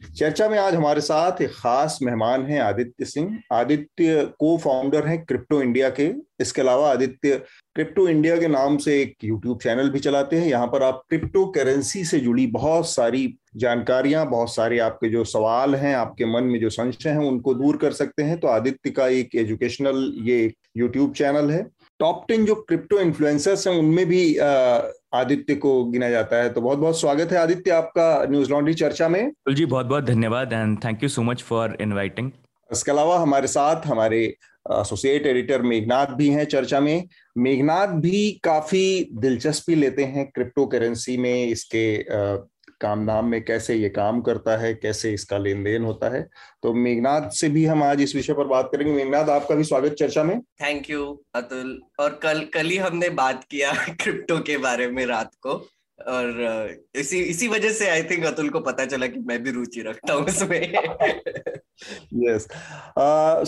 चर्चा में आज हमारे साथ एक खास मेहमान हैं आदित्य सिंह। आदित्य को फाउंडर हैं क्रिप्टो इंडिया के। इसके अलावा आदित्य क्रिप्टो इंडिया के नाम से एक यूट्यूब चैनल भी चलाते हैं। यहाँ पर आप क्रिप्टो करेंसी से जुड़ी बहुत सारी जानकारियाँ, बहुत सारे आपके जो सवाल हैं, आपके मन में जो संशय हैं, उनको दूर कर सकते हैं। तो आदित्य का एक एजुकेशनल ये यूट्यूब चैनल है। टॉप टेन जो क्रिप्टो इन्फ्लुएंसर्स हैं, उनमें भी आदित्य को गिना जाता है। तो बहुत बहुत स्वागत है आदित्य आपका न्यूज़ लॉन्ड्री चर्चा में। जी बहुत बहुत धन्यवाद and thank you so much for inviting. इसके अलावा हमारे साथ हमारे एसोसिएट एडिटर मेघनाथ भी हैं चर्चा में। मेघनाथ भी काफ़ी दिलचस्पी लेते हैं क्रिप्टो करेंसी में इसके काम धाम में कैसे ये काम करता है, कैसे इसका लेन देन होता है। तो मेघनाथ से भी हम आज इस विषय पर बात करेंगे। मेघनाथ आपका भी स्वागत चर्चा में। Thank you Atul. और कल कल ही हमने बात किया क्रिप्टो के बारे में रात को। और इसी इसी वजह से आई थिंक अतुल को पता चला कि मैं भी रुचि रखता हूँ उसमें। यस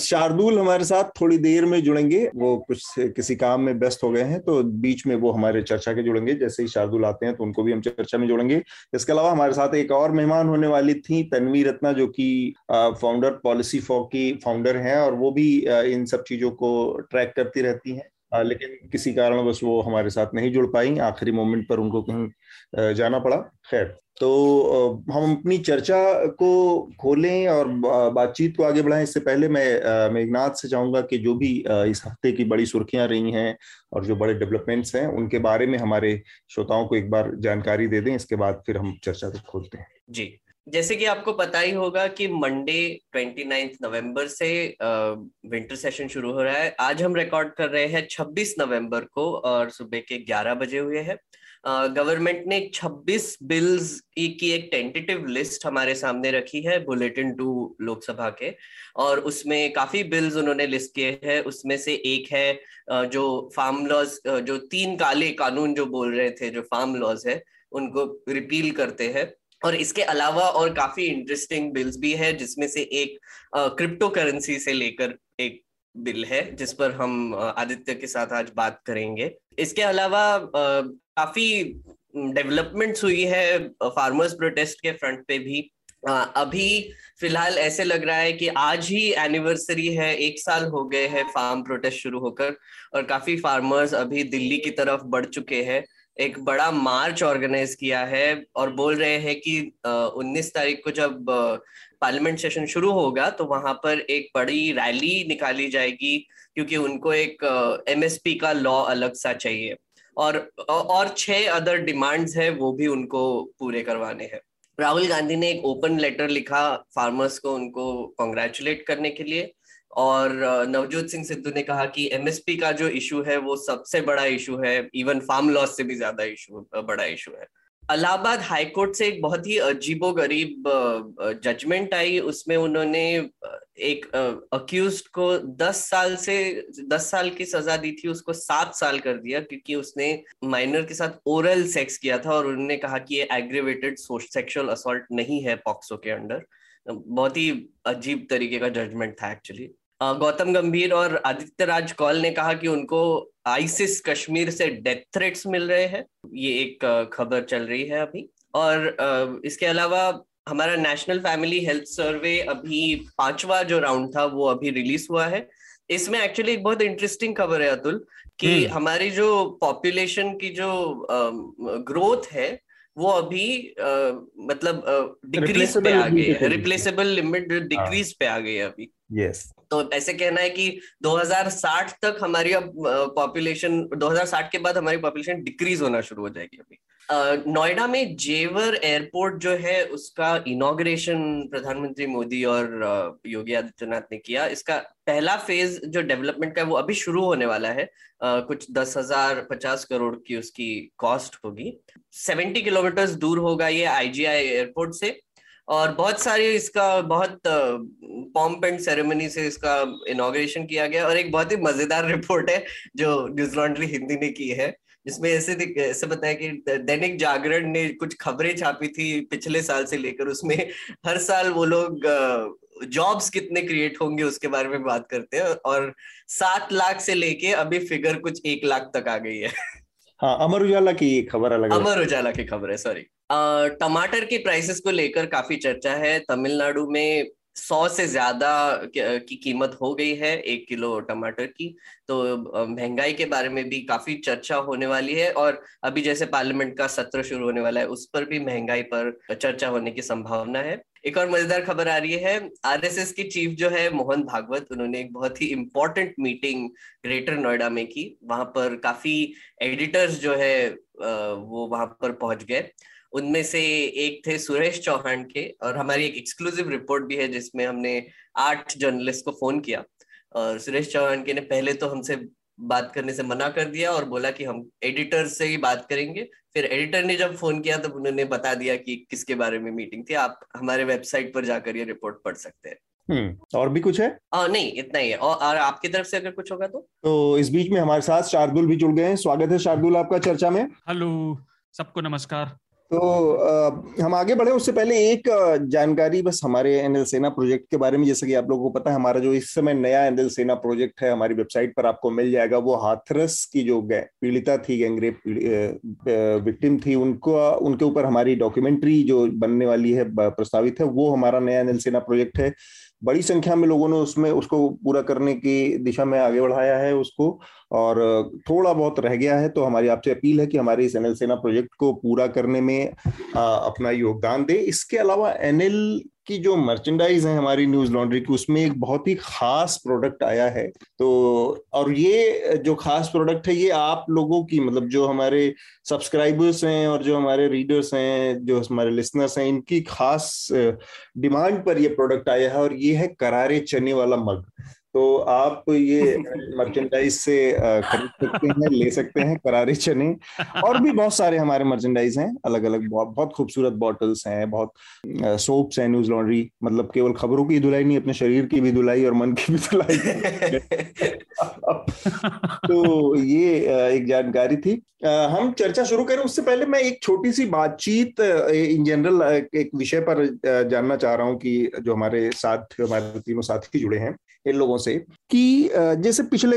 शार्दुल हमारे साथ थोड़ी देर में जुड़ेंगे। वो कुछ, किसी काम में व्यस्त हो गए हैं तो बीच में वो हमारे चर्चा के जुड़ेंगे। जैसे ही शार्दुल आते हैं तो उनको भी हम चर्चा में जोड़ेंगे। इसके अलावा हमारे साथ एक और मेहमान होने वाली थी, तनवी रत्ना, जो कि फाउंडर पॉलिसी फॉर की फाउंडर हैं और वो भी इन सब चीज़ों को ट्रैक करती रहती हैं। लेकिन किसी कारण बस वो हमारे साथ नहीं जुड़ पाई। आखिरी मोमेंट पर उनको कहीं जाना पड़ा। खैर तो हम अपनी चर्चा को खोलें और बातचीत को आगे बढ़ाएँ। इससे पहले मैं मेघनाथ से चाहूँगा कि जो भी इस हफ़्ते की बड़ी सुर्खियाँ रही हैं और जो बड़े डेवलपमेंट्स हैं, उनके बारे में हमारे श्रोताओं को एक बार जानकारी दे दें, इसके बाद फिर हम चर्चा को खोलते हैं। जी। जैसे कि आपको पता ही होगा कि मंडे ट्वेंटी नवंबर से विंटर सेशन शुरू हो रहा है। आज हम रिकॉर्ड कर रहे हैं 26 नवंबर को और सुबह के 11 बजे हुए हैं। गवर्नमेंट ने 26 बिल्स की एक टेंटेटिव लिस्ट हमारे सामने रखी है बुलेटिन टू लोकसभा के। और उसमें काफ़ी बिल्स उन्होंने लिस्ट किए हैं। उसमें से एक है जो फार्म लॉज जो तीन काले कानून जो बोल रहे थे, जो फार्म लॉज है, उनको रिपील करते हैं। और इसके अलावा और काफ़ी इंटरेस्टिंग बिल्स भी है, जिसमें से एक क्रिप्टो करेंसी से लेकर एक बिल है, जिस पर हम आदित्य के साथ आज बात करेंगे। इसके अलावा काफ़ी डेवलपमेंट्स हुई है फार्मर्स प्रोटेस्ट के फ्रंट पे भी। अभी फ़िलहाल ऐसे लग रहा है कि आज ही एनिवर्सरी है, एक साल हो गए हैं फार्म प्रोटेस्ट शुरू होकर और काफ़ी फार्मर्स अभी दिल्ली की तरफ़ बढ़ चुके हैं। एक बड़ा मार्च ऑर्गेनाइज किया है और बोल रहे हैं कि उन्नीस तारीख को जब पार्लियामेंट सेशन शुरू होगा तो वहाँ पर एक बड़ी रैली निकाली जाएगी क्योंकि उनको एक एमएसपी का लॉ अलग सा चाहिए। और और छह अदर डिमांड्स है, वो भी उनको पूरे करवाने हैं। राहुल गांधी ने एक ओपन लेटर लिखा फार्मर्स को उनको कॉन्ग्रेचुलेट करने के लिए और नवजोत सिंह सिद्धू ने कहा कि एमएसपी का जो इशू है, वो सबसे बड़ा इशू है इवन फार्म लॉस से भी ज़्यादा इशू बड़ा इशू है। अलाहाबाद हाईकोर्ट से एक बहुत ही अजीबो गरीब जजमेंट आई। उसमें उन्होंने एक अक्यूज को 10 साल से 10 साल की सजा दी थी, उसको सात साल कर दिया, क्योंकि उसने माइनर के साथ ओरल सेक्स किया था और उन्होंने कहा कि ये एग्रीवेटेड सेक्सुअल असॉल्ट नहीं है पॉक्सो के अंडर। बहुत ही अजीब तरीके का जजमेंट था एक्चुअली गौतम गंभीर और आदित्य राज कौल ने कहा कि उनको आईसिस कश्मीर से डेथ थ्रेट्स मिल रहे हैं। ये एक खबर चल रही है अभी। और इसके अलावा हमारा नेशनल फैमिली हेल्थ सर्वे अभी पांचवा जो राउंड था वो अभी रिलीज़ हुआ है। इसमें एक्चुअली एक बहुत इंटरेस्टिंग खबर है अतुल कि हम्म। हमारी जो पॉपुलेशन की जो ग्रोथ है वो अभी आ, मतलब डिक्रीज पे आ गई है। रिप्लेसेबल लिमिट डिक्रीज पे आ गई है अभी। यस तो ऐसे कहना है कि 2060 तक हमारी अब पॉपुलेशन 2060 के बाद हमारी पॉपुलेशन डिक्रीज होना शुरू हो जाएगी अभी। नोएडा में जेवर एयरपोर्ट जो है उसका इनोग्रेशन प्रधानमंत्री मोदी और योगी आदित्यनाथ ने किया। इसका पहला फ़ेज़ जो डेवलपमेंट का है वो अभी शुरू होने वाला है। uh, कुछ दस हज़ार पचास करोड़ की उसकी कॉस्ट होगी। सेवेंटी किलोमीटर दूर होगा ये आईजीआई एयरपोर्ट से। और बहुत सारे इसका बहुत पॉम्प एंड सेरेमनी से इसका इनोग्रेशन किया गया और एक बहुत ही मज़ेदार रिपोर्ट है जो न्यूज़ लॉन्ड्री हिंदी ने की है जिसमें ऐसे ऐसे बताया कि दैनिक जागरण ने कुछ खबरें छापी थी पिछले साल से लेकर उसमें हर साल वो लोग जॉब्स कितने क्रिएट होंगे उसके बारे में बात करते हैं और सात लाख से लेके अभी फिगर कुछ एक लाख तक आ गई है। हाँ अमर उजाला की खबर अलग अमर उजाला की खबर है सॉरी टमाटर की प्राइसेस को लेकर काफ़ी चर्चा है। तमिलनाडु में सौ से ज़्यादा की कीमत हो गई है एक किलो टमाटर की। तो महँगाई के बारे में भी काफ़ी चर्चा होने वाली है और अभी जैसे पार्लियामेंट का सत्र शुरू होने वाला है, उस पर भी महँगाई पर चर्चा होने की संभावना है। एक और मज़ेदार खबर आ रही है, आरएसएस की चीफ जो है मोहन भागवत, उन्होंने एक बहुत ही इंपॉर्टेंट मीटिंग ग्रेटर नोएडा में की। वहाँ पर काफ़ी एडिटर्स जो है वो वहाँ पर पहुँच गए। उनमें से एक थे सुरेश चौहान के और हमारी एक एक्सक्लूसिव रिपोर्ट भी है जिसमें हमने आठ जर्नलिस्ट को फ़ोन किया। और सुरेश चौहान के ने पहले तो हमसे बात करने से मना कर दिया और बोला कि हम एडिटर से ही बात करेंगे। फिर एडिटर ने जब फ़ोन किया तब उन्होंने बता दिया कि किसके बारे में मीटिंग थी। आप हमारे वेबसाइट पर जाकर ये रिपोर्ट पढ़ सकते हैं। हम्म और भी कुछ है? आ, नहीं इतना ही है। और, और आपकी तरफ़ से अगर कुछ होगा तो? तो इस बीच में हमारे साथ शार्दुल भी जुड़ गए हैं। स्वागत है शार्दुल आपका चर्चा में। हेलो सबको नमस्कार। तो आ, हम आगे बढ़े उससे पहले एक जानकारी बस हमारे एनएल सेना प्रोजेक्ट के बारे में जैसे कि आप लोगों को पता है हमारा जो इस समय नया एनएल सेना प्रोजेक्ट है हमारी वेबसाइट पर आपको मिल जाएगा वो हाथरस की जो पीड़िता थी गैंगरेप विक्टिम थी उनको उनके ऊपर हमारी डॉक्यूमेंट्री जो बनने वाली है प्रस्तावित है वो हमारा नया एनएल सेना प्रोजेक्ट है। बड़ी संख्या में लोगों ने उसमें उसको पूरा करने की दिशा में आगे बढ़ाया है उसको। और थोड़ा बहुत रह गया है तो हमारी आपसे अपील है कि हमारे इस एनएल सेना प्रोजेक्ट को पूरा करने में आ, अपना योगदान दे। इसके अलावा एनएल की जो मर्चेंडाइज है हमारी न्यूज़ लॉन्ड्री की उसमें एक बहुत ही खास प्रोडक्ट आया है। तो और ये जो खास प्रोडक्ट है ये आप लोगों की मतलब जो हमारे सब्सक्राइबर्स हैं और जो हमारे रीडर्स हैं जो हमारे लिसनर्स हैं इनकी खास डिमांड पर ये प्रोडक्ट आया है और ये है करारे चने वाला मग। तो आप ये मर्चेंडाइज से खरीद सकते हैं, ले सकते हैं, करारे चने। और भी बहुत सारे हमारे मर्चेंडाइज हैं अलग अलग बहुत बहुत खूबसूरत बॉटल्स हैं, बहुत सोप्स हैं न्यूज़ लॉन्ड्री मतलब केवल खबरों की धुलाई नहीं, अपने शरीर की भी धुलाई और मन की भी धुलाई। तो ये एक जानकारी थी। हम चर्चा शुरू करें, उससे पहले मैं एक छोटी सी बातचीत इन जनरल एक विषय पर जानना चाह रहा हूँ कि जो हमारे साथ, हमारे तीनों साथी जुड़े हैं। इन लोगों से कि जैसे पिछले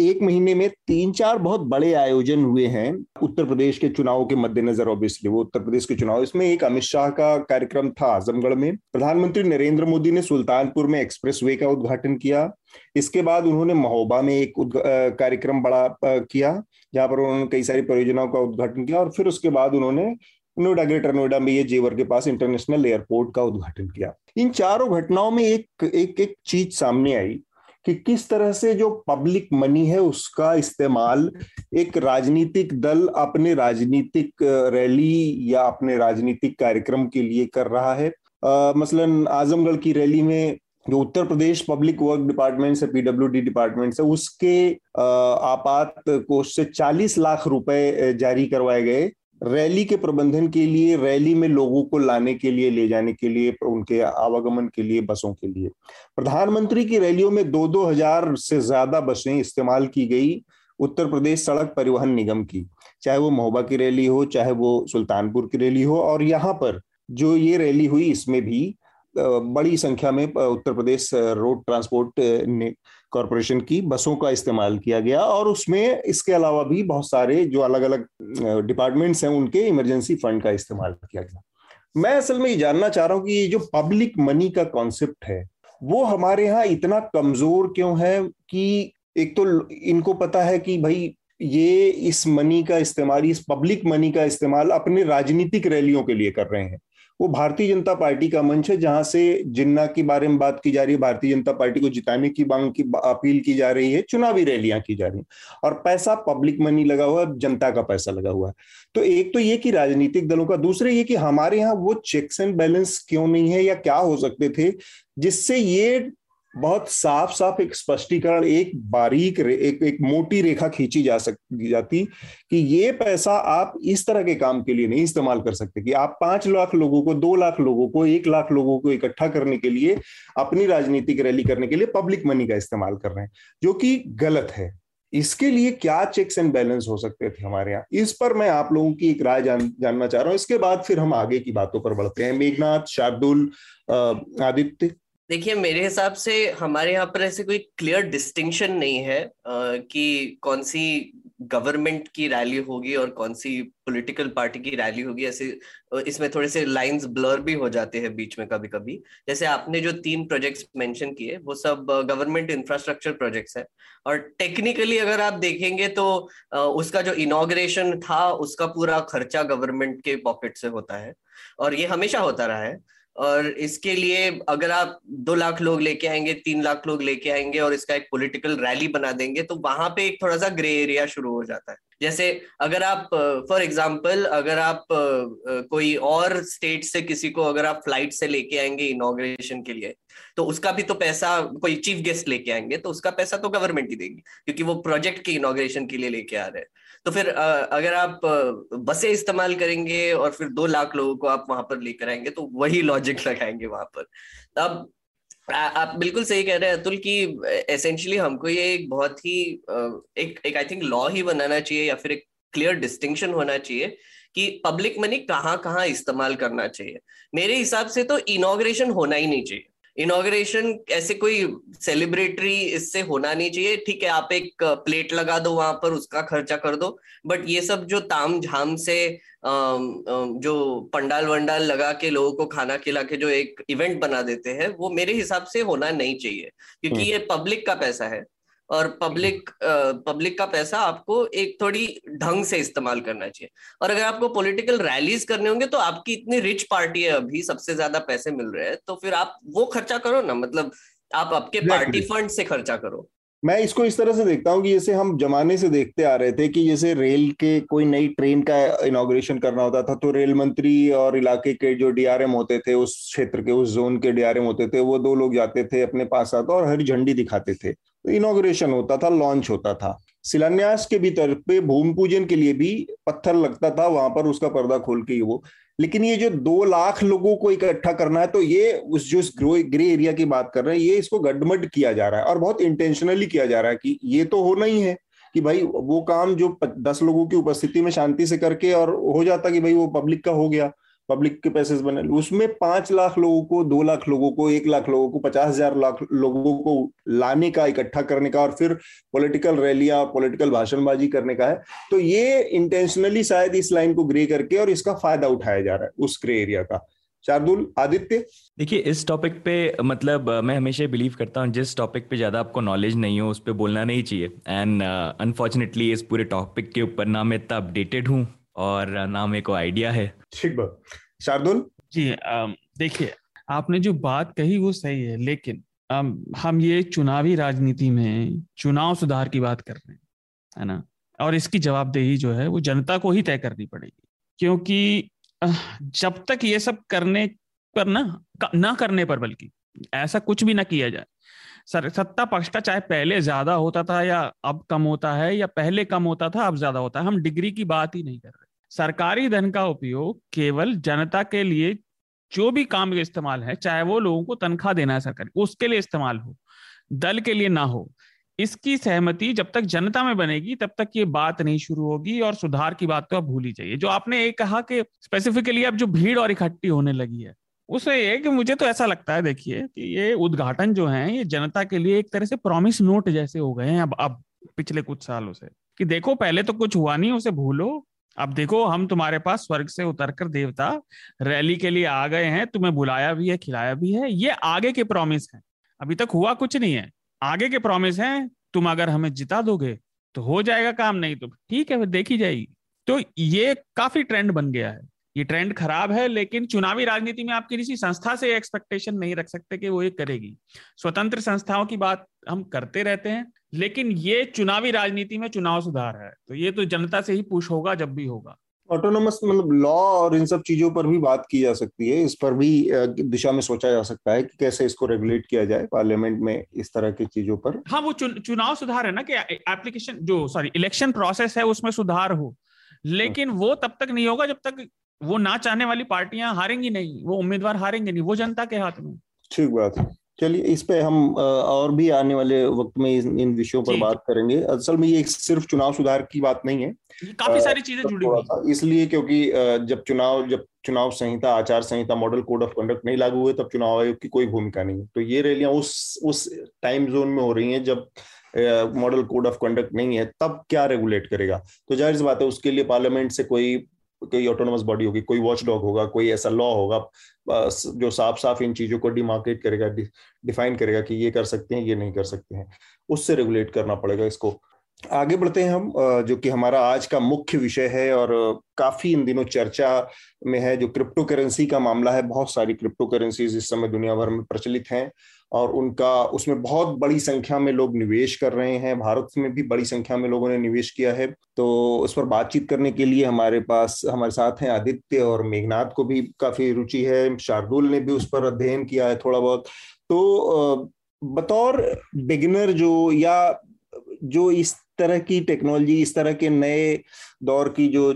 एक महीने में तीन चार बहुत बड़े आयोजन हुए हैं उत्तर प्रदेश के चुनाव के मद्देनजर ऑब्वियसली वो उत्तर प्रदेश के चुनाव। इसमें एक अमित शाह का कार्यक्रम था आजमगढ़ में। प्रधानमंत्री नरेंद्र मोदी ने सुल्तानपुर में एक्सप्रेस वे का उद्घाटन किया। इसके बाद उन्होंने महोबा में एक कार्यक्रम बड़ा किया, जहाँ पर उन्होंने कई सारी परियोजनाओं का उद्घाटन किया और फिर उसके बाद उन्होंने नोएडा ग्रेटर नोएडा में ये जेवर के पास इंटरनेशनल एयरपोर्ट का उद्घाटन किया। इन चारों घटनाओं में एक एक एक चीज़ सामने आई कि किस तरह से जो पब्लिक मनी है उसका इस्तेमाल एक राजनीतिक दल अपने राजनीतिक रैली या अपने राजनीतिक कार्यक्रम के लिए कर रहा है। आ, मसलन आजमगढ़ की रैली में जो Uttar Pradesh public work department से पीडब्ल्यूडी डिपार्टमेंट से उसके आपात कोष से 40 लाख रुपए जारी करवाए गए। रैली के प्रबंधन के लिए, रैली में लोगों को लाने के लिए, ले जाने के लिए, उनके आवागमन के लिए, बसों के लिए। प्रधानमंत्री की रैलियों में दो दो हज़ार से ज़्यादा बसें इस्तेमाल की गई, उत्तर प्रदेश सड़क परिवहन निगम की। चाहे वो महोबा की रैली हो, चाहे वो सुल्तानपुर की रैली हो, और यहाँ पर जो ये रैली हुई, इसमें भी बड़ी संख्या में Uttar Pradesh road transport corporation की बसों का इस्तेमाल किया गया और उसमें इसके अलावा भी बहुत सारे जो अलग अलग डिपार्टमेंट्स हैं, उनके इमरजेंसी फंड का इस्तेमाल किया गया। मैं असल में ये जानना चाह रहा हूँ कि ये जो पब्लिक मनी का कॉन्सेप्ट है, वो हमारे यहाँ इतना कमज़ोर क्यों है कि एक तो इनको पता है कि भाई ये इस मनी का इस्तेमाल, इस पब्लिक मनी का इस्तेमाल अपने राजनीतिक रैलियों के लिए कर रहे हैं। वो भारतीय जनता पार्टी का मंच है, जहाँ से जिन्ना के बारे में बात की जा रही है, भारतीय जनता पार्टी को जिताने की मांग की अपील की जा रही है, चुनावी रैलियाँ की जा रही है। और पैसा, पब्लिक मनी लगा हुआ है, जनता का पैसा लगा हुआ है। तो एक तो ये कि राजनीतिक दलों का, दूसरे ये कि हमारे यहाँ वो चेक्स एंड बैलेंस क्यों नहीं है या क्या हो सकते थे, जिससे ये बहुत साफ़ साफ़ एक स्पष्टीकरण एक बारीक एक एक मोटी रेखा खींची जा सकती जाती कि ये पैसा आप इस तरह के काम के लिए नहीं इस्तेमाल कर सकते कि आप पाँच लाख लोगों को दो लाख लोगों को एक लाख लोगों को इकट्ठा करने के लिए अपनी राजनीतिक रैली करने के लिए पब्लिक मनी का इस्तेमाल कर रहे हैं जो कि गलत है। इसके लिए क्या चेक्स एंड बैलेंस हो सकते थे हमारे यहाँ? इस पर मैं आप लोगों की एक राय जान, जानना चाह रहा हूँ। इसके बाद फिर हम आगे की बातों पर बढ़ते हैं। मेघनाथ शार्दुल आदित्य देखिए मेरे हिसाब से हमारे यहाँ पर ऐसे कोई क्लियर डिस्टिंक्शन नहीं है आ, कि कौन सी गवर्नमेंट की रैली होगी और कौन सी पॉलिटिकल पार्टी की रैली होगी। ऐसे इसमें थोड़े से लाइंस ब्लर भी हो जाते हैं बीच में कभी कभी जैसे आपने जो तीन प्रोजेक्ट्स मेंशन किए वो सब गवर्नमेंट इंफ्रास्ट्रक्चर प्रोजेक्ट्स है। और टेक्निकली अगर आप देखेंगे तो उसका जो इनोग्रेशन था उसका पूरा खर्चा गवर्नमेंट के पॉकेट से होता है। और ये हमेशा होता रहा है। और इसके लिए अगर आप दो लाख लोग लेके आएँगे, तीन लाख लोग लेके आएँगे और इसका एक पॉलिटिकल रैली बना देंगे तो वहाँ पे एक थोड़ा सा ग्रे एरिया शुरू हो जाता है। जैसे अगर आप फॉर एग्जांपल अगर आप कोई और स्टेट से किसी को अगर आप फ़्लाइट से लेके आएँगे इनोग्रेशन के लिए तो उसका भी तो पैसा, कोई चीफ गेस्ट लेके आएँगे तो उसका पैसा तो गवर्नमेंट ही देगी, क्योंकि वो प्रोजेक्ट के इनोग्रेशन के लिए लेके आ रहे हैं। तो फिर अगर आप बसें इस्तेमाल करेंगे और फिर दो लाख लोगों को आप वहाँ पर लेकर आएँगे तो वही लॉजिक लगाएँगे वहाँ पर। अब आप बिल्कुल सही कह रहे हैं अतुल कि एसेंशियली हमको ये एक बहुत ही एक एक आई थिंक लॉ ही बनाना चाहिए या फिर एक क्लियर डिस्टिंक्शन होना चाहिए कि पब्लिक मनी कहाँ कहाँ इस्तेमाल करना चाहिए। मेरे हिसाब से तो इनोग्रेशन होना ही नहीं चाहिए। इनोग्रेशन ऐसे कोई सेलिब्रेटरी इससे होना नहीं चाहिए। ठीक है आप एक प्लेट लगा दो वहाँ पर उसका खर्चा कर दो। बट ये सब जो ताम झाम से जो पंडाल वंडाल लगा के लोगों को खाना खिला के जो एक इवेंट बना देते हैं वो मेरे हिसाब से होना नहीं चाहिए। क्योंकि हम्म। ये पब्लिक का पैसा है। और पब्लिक पब्लिक का पैसा आपको एक थोड़ी ढंग से इस्तेमाल करना चाहिए। और अगर आपको पॉलिटिकल रैलीज करने होंगे तो आपकी इतनी रिच पार्टी है अभी सबसे ज़्यादा पैसे मिल रहे हैं तो फिर आप वो खर्चा करो ना मतलब आप आपके पार्टी फंड से खर्चा करो। मैं इसको इस तरह से देखता हूँ कि जैसे हम जमाने से देखते आ रहे थे कि जैसे रेल के कोई नई ट्रेन का इनोग्रेशन करना होता था तो रेल मंत्री और इलाके के जो डीआरएम होते थे उस क्षेत्र के उस जोन के डीआरएम होते थे वो दो लोग जाते थे अपने पास आते और हरी झंडी दिखाते थे। इनोग्रेशन होता था लॉन्च होता था। शिलान्यास के भीतर पे भूमि पूजन के लिए भी पत्थर लगता था, वहाँ पर उसका पर्दा खोल के वो। लेकिन ये जो दो लाख लोगों को इकट्ठा करना है तो ये उस, जो ग्रो, ग्रे एरिया की बात कर रहे हैं, ये इसको गडमड किया जा रहा है और बहुत इंटेंशनली किया जा रहा है कि ये तो होना ही है कि भाई वो काम जो दस लोगों की उपस्थिति में शांति से करके और हो जाता कि भाई वो पब्लिक का हो गया। पब्लिक के पैसे बने। उसमें पाँच लाख लोगों को दो लाख लोगों को एक लाख लोगों को पचास हज़ार लाख लोगों को लाने का इकट्ठा करने का और फिर पॉलिटिकल रैलियाँ पॉलिटिकल भाषणबाजी करने का है। तो ये इंटेंशनली शायद इस लाइन को ग्रे करके और इसका फ़ायदा उठाया जा रहा है उस ग्रे एरिया का। शार्दुल आदित्य? देखिए इस टॉपिक पे मतलब मैं हमेशा बिलीव करता हूँ जिस टॉपिक पे ज़्यादा आपको नॉलेज नहीं हो उस पर बोलना नहीं चाहिए। एंड अनफॉर्चुनेटली uh, इस पूरे टॉपिक के ऊपर ना मैं इतना अपडेटेड हूँ। और ना मेरे को आइडिया है। ठीक बात। शार्दुल? जी देखिए आपने जो बात कही वो सही है लेकिन हम ये चुनावी राजनीति में चुनाव सुधार की बात कर रहे हैं है ना? और इसकी जवाबदेही जो है वो जनता को ही तय करनी पड़ेगी क्योंकि जब तक ये सब करने पर ना ना करने पर बल्कि ऐसा कुछ भी ना किया जाए सर सत्ता पक्ष का चाहे पहले ज़्यादा होता था या अब कम होता है या पहले कम होता था अब ज़्यादा होता है हम डिग्री की बात ही नहीं कर रहे। सरकारी धन का उपयोग केवल जनता के लिए जो भी काम का इस्तेमाल है, चाहे वो लोगों को तनख्वाह देना है सरकारी, उसके लिए इस्तेमाल हो, दल के लिए ना हो, इसकी सहमति जब तक जनता में बनेगी, तब तक ये बात नहीं शुरू होगी और सुधार की बात तो आप भूल ही जाइए। जो आपने एक कहा कि स्पेसिफिकली अब जो भीड़ और इकट्ठी होने लगी है उसे ये कि मुझे तो ऐसा लगता है, देखिए कि ये उद्घाटन जो है, ये जनता के लिए एक तरह से प्रॉमिस नोट जैसे हो गए हैं अब अब पिछले कुछ सालों से, कि देखो पहले तो कुछ हुआ नहीं, उसे भूलो अब देखो, हम तुम्हारे पास स्वर्ग से उतरकर देवता रैली के लिए आ गए हैं, तुम्हें बुलाया भी है, खिलाया भी है। ये आगे के प्रॉमिस हैं। अभी तक हुआ कुछ नहीं है। आगे के प्रॉमिस हैं, तुम अगर हमें जिता दोगे तो हो जाएगा काम, नहीं तो ठीक है, फिर देखी जाएगी। तो ये काफ़ी ट्रेंड बन गया है। ये ट्रेंड खराब है, लेकिन चुनावी राजनीति में आप किसी संस्था से एक्सपेक्टेशन नहीं रख सकते कि वो ये करेगी। स्वतंत्र संस्थाओं की बात हम करते रहते हैं लेकिन ये चुनावी राजनीति में चुनाव सुधार है। तो ये तो जनता से ही पुश होगा जब भी होगा। ऑटोनोमस मतलब लॉ और इन सब चीज़ों पर भी बात की जा सकती है। इस पर भी दिशा में सोचा जा सकता है कि कैसे इसको रेगुलेट किया जाए पार्लियामेंट में इस तरह की चीज़ों पर। हाँ वो चुन, चुनाव सुधार है ना कि एप्लीकेशन जो सॉरी इलेक्शन प्रोसेस है उसमें सुधार हो। लेकिन वो तब तक नहीं होगा जब तक वो ना चाहने वाली पार्टियाँ हारेंगी नहीं वो उम्मीदवार हारेंगे नहीं वो जनता के हाथ में। ठीक बात है। चलिए इस पे हम और भी आने वाले वक्त में इन विषयों पर बात करेंगे। असल में ये सिर्फ़ चुनाव सुधार की बात नहीं है। काफ़ी सारी चीज़ें जुड़ी हुई इसलिए क्योंकि जब चुनाव जब चुनाव संहिता आचार संहिता मॉडल कोड ऑफ़ कंडक्ट नहीं लागू हुए तब चुनाव आयोग की कोई भूमिका नहीं है। तो ये रैलियाँ उस उस टाइम जोन में हो रही हैं जब मॉडल कोड ऑफ़ कंडक्ट नहीं है तब क्या रेगुलेट करेगा? तो ज़ाहिर सी बात है उसके लिए पार्लियामेंट से कोई कोई ऑटोनोमस बॉडी होगी, कोई वॉच डॉग होगा, कोई ऐसा लॉ होगा जो साफ़ साफ़ इन चीज़ों को डिमार्केट करेगा डिफाइन करेगा कि ये कर सकते हैं, ये नहीं कर सकते हैं। उससे रेगुलेट करना पड़ेगा इसको। आगे बढ़ते हैं हम जो कि हमारा आज का मुख्य विषय है और काफ़ी इन दिनों चर्चा में है, जो क्रिप्टो करेंसी का मामला है। बहुत सारी क्रिप्टो करेंसीज इस समय दुनिया भर में प्रचलित हैं। और उनका, उसमें बहुत बड़ी संख्या में लोग निवेश कर रहे हैं। भारत में भी बड़ी संख्या में लोगों ने निवेश किया है। तो उस पर बातचीत करने के लिए हमारे पास, हमारे साथ हैं आदित्य और मेघनाथ को भी काफ़ी रुचि है। शार्दुल ने भी उस पर अध्ययन किया है थोड़ा बहुत। तो बतौर बिगिनर जो या जो इस तरह की टेक्नोलॉजी इस तरह के नए दौर की जो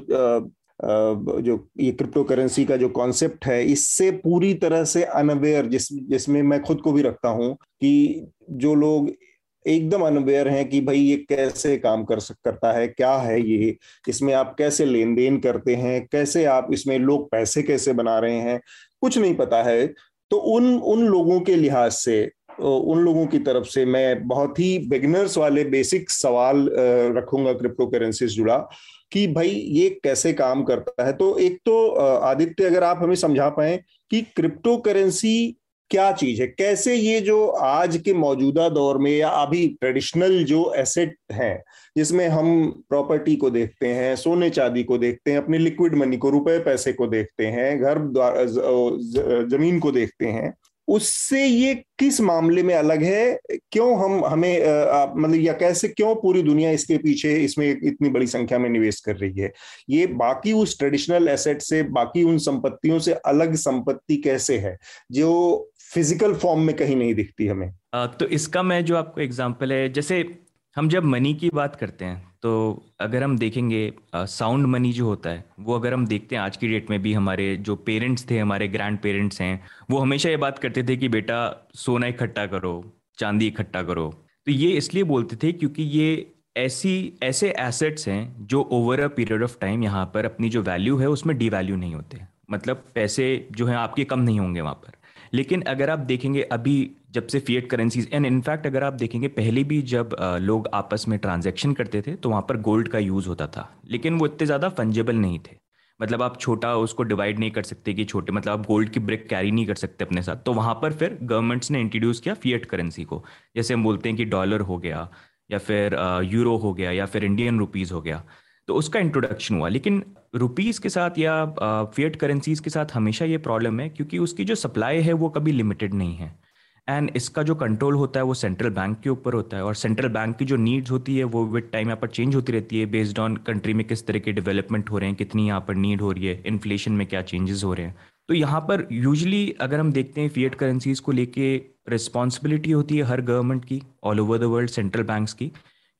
जो ये क्रिप्टो करेंसी का जो कॉन्सेप्ट है, इससे पूरी तरह से अनअवेयर जिस, जिसमें मैं खुद को भी रखता हूँ कि जो लोग एकदम अनअवेयर हैं कि भाई ये कैसे काम कर करता है, क्या है ये, इसमें आप कैसे लेन देन करते हैं, कैसे आप इसमें लोग पैसे कैसे बना रहे हैं, कुछ नहीं पता है। तो उन उन लोगों के लिहाज से उन लोगों की तरफ़ से मैं बहुत ही बिगनर्स वाले बेसिक सवाल रखूँगा क्रिप्टो करेंसी से जुड़ा। कि भाई ये कैसे काम करता है? तो एक तो आदित्य, अगर आप हमें समझा पाए कि क्रिप्टो करेंसी क्या चीज़ है? कैसे ये जो आज के मौजूदा दौर में या अभी ट्रेडिशनल जो एसेट हैं, जिसमें हम प्रॉपर्टी को देखते हैं, सोने चांदी को देखते हैं, अपने लिक्विड मनी को, रुपए पैसे को देखते हैं, घर ज़मीन को देखते हैं उससे ये किस मामले में अलग है? क्यों हम, हमें मतलब या कैसे, क्यों पूरी दुनिया इसके पीछे, इसमें इतनी बड़ी संख्या में निवेश कर रही है? ये बाकी उस ट्रेडिशनल एसेट से, बाकी उन संपत्तियों से अलग संपत्ति कैसे है, जो फ़िज़िकल फॉर्म में कहीं नहीं दिखती हमें? तो इसका मैं जो आपको एग्ज़ाम्पल है, जैसे हम जब मनी की बात करते हैं तो अगर हम देखेंगे साउंड मनी जो होता है, वो अगर हम देखते हैं आज की डेट में भी हमारे जो पेरेंट्स थे, हमारे ग्रैंड पेरेंट्स हैं, वो हमेशा ये बात करते थे कि बेटा, सोना इकट्ठा करो, चांदी इकट्ठा करो। तो ये इसलिए बोलते थे क्योंकि ये ऐसी, ऐसे एसेट्स हैं जो over a period of time यहाँ पर अपनी जो वैल्यू है, उसमें डी वैल्यू नहीं होते। मतलब पैसे जो हैं, आपके कम नहीं होंगे वहाँ पर। लेकिन अगर आप देखेंगे, अभी जब से फिएट करेंसीज एंड इनफैक्ट अगर आप देखेंगे, पहले भी जब लोग आपस में ट्रांजेक्शन करते थे तो वहाँ पर गोल्ड का यूज़ होता था। लेकिन वो इतने ज़्यादा फंजेबल नहीं थे। मतलब आप छोटा उसको डिवाइड नहीं कर सकते कि छोटे मतलब आप गोल्ड की ब्रिक कैरी नहीं कर सकते अपने साथ। तो वहाँ पर फिर गवर्नमेंट्स ने इंट्रोड्यूस किया फिएट करेंसी को। जैसे हम बोलते हैं कि डॉलर हो गया, या फिर यूरो हो गया, या फिर इंडियन रुपीज़ हो गया। तो उसका इंट्रोडक्शन हुआ। लेकिन रुपीज़ के साथ या फिएट करेंसीज के साथ हमेशा ये प्रॉब्लम है, क्योंकि उसकी जो सप्लाई है, वो कभी लिमिटेड नहीं है। एंड इसका जो कंट्रोल होता है वो सेंट्रल बैंक के ऊपर होता है और सेंट्रल बैंक की जो नीड्स होती है वो विद टाइम यहाँ पर चेंज होती रहती है बेस्ड ऑन कंट्री में किस तरह के डेवलपमेंट हो रहे हैं, कितनी यहाँ पर नीड हो रही है इन्फ्लेशन में क्या चेंजेस हो रहे हैं। तो यहाँ पर यूजली अगर हम देखते हैं फिएट करेंसीज को लेके रिस्पॉन्सिबिलिटी होती है हर गवर्नमेंट की all over the world central banks की।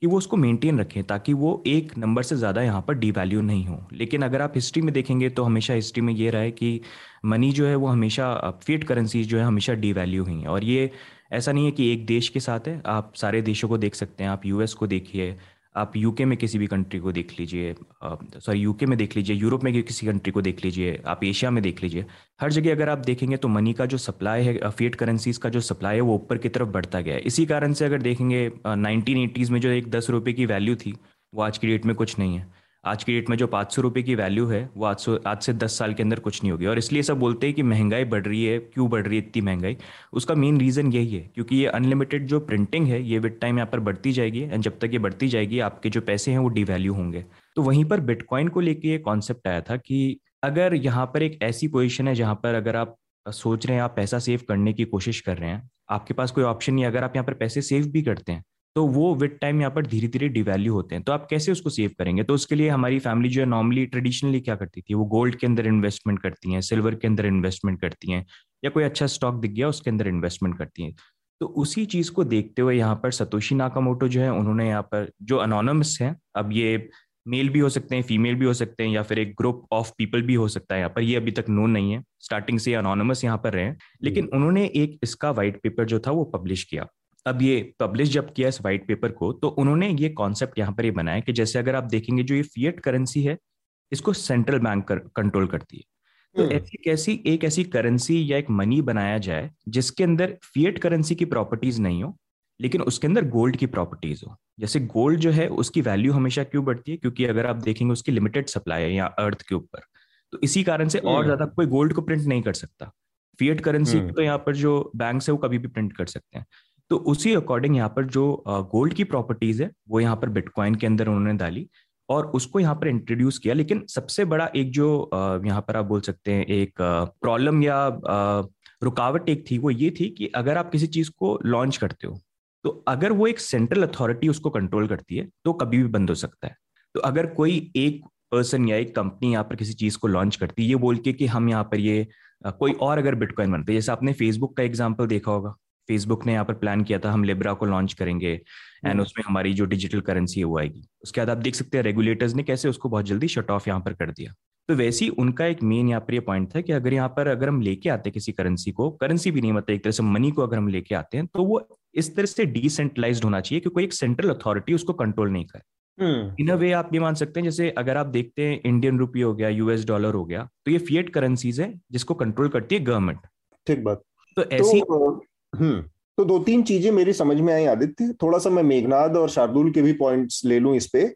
कि वो उसको मेंटेन रखें ताकि वो एक नंबर से ज़्यादा यहाँ पर डी वैल्यू नहीं हो। लेकिन अगर आप हिस्ट्री में देखेंगे तो हमेशा हिस्ट्री में ये रहा है कि मनी जो है वो हमेशा फिट करेंसीज जो है हमेशा डी वैल्यू हुई हैं। और ये ऐसा नहीं है कि एक देश के साथ है, आप सारे देशों को देख सकते हैं, आप यूएस को देखिए आप यूके में किसी भी कंट्री को देख लीजिए सॉरी यूके में देख लीजिए यूरोप में किसी कंट्री को देख लीजिए, आप एशिया में देख लीजिए, हर जगह अगर आप देखेंगे तो मनी का जो सप्लाई है फिएट करेंसीज का जो सप्लाई है वो ऊपर की तरफ़ बढ़ता गया है। इसी कारण से अगर देखेंगे नाइनटीन एटीज़ में जो एक दस रुपये की वैल्यू थी, वो आज की डेट में कुछ नहीं है। आज की डेट में जो पाँच सौ रुपये की वैल्यू है, वो आज सौ आज से दस साल के अंदर कुछ नहीं होगी। और इसलिए सब बोलते हैं कि महँगाई बढ़ रही है। क्यों बढ़ रही है इतनी महँगाई? उसका मेन रीज़न यही है, क्योंकि ये अनलिमिटेड जो प्रिंटिंग है, ये विद टाइम यहाँ पर बढ़ती जाएगी एंड जब तक ये बढ़ती जाएगी, आपके जो पैसे हैं वो डी वैल्यू होंगे। तो वहीं पर बिटकॉइन को लेकर ये कॉन्सेप्ट आया था कि अगर यहाँ पर एक ऐसी पोजिशन है जहाँ पर अगर आप सोच रहे हैं आप पैसा सेव करने की कोशिश कर रहे हैं, आपके पास कोई ऑप्शन नहीं अगर आप यहाँ पर पैसे सेव भी करते हैं तो वो विद टाइम यहाँ पर धीरे धीरे डिवैल्यू होते हैं। तो आप कैसे उसको सेव करेंगे? तो उसके लिए हमारी फैमिली जो है नॉर्मली ट्रेडिशनली क्या करती थी? वो गोल्ड के अंदर इन्वेस्टमेंट करती हैं सिल्वर के अंदर इन्वेस्टमेंट करती हैं या कोई अच्छा स्टॉक दिख गया उसके अंदर इन्वेस्टमेंट करती हैं। तो उसी चीज़ को देखते हुए यहाँ पर सतोशी नाकामोटो जो है उन्होंने यहाँ पर जो अनोनमस है अब ये मेल भी हो सकते हैं फीमेल भी हो सकते हैं या फिर एक ग्रुप ऑफ़ पीपल भी हो सकता है यहाँ पर। ये अभी तक नोन नहीं है। स्टार्टिंग से अनोनमस यहाँ पर रहे लेकिन उन्होंने एक इसका व्हाइट पेपर जो था वो पब्लिश किया। अब ये पब्लिश जब किया इस व्हाइट पेपर को तो उन्होंने ये कॉन्सेप्ट यहाँ पर ये बनाया कि जैसे अगर आप देखेंगे जो ये फिएट करेंसी है इसको सेंट्रल बैंक कर, कंट्रोल करती है तो हम्म। ऐसी कैसी एक ऐसी करेंसी या एक मनी बनाया जाए जिसके अंदर फिएट करेंसी की प्रॉपर्टीज़ नहीं हो लेकिन उसके अंदर गोल्ड की प्रॉपर्टीज़ हो जैसे गोल्ड जो है उसकी वैल्यू हमेशा क्यों बढ़ती है क्योंकि अगर आप देखेंगे उसकी लिमिटेड सप्लाई है यहाँ अर्थ के ऊपर तो इसी कारण से और हम्म। ज़्यादा कोई गोल्ड को प्रिंट नहीं कर सकता फिएट करेंसी हम्म। तो यहाँ पर जो बैंक है वो कभी भी प्रिंट कर सकते हैं तो उसी अकॉर्डिंग यहाँ पर जो गोल्ड की प्रॉपर्टीज़ है, वो यहाँ पर बिटकॉइन के अंदर उन्होंने डाली और उसको यहाँ पर इंट्रोड्यूस किया। लेकिन सबसे बड़ा एक जो यहाँ पर आप बोल सकते हैं, एक प्रॉब्लम या रुकावट एक थी, वो ये थी कि अगर आप किसी चीज़ को लॉन्च करते हो तो अगर वो एक सेंट्रल अथॉरिटी उसको कंट्रोल करती है तो कभी भी बंद हो सकता है। तो अगर कोई एक पर्सन या एक कंपनी यहाँ पर किसी चीज़ को लॉन्च करती है, ये बोल के कि हम यहाँ पर ये कोई और अगर बिटकॉइन बनते जैसे आपने फेसबुक का एग्ज़ाम्पल देखा होगा फेसबुक ने यहाँ पर प्लान किया था हम लिब्रा को लॉन्च करेंगे एंड हम्म। उसमें हमारी जो डिजिटल करेंसी है वो आएगी। उसके बाद आप देख सकते हैं रेगुलेटर्स ने कैसे उसको बहुत जल्दी शट ऑफ़ यहाँ पर कर दिया। तो वैसे ही उनका एक मेन यहाँ पर ये पॉइंट था कि अगर यहाँ पर अगर हम लेके आते किसी करेंसी को करेंसी भी नहीं मतलब एक तरह से मनी को अगर हम लेके आते हैं तो वो इस तरह से डिसेंट्रलाइज होना चाहिए कि कोई एक सेंट्रल अथॉरिटी उसको कंट्रोल नहीं करे। इन अ वे आप ये मान सकते हैं जैसे अगर आप देखते हैं इंडियन रुपी हो गया यूएस डॉलर हो गया तो ये फिएट करेंसीज है जिसको कंट्रोल करती है गवर्नमेंट ठीक बात। तो ऐसी तो, हम्म। तो दो तीन चीज़ें मेरी समझ में आई आदित्य। थोड़ा सा मैं मेघनाद और शार्दुल के भी पॉइंट्स ले लूँ इस पे।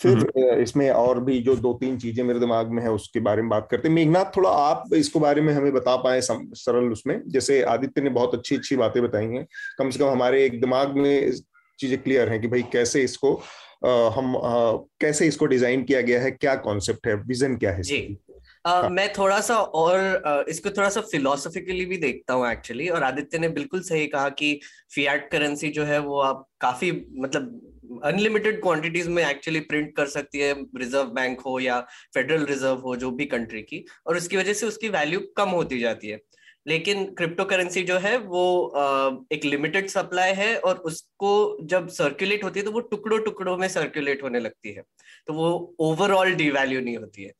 फिर हम्म। इसमें और भी जो दो तीन चीज़ें मेरे दिमाग में है उसके बारे में बात करते हैं। मेघनाथ थोड़ा आप इसको बारे में हमें बता पाए सरल उसमें। जैसे आदित्य ने बहुत अच्छी अच्छी बातें बताई हैं। कम से कम हमारे एक दिमाग में चीज़ें क्लियर हैं कि भाई कैसे इसको आ, हम आ, कैसे इसको डिज़ाइन किया गया है क्या कॉन्सेप्ट है विजन क्या है जी। Uh, मैं थोड़ा सा और uh, इसको थोड़ा सा फिलोसफिकली भी देखता हूँ एक्चुअली और आदित्य ने बिल्कुल सही कहा कि फियाट करेंसी जो है वो आप काफ़ी मतलब अनलिमिटेड क्वांटिटीज में एक्चुअली प्रिंट कर सकती है रिज़र्व बैंक हो या फेडरल रिज़र्व हो जो भी कंट्री की। और उसकी वजह से उसकी वैल्यू कम होती जाती है। लेकिन क्रिप्टो करेंसी जो है वो एक लिमिटेड सप्लाई है और उसको जब सर्कुलेट होती है तो वो टुकड़ों टुकड़ों में सर्कुलेट होने लगती है। तो वो ओवरऑल डिवैल्यू नहीं होती है।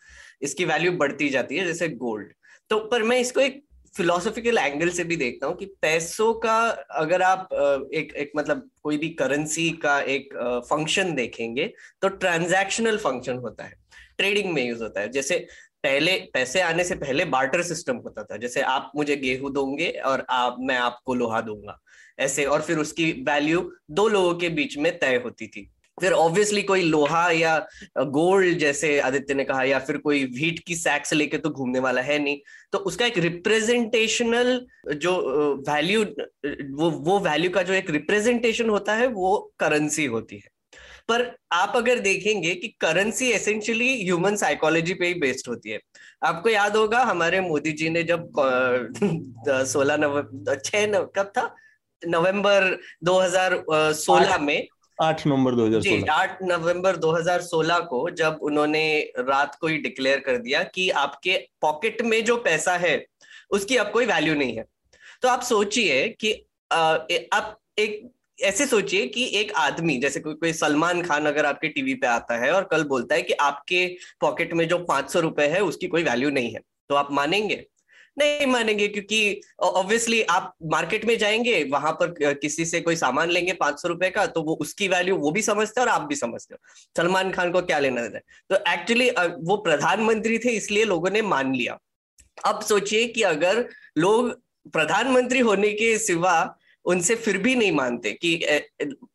इसकी वैल्यू बढ़ती जाती है, जैसे गोल्ड तो पर मैं इसको एक फिलोसफिकल एंगल से भी देखता हूँ कि पैसों का अगर आप एक एक मतलब कोई भी करेंसी का एक फ़ंक्शन देखेंगे तो ट्रांजैक्शनल फ़ंक्शन होता है. ट्रेडिंग में यूज़ होता है. जैसे पहले, पैसे आने से पहले बार्टर सिस्टम होता था. जैसे आप मुझे गेहूँ दोगे और आप, मैं आपको लोहा दूँगा. ऐसे, और फिर उसकी वैल्यू दो लोगों के बीच में तय होती थी. फिर ऑब्वियसली कोई लोहा या गोल्ड जैसे आदित्य ने कहा या फिर कोई व्हीट की सैक्स लेके तो घूमने वाला है नहीं। तो उसका एक रिप्रेजेंटेशनल जो वैल्यू वो वो वैल्यू का जो एक रिप्रेजेंटेशन होता है वो करेंसी होती है। पर आप अगर देखेंगे कि करेंसी एसेंशियली ह्यूमन साइकोलॉजी पे ही बेस्ड होती है। आपको याद होगा हमारे मोदी जी ने जब सोलह नवंबर छह कब था? नवंबर 2016 में आठ नवंबर 2016 आठ नवंबर 2016 को जब उन्होंने रात को ही डिक्लेयर कर दिया कि आपके पॉकेट में जो पैसा है उसकी अब कोई वैल्यू नहीं है। तो आप सोचिए कि आप एक ऐसे सोचिए कि एक आदमी जैसे कोई कोई सलमान खान अगर आपके टीवी पे आता है और कल बोलता है कि आपके पॉकेट में जो पाँच सौ रुपए है उसकी कोई वैल्यू नहीं है। तो आप मानेंगे? नहीं मानेंगे, क्योंकि ऑब्वियसली आप मार्केट में जाएँगे, वहाँ पर किसी से कोई सामान लेंगे पाँच सौ रुपए का तो वो उसकी वैल्यू वो भी समझते हैं और आप भी समझते हो। सलमान खान को क्या लेना है? तो एक्चुअली वो प्रधानमंत्री थे, इसलिए लोगों ने मान लिया। अब सोचिए कि अगर लोग प्रधानमंत्री होने के सिवा उनसे फिर भी नहीं मानते कि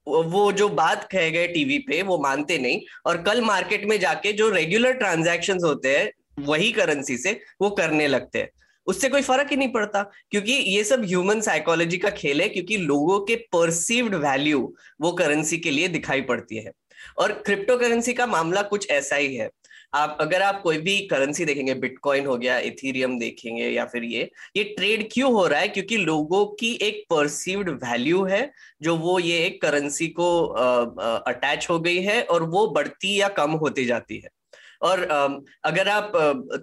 वो जो बात कह गए टीवी पे, वो मानते नहीं। और कल मार्केट में जाके जो रेगुलर ट्रांजैक्शंस होते हैं, वही करेंसी से वो करने लगते हैं। उससे कोई फ़र्क ही नहीं पड़ता, क्योंकि ये सब ह्यूमन साइकोलॉजी का खेल है, क्योंकि लोगों के परसीव्ड वैल्यू वो करेंसी के लिए दिखाई पड़ती है। और क्रिप्टो करेंसी का मामला कुछ ऐसा ही है। आप, अगर आप कोई भी करेंसी देखेंगे बिटकॉइन हो गया इथीरियम देखेंगे या फिर ये ये ट्रेड क्यों हो रहा है? क्योंकि लोगों की एक परसीव्ड वैल्यू है, जो वो ये एक करेंसी को अटैच हो गई है और वो बढ़ती या कम होती जाती है। और अगर आप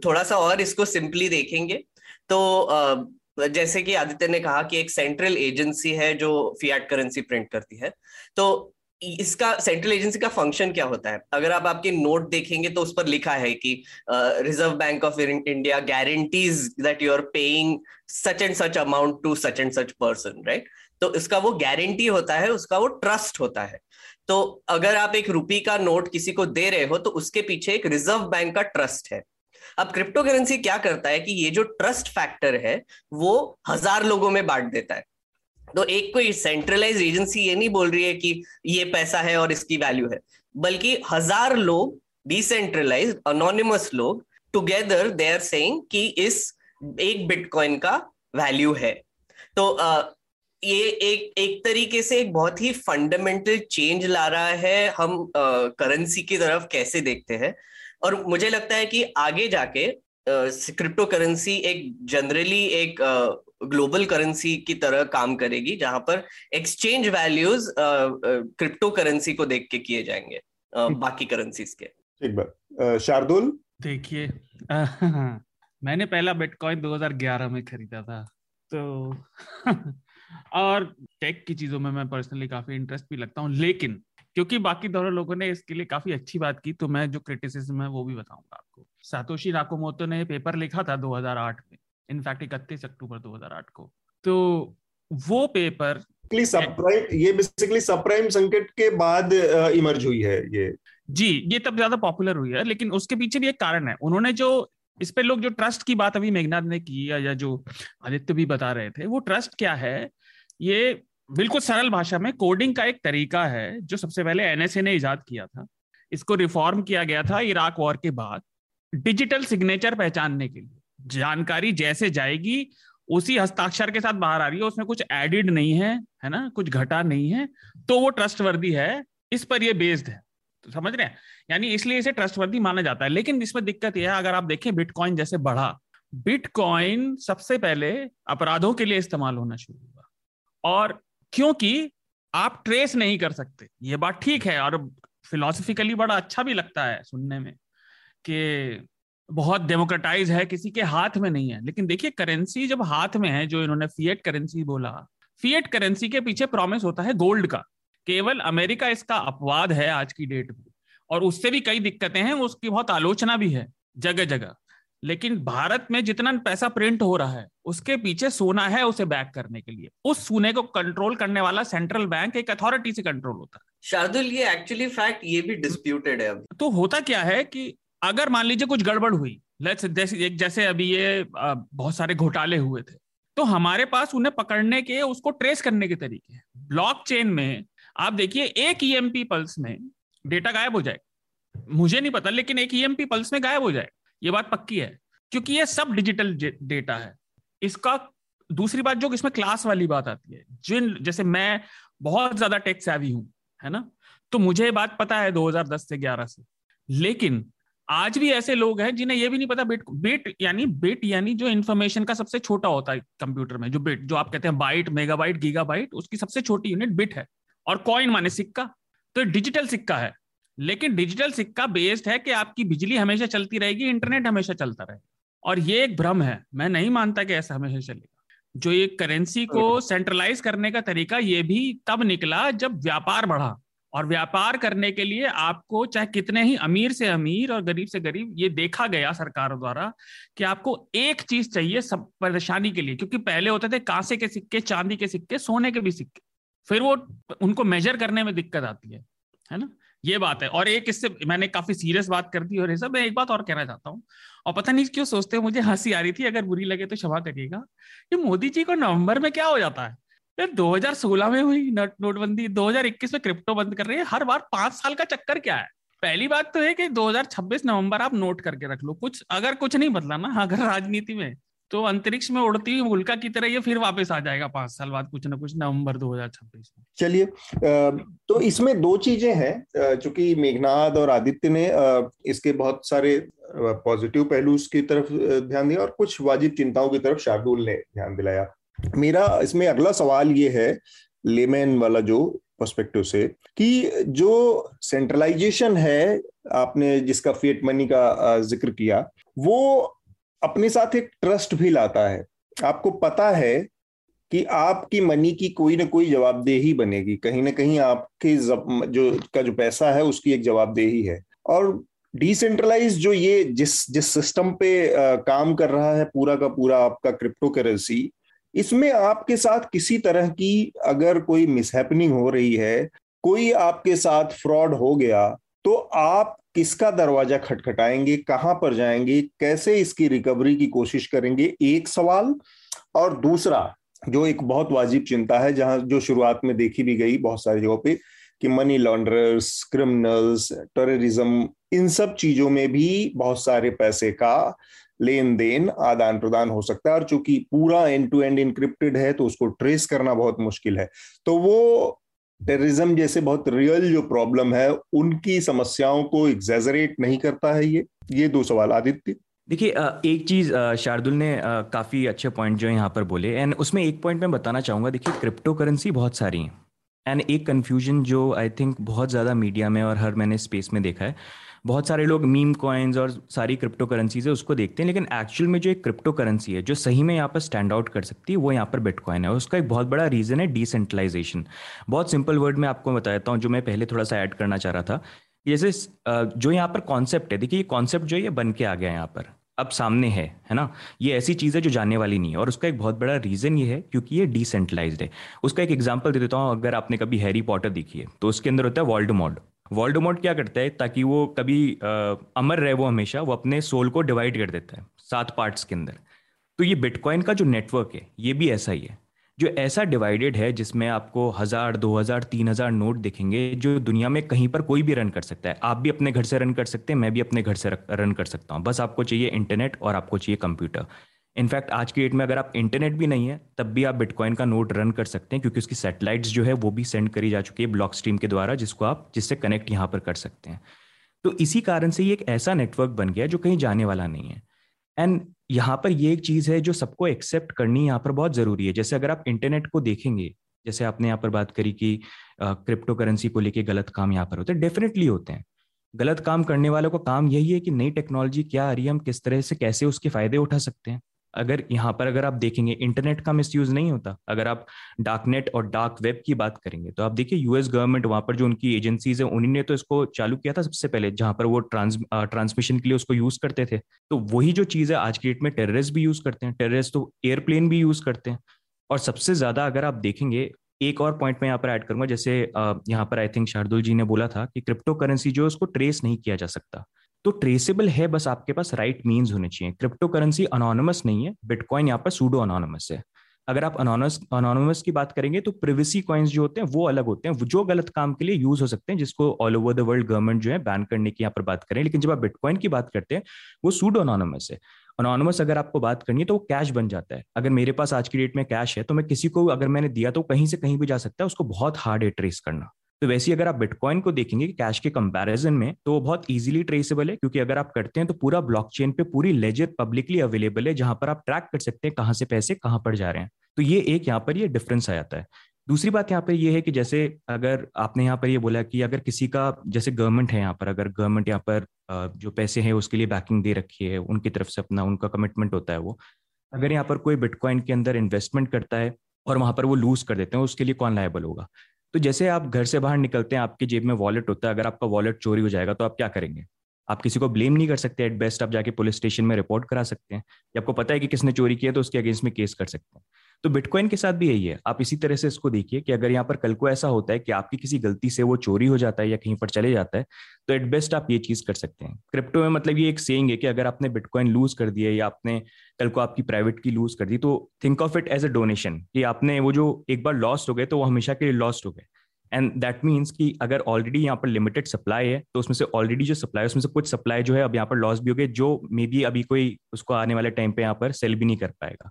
थोड़ा सा और इसको सिंपली देखेंगे तो जैसे कि आदित्य ने कहा कि एक सेंट्रल एजेंसी है जो फियाट करेंसी प्रिंट करती है। तो इसका सेंट्रल एजेंसी का फ़ंक्शन क्या होता है? अगर आप आपके नोट देखेंगे तो उस पर लिखा है कि Reserve Bank of India guarantees that you are paying such and such amount to such and such person right तो इसका वो गारंटी होता है, उसका वो ट्रस्ट होता है। तो अगर आप एक रुपी का नोट किसी को दे रहे हो तो उसके पीछे एक रिज़र्व बैंक का ट्रस्ट है। अब क्रिप्टो करेंसी क्या करता है कि ये जो ट्रस्ट फैक्टर है, वो हज़ार लोगों में बांट देता है। तो एक कोई सेंट्रलाइज एजेंसी ये नहीं बोल रही है कि ये पैसा है और इसकी वैल्यू है, बल्कि हज़ार लोग डिसेंट्रलाइज अनोनिमस लोग टुगेदर दे आर सेइंग कि इस एक बिटकॉइन का वैल्यू है। तो ये एक एक तरीके से एक बहुत ही फंडामेंटल चेंज ला रहा है। हम करेंसी की तरफ़ कैसे देखते हैं? और मुझे लगता है कि आगे जाके क्रिप्टो करेंसी एक जनरली एक ग्लोबल करेंसी की तरह काम करेगी जहाँ पर एक्सचेंज वैल्यूज़ क्रिप्टो करेंसी को देख के किए जाएँगे बाकी करेंसीज के। ठीक बात शार्दुल? देखिए मैंने पहला बिटकॉइन 2011 में खरीदा था तो और टेक की चीज़ों में मैं पर्सनली काफ़ी इंटरेस्ट भी लगता हूँ लेकिन क्योंकि बाकी दोनों लोगों ने इसके लिए काफ़ी अच्छी बात की तो मैं जो क्रिटिसिज्म है वो भी बताऊँगा आपको। सातोशी नाकोमोतो ने पेपर लिखा था 2008 में इनफैक्ट इकतीस अक्टूबर 2008 को। तो वो पेपर ये बेसिकली सबप्राइम संकट के बाद इमर्ज हुई है ये। जी ये तब ज़्यादा पॉपुलर हुई है लेकिन उसके पीछे भी एक कारण है। उन्होंने जो इस पे लोग जो ट्रस्ट की बात अभी मेघनाथ ने की या जो आदित्य भी बता रहे थे वो ट्रस्ट क्या है? ये बिल्कुल सरल भाषा में कोडिंग का एक तरीका है, जो सबसे पहले एनएसए ने इजाद किया था। इसको रिफॉर्म किया गया था इराक वॉर के बाद डिजिटल सिग्नेचर पहचानने के लिए। जानकारी जैसे जाएगी, उसी हस्ताक्षर के साथ बाहर आ रही है, उसमें कुछ एडिड नहीं है है ना? कुछ घटा नहीं है तो वो ट्रस्टवर्दी है, इस पर ये बेस्ड है। तो समझ रहे हैं? यानी इसलिए इसे ट्रस्टवर्दी माना जाता है। लेकिन इसमें दिक्कत यह है, अगर आप देखें बिटकॉइन जैसे बढ़ा बिटकॉइन सबसे पहले अपराधों के लिए इस्तेमाल होना शुरू हुआ। और क्योंकि आप ट्रेस नहीं कर सकते। ये बात ठीक है और फिलोसफिकली बड़ा अच्छा भी लगता है सुनने में कि बहुत डेमोक्रेटाइज है, किसी के हाथ में नहीं है। लेकिन देखिए करेंसी जब हाथ में है, जो इन्होंने फिएट करेंसी बोला फिएट करेंसी के पीछे प्रॉमिस होता है गोल्ड का। केवल अमेरिका इसका अपवाद है आज की डेट में। और उससे भी कई दिक्कतें हैं, उसकी बहुत आलोचना भी है जगह जगह लेकिन भारत में जितना पैसा प्रिंट हो रहा है उसके पीछे सोना है उसे बैक करने के लिए। उस सोने को कंट्रोल करने वाला सेंट्रल बैंक एक अथॉरिटी से कंट्रोल होता है। शार्दुल ये एक्चुअली फैक्ट ये भी डिस्प्यूटेड है अभी तो होता क्या है कि अगर मान लीजिए कुछ गड़बड़ हुई लेट्स जैसे जैसे अभी ये बहुत सारे घोटाले हुए थे तो हमारे पास उन्हें पकड़ने के उसको ट्रेस करने के तरीके ब्लॉक चेन में आप देखिए एक ईएमपी e पल्स में डेटा गायब हो जाए। मुझे नहीं पता लेकिन एक ईएमपी e पल्स में गायब हो जाए। ये बात पक्की है, क्योंकि ये सब डिजिटल डेटा है। इसका दूसरी बात जो इसमें क्लास वाली बात आती है, जिन, जैसे मैं बहुत ज़्यादा टेक्स एवी हूँ, है ना? तो मुझे बात पता है 2010 से 11 से। लेकिन आज भी ऐसे लोग हैं जिन्हें ये भी नहीं पता बिट बिट यानी बिट यानी जो इन्फॉर्मेशन का सबसे छोटा होता है कंप्यूटर में, जो बिट जो आप कहते हैं बाइट मेगाबाइट गीगाबाइट उसकी सबसे छोटी यूनिट बिट है। और कॉइन माने सिक्का। तो डिजिटल सिक्का है। लेकिन डिजिटल सिक्का बेस्ड है कि आपकी बिजली हमेशा चलती रहेगी इंटरनेट हमेशा चलता रहेगा और ये एक भ्रम है। मैं नहीं मानता कि ऐसा हमेशा चलेगा। जो ये करेंसी को सेंट्रलाइज करने का तरीका ये भी तब निकला जब व्यापार बढ़ा। और व्यापार करने के लिए आपको चाहे कितने ही अमीर से अमीर और गरीब से गरीब ये देखा गया सरकार द्वारा कि आपको एक चीज़ चाहिए सब परेशानी के लिए। क्योंकि पहले होते थे कांसे के सिक्के चांदी के सिक्के सोने के भी सिक्के। फिर वो उनको मेजर करने में दिक्कत आती है। है ना? ये बात है। और एक इससे मैंने काफ़ी सीरियस बात कर दी और सब, मैं एक बात और कहना चाहता हूँ। और पता नहीं क्यों सोचते मुझे हँसी आ रही थी, अगर बुरी लगे तो क्षमा करिएगा। कि मोदी जी को नवंबर में क्या हो जाता है? यार 2016 में हुई नोटबंदी 2021 में क्रिप्टो बंद कर रही है। हर बार पाँच साल का चक्कर क्या है? पहली बात तो है कि 2026 नवंबर आप नोट करके रख लो। कुछ, अगर कुछ नहीं बदला ना, अगर राजनीति में तो अंतरिक्ष में उड़ती हुई उल्का की तरह ये फिर वापस आ जाएगा पाँच साल बाद, कुछ ना कुछ नवंबर 2026 में। चलिए तो इसमें दो चीज़ें हैं चूँकि मेघनाथ और आदित्य ने इसके बहुत सारे पॉजिटिव पहलू की तरफ़ ध्यान दिया और कुछ वाजिब चिंताओं की तरफ़ शार्दुल ने ध्यान दिलाया। मेरा इसमें अगला सवाल ये है, लेमैन वाला जो पर्सपेक्टिव से, कि जो सेंट्रलाइजेशन है, आपने जिसका फेट मनी का ज़िक्र किया, वो अपने साथ एक ट्रस्ट भी लाता है। आपको पता है कि आपकी मनी की कोई ना कोई जवाबदेही बनेगी। कहीं ना कहीं आपके जो का जो पैसा है उसकी एक जवाबदेही है। और डिसेंट्रलाइज जो ये जिस जिस सिस्टम पे आ, काम कर रहा है पूरा का पूरा आपका क्रिप्टो करेंसी इसमें आपके साथ किसी तरह की अगर कोई मिसहैपनिंग हो रही है कोई आपके साथ फ्रॉड हो गया तो आप किसका दरवाज़ा खटखटाएँगे, कहाँ पर जाएँगे, कैसे इसकी रिकवरी की कोशिश करेंगे, एक सवाल। और दूसरा, जो एक बहुत वाजिब चिंता है, जहाँ जो शुरुआत में देखी भी गई बहुत सारी जगहों पे, कि मनी लॉन्ड्रर्स क्रिमिनल्स टेररिज्म इन सब चीज़ों में भी बहुत सारे पैसे का लेन देन आदान प्रदान हो सकता है। और चूँकि पूरा एंड टू एंड इंक्रिप्टेड है तो उसको ट्रेस करना बहुत मुश्किल है। तो वो टेररिज्म जैसे बहुत रियल जो प्रॉब्लम है, उनकी समस्याओं को एग्जेजरेट नहीं करता है ये। ये दो सवाल, आदित्य। देखिए एक चीज़ शार्दुल ने काफ़ी अच्छे पॉइंट जो यहाँ पर बोले। एंड उसमें एक पॉइंट मैं बताना चाहूँगा, देखिए क्रिप्टो करेंसी बहुत सारी हैं। एंड एक कंफ्यूजन जो आई थिंक बहुत ज़्यादा मीडिया में और हर मैंने स्पेस में देखा है। बहुत सारे लोग मीम कॉइन्स और सारी क्रिप्टो करेंसीज है, उसको देखते हैं, लेकिन एक्चुअल में जो एक क्रिप्टो करेंसी है, जो सही में यहाँ पर स्टैंड आउट कर सकती है, वो यहाँ पर बिटकॉइन है। उसका एक बहुत बड़ा रीज़न है डिसेंट्रलाइजेशन बहुत सिंपल वर्ड में आपको बताता हूँ, जो मैं पहले थोड़ा सा ऐड करना चाह रहा था। जैसे जो यहाँ पर कॉन्सेप्ट है, देखिए ये कॉन्सेप्ट जो है, ये बन के आ गया है यहाँ पर। अब सामने है है ना? ये ऐसी चीज़ है जो जानने वाली नहीं है। और उसका एक बहुत बड़ा रीज़न ये है, क्योंकि ये डिसेंट्रलाइज्ड है। उसका एक एग्जांपल दे देता हूँ, अगर आपने कभी हैरी पॉटर देखी है तो उसके अंदर होता है वर्ल्ड मॉड वर्ल्ड मोड क्या करता है ताकि वो कभी आ, अमर रहे वो हमेशा वो अपने सोल को डिवाइड कर देता है सात पार्ट्स के अंदर। तो ये बिटकॉइन का जो नेटवर्क है ये भी ऐसा ही है। जो ऐसा डिवाइडेड है जिसमें आपको हज़ार दो हज़ार तीन हज़ार नोट दिखेंगे जो दुनिया में कहीं पर कोई भी रन कर सकता है। आप भी अपने घर से रन कर सकते हैं मैं भी अपने घर से रन कर सकता हूँ। बस आपको चाहिए इंटरनेट और आपको चाहिए कंप्यूटर। इनफैक्ट आज की डेट में अगर आप इंटरनेट भी नहीं है, तब भी आप बिटकॉइन का नोट रन कर सकते हैं, क्योंकि उसकी सेटेलाइट्स जो है, वो भी सेंड करी जा चुकी है ब्लॉक स्ट्रीम के द्वारा, जिसको आप, जिससे कनेक्ट यहाँ पर कर सकते हैं। तो इसी कारण से ये एक ऐसा नेटवर्क बन गया जो कहीं जाने वाला नहीं है। एंड यहाँ पर ये एक चीज़ है जो सबको एक्सेप्ट करनी यहाँ पर बहुत ज़रूरी है। जैसे अगर आप इंटरनेट को देखेंगे, जैसे आपने यहाँ पर बात करी कि क्रिप्टो करेंसी को लेके गलत काम यहाँ पर होते हैं डेफिनेटली होते हैं। गलत काम करने वालों का काम यही है कि नई टेक्नोलॉजी क्या आ रही है, हम किस तरह से, कैसे उसके फ़ायदे उठा सकते हैं। अगर यहाँ पर अगर आप देखेंगे इंटरनेट का मिस यूज़ नहीं होता। अगर आप डार्क नेट और डार्क वेब की बात करेंगे तो आप देखिए यूएस गवर्नमेंट वहाँ पर जो उनकी एजेंसीज है, उन्हीं ने तो इसको चालू किया था सबसे पहले, जहाँ पर वो ट्रांस ट्रांसमिशन के लिए उसको यूज़ करते थे। तो वही जो चीज़ है, आज की डेट में टेररिस्ट भी यूज़ करते हैं टेररिस्ट तो एयरप्लेन भी यूज़ करते हैं। और सबसे ज़्यादा अगर आप देखेंगे, एक और पॉइंट मैं यहाँ पर ऐड करूँगा, जैसे यहाँ पर आई थिंक शार्दुल जी ने बोला था कि क्रिप्टो करेंसी जो है, उसको ट्रेस नहीं किया जा सकता। तो ट्रेसेबल है, बस आपके पास राइट मीन्स होने चाहिए। क्रिप्टो करेंसी अनोनमस नहीं है बिटकॉइन यहाँ पर सूडो अनोनमस है। अगर आप अनोनस अनोनमस की बात करेंगे तो प्रिवेसी कॉइन्स जो होते हैं, वो अलग होते हैं। जो गलत काम के लिए यूज़ हो सकते हैं, जिसको all over the world government जो है बैन करने की यहाँ पर बात करें। लेकिन जब आप बिटकॉइन की बात करते हैं, वो सूडो अनोनमस है। अनोनमस अगर आपको बात करनी है तो वो कैश बन जाता है। अगर मेरे पास आज की डेट में कैश है तो मैं किसी को अगर मैंने दिया तो कहीं से कहीं भी जा सकता है, उसको बहुत हार्ड है ट्रेस करना। तो वैसे ही अगर आप बिटकॉइन को देखेंगे कैश के कंपैरिजन में तो वो बहुत इजीली ट्रेसेबल है, क्योंकि अगर आप करते हैं तो पूरा ब्लॉकचेन पे पूरी लेजर पब्लिकली अवेलेबल है, जहाँ पर आप ट्रैक कर सकते हैं कहाँ से पैसे कहाँ पर जा रहे हैं। तो ये एक यहाँ पर ये डिफरेंस आ जाता है। दूसरी बात यहाँ पर ये है कि जैसे अगर आपने यहाँ पर ये बोला कि अगर किसी का, जैसे गवर्नमेंट है यहाँ पर, अगर गवर्नमेंट यहाँ पर जो पैसे हैं उसके लिए बैकिंग दे रखी है, उनकी तरफ़ से अपना, उनका कमिटमेंट होता है वो। अगर यहाँ पर कोई बिटकॉइन के अंदर इन्वेस्टमेंट करता है और वहाँ पर वो लूज कर देते हैं, उसके लिए कौन लायबल होगा? तो जैसे आप घर से बाहर निकलते हैं, आपकी जेब में वॉलेट होता है, अगर आपका वॉलेट चोरी हो जाएगा तो आप क्या करेंगे? आप किसी को ब्लेम नहीं कर सकते एट बेस्ट आप जाके पुलिस स्टेशन में रिपोर्ट करा सकते हैं आपको पता है कि किसने चोरी किया तो उसके अगेंस्ट में केस कर सकते हैं। तो बिटकॉइन के साथ भी यही है। आप इसी तरह से इसको देखिए कि अगर यहाँ पर कल को ऐसा होता है कि आपकी किसी गलती से वो चोरी हो जाता है या कहीं पर चले जाता है तो एट बेस्ट आप ये चीज़ कर सकते हैं। क्रिप्टो में मतलब ये एक सेइंग है कि अगर आपने बिटकॉइन लूज कर दिया या आपने कल को आपकी प्राइवेट की लूज कर दी तो think of it as a donation कि आपने वो जो एक बार लॉस्ट हो गए तो वो हमेशा के लिए लॉस्ट हो गए। एंड दैट मीन्स कि अगर ऑलरेडी यहाँ पर लिमिटेड सप्लाई है तो उसमें से ऑलरेडी जो सप्लाई है, उसमें से कुछ सप्लाई जो है अब यहाँ पर लॉस भी हो गए, जो मे बी अभी कोई उसको आने वाले टाइम पे यहाँ पर सेल भी नहीं कर पाएगा।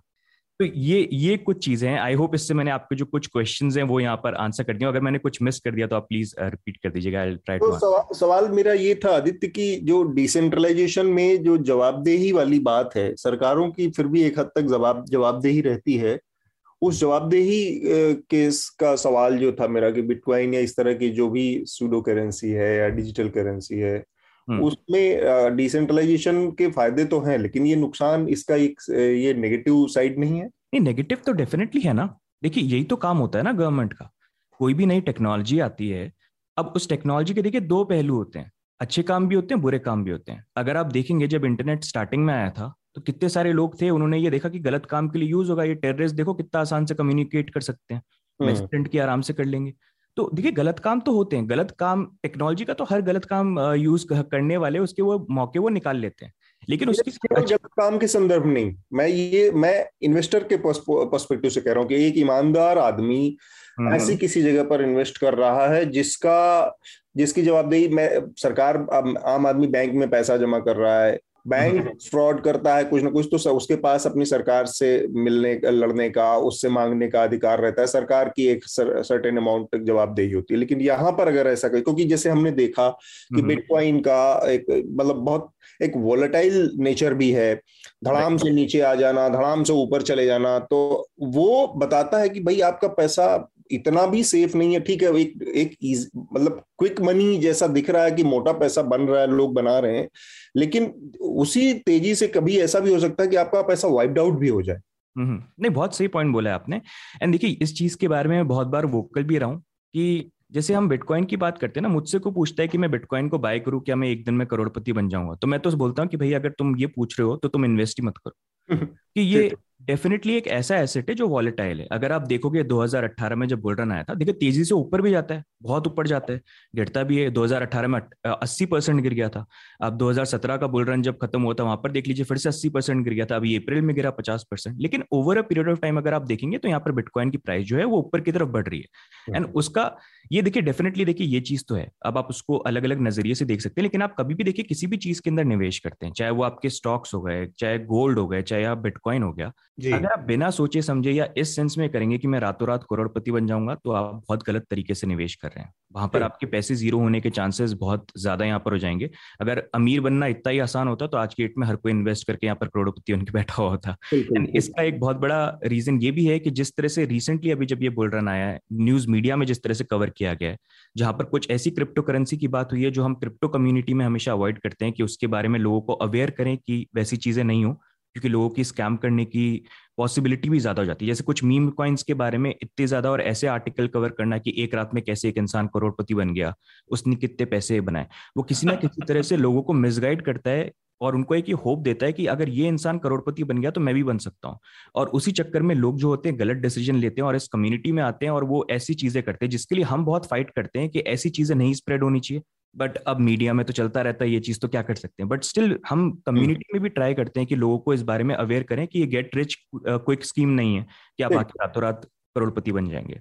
तो ये ये कुछ चीज़ें हैं। आई होप इससे मैंने आपके जो कुछ क्वेश्चन हैं वो यहाँ पर आंसर कर दिया। अगर मैंने कुछ मिस कर दिया तो आप प्लीज़ रिपीट कर दीजिएगा। ट्राई तो सवा, सवाल मेरा ये था आदित्य की जो डिसेंट्रलाइजेशन में जो जवाबदेही वाली बात है सरकारों की फिर भी एक हद तक जवाब जवाबदेही रहती है। उस जवाबदेही केस का सवाल जो था मेरा कि बिटकॉइन या इस तरह की जो भी सूडो करेंसी है या डिजिटल करेंसी है हम्म। उसमें डिसेंट्रलाइजेशन के फ़ायदे तो हैं लेकिन ये नुकसान इसका एक ये नेगेटिव साइड नहीं है। नहीं नेगेटिव तो डेफिनेटली है ना। देखिए यही तो काम होता है ना गवर्नमेंट का। कोई भी नई टेक्नोलॉजी आती है अब उस टेक्नोलॉजी के देखिए दो पहलू होते हैं। अच्छे काम भी होते हैं बुरे काम भी होते हैं। अगर आप देखेंगे जब इंटरनेट स्टार्टिंग में आया था तो कितने सारे लोग थे उन्होंने ये देखा कि गलत काम के लिए यूज़ होगा। ये टेररिस्ट देखो कितना आसान से कम्युनिकेट कर सकते हैं। Message hmm. की आराम से कर लेंगे। तो देखिए गलत काम तो होते हैं। गलत काम टेक्नोलॉजी का तो हर गलत काम यूज़ करने वाले उसके वो मौके वो निकाल लेते हैं। लेकिन उसकी जब काम के संदर्भ नहीं। मैं ये मैं इन्वेस्टर के पर्सपेक्टिव से कह रहा हूँ कि एक ईमानदार आदमी हम्म, ऐसी हम्म। किसी जगह पर इन्वेस्ट कर रहा है जिसका जिसकी जवाबदेही मैं सरकार आम आदमी बैंक में पैसा जमा कर रहा है। बैंक फ्रॉड करता है कुछ ना कुछ तो उसके पास अपनी सरकार से मिलने लड़ने का उससे मांगने का अधिकार रहता है। सरकार की एक सर्टेन अमाउंट तक जवाबदेही होती है। लेकिन यहाँ पर अगर ऐसा क्योंकि जैसे हमने देखा कि बिटकॉइन का एक मतलब बहुत एक वोलेटाइल नेचर भी है। धड़ाम से नीचे आ जाना धड़ाम से ऊपर चले जाना तो वो बताता है कि भाई आपका पैसा इतना भी सेफ़ नहीं है ठीक है एक एक मतलब क्विक मनी जैसा दिख रहा है कि मोटा पैसा बन रहा है लोग बना रहे हैं लेकिन उसी तेज़ी से कभी ऐसा भी हो सकता है कि आपका पैसा वाइप्ड आउट भी हो जाए। नहीं बहुत सही पॉइंट बोला है आपने। एंड देखिए इस चीज़ के बारे में बहुत बार वोकल भी रहा हूँ कि जैसे हम बिटकॉइन की बात करते हैं ना मुझसे को पूछता है कि मैं बिटकॉइन को बाय करूँ क्या मैं एक दिन में करोड़पति बन जाऊँगा? तो मैं तो बोलता हूँ कि भाई अगर तुम ये पूछ रहे हो तो तुम इन्वेस्ट ही मत करो। कि ये डेफिनेटली एक ऐसा एसेट है जो वॉलेटाइल है। अगर आप देखोगे 2018 में जब बुलरन आया था देखिए तेज़ी से ऊपर भी जाता है बहुत ऊपर जाता है गिरता भी है। 2018 में 80 परसेंट गिर गया था। अब 2017 का बुलरन जब खत्म हुआ था वहाँ पर देख लीजिए फिर से 80 परसेंट गिर गया था। अभी अप्रैल में गिरा 50 परसेंट। लेकिन over a period of time अगर आप देखेंगे तो यहाँ पर बिटकॉइन की प्राइस जो है वो ऊपर की तरफ़ बढ़ रही है। एंड उसका ये देखिए डेफिनेटली देखिए ये चीज़ तो है। अब आप उसको अलग अलग नज़रिए से देख सकते हैं लेकिन आप कभी भी देखिए किसी भी चीज़ के अंदर निवेश करते हैं चाहे वो आपके स्टॉक्स हो गए चाहे गोल्ड हो गए चाहे आप बिटकॉइन हो गया अगर आप बिना सोचे समझे या इस सेंस में करेंगे कि मैं रातों रात करोड़पति बन जाऊँगा तो आप बहुत गलत तरीके से निवेश कर रहे हैं। वहाँ पर आपके पैसे ज़ीरो होने के चांसेस बहुत ज़्यादा यहाँ पर हो जाएँगे। अगर अमीर बनना इतना ही आसान होता तो आज के डेट में हर कोई इन्वेस्ट करके यहाँ पर करोड़पति बन के बैठा हुआ होता। एंड इसका एक बहुत बड़ा रीजन ये भी है कि जिस तरह से रिसेंटली अभी जब ये बोल रन आया है न्यूज़ मीडिया में जिस तरह से कवर किया गया है जहाँ पर कुछ ऐसी क्रिप्टो करेंसी की बात हुई है जो हम क्रिप्टो कम्युनिटी में हमेशा अवॉइड करते हैं कि उसके बारे में लोगों को अवेयर करें कि वैसी चीज़ें नहीं हो। क्योंकि लोगों की स्कैम करने की पॉसिबिलिटी भी ज़्यादा हो जाती है। जैसे कुछ मीम कॉइन्स के बारे में इतने ज़्यादा और ऐसे आर्टिकल कवर करना कि एक रात में कैसे एक इंसान करोड़पति बन गया उसने कितने पैसे बनाए। वो किसी ना किसी तरह से लोगों को मिसगाइड करता है और उनको एक ये होप देता है कि अगर ये इंसान करोड़पति बन गया तो मैं भी बन सकता हूँ। और उसी चक्कर में लोग जो होते हैं गलत डिसीज़न लेते हैं और इस कम्युनिटी में आते हैं और वो ऐसी चीज़ें करते हैं जिसके लिए हम बहुत फाइट करते हैं कि ऐसी चीज़ें नहीं स्प्रेड होनी चाहिए। बट अब मीडिया में तो चलता रहता है ये चीज़ तो क्या कर सकते हैं? बट स्टिल हम कम्युनिटी में भी ट्राई करते हैं कि लोगों को इस बारे में अवेयर करें कि ये गेट रिच क्विक स्कीम नहीं है कि आप आके रातों रात करोड़पति बन जाएँगे।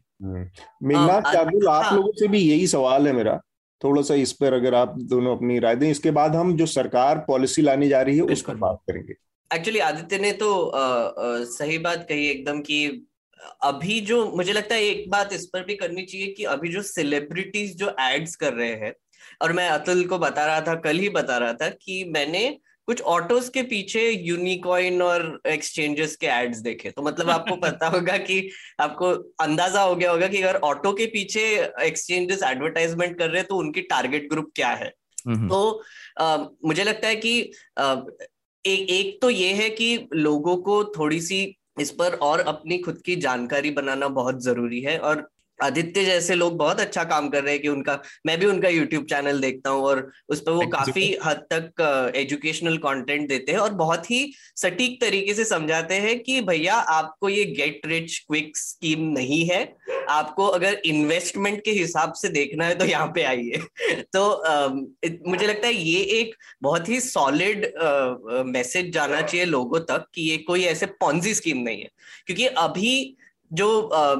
मेघनाथ शार्दुल आप हाँ। लोगों से भी यही सवाल है मेरा। थोड़ा सा इस पर अगर आप दोनों अपनी राय दें इसके बाद हम जो सरकार पॉलिसी लाने जा रही है उस पर बात करेंगे। एक्चुअली आदित्य ने तो आ, आ, सही बात कही एकदम कि अभी जो मुझे लगता है एक बात इस पर भी करनी चाहिए कि अभी जो सेलिब्रिटीज जो एड्स कर रहे हैं और मैं अतुल को बता रहा था कल ही बता रहा था कि मैंने कुछ ऑटोज के पीछे यूनिकॉइन और एक्सचेंजेस के एड्स देखे। तो मतलब आपको पता होगा कि आपको अंदाज़ा हो गया होगा कि अगर ऑटो के पीछे एक्सचेंजेस एडवर्टाइजमेंट कर रहे हैं तो उनकी टारगेट ग्रुप क्या है? तो आ, मुझे लगता है कि आ, ए, एक तो ये है कि लोगों को थोड़ी सी इस पर और अपनी खुद की जानकारी बनाना बहुत ज़रूरी है और आदित्य जैसे लोग बहुत अच्छा काम कर रहे हैं कि उनका मैं भी उनका यूट्यूब चैनल देखता हूँ और उस पर वो काफ़ी हद तक एजुकेशनल कंटेंट देते हैं और बहुत ही सटीक तरीके से समझाते हैं कि भैया आपको ये गेट रिच क्विक स्कीम नहीं है। आपको अगर इन्वेस्टमेंट के हिसाब से देखना है तो यहाँ पे आइए। तो आ, मुझे लगता है ये एक बहुत ही सॉलिड मैसेज जाना चाहिए लोगों तक कि ये कोई ऐसे पॉन्जी स्कीम नहीं है। क्योंकि अभी जो आ,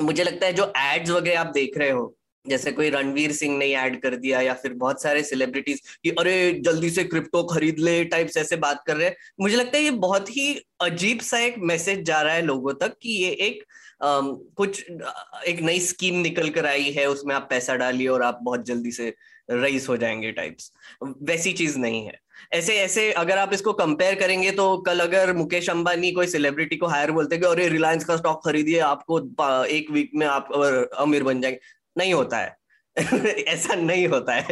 मुझे लगता है जो एड्स वगैरह आप देख रहे हो जैसे कोई रणवीर सिंह ने ऐड कर दिया या फिर बहुत सारे सेलिब्रिटीज कि अरे जल्दी से क्रिप्टो खरीद ले टाइप्स ऐसे बात कर रहे हैं। मुझे लगता है ये बहुत ही अजीब सा एक मैसेज जा रहा है लोगों तक कि ये एक Um, कुछ एक नई स्कीम निकल कर आई है उसमें आप पैसा डालिए और आप बहुत जल्दी से रईस हो जाएँगे टाइप्स वैसी चीज़ नहीं है। ऐसे ऐसे अगर आप इसको कंपेयर करेंगे तो कल अगर मुकेश अंबानी कोई सेलिब्रिटी को हायर बोलते कि अरे रिलायंस का स्टॉक खरीदिए आपको एक वीक में आप अमीर बन जाएँगे। नहीं होता है। ऐसा नहीं होता है।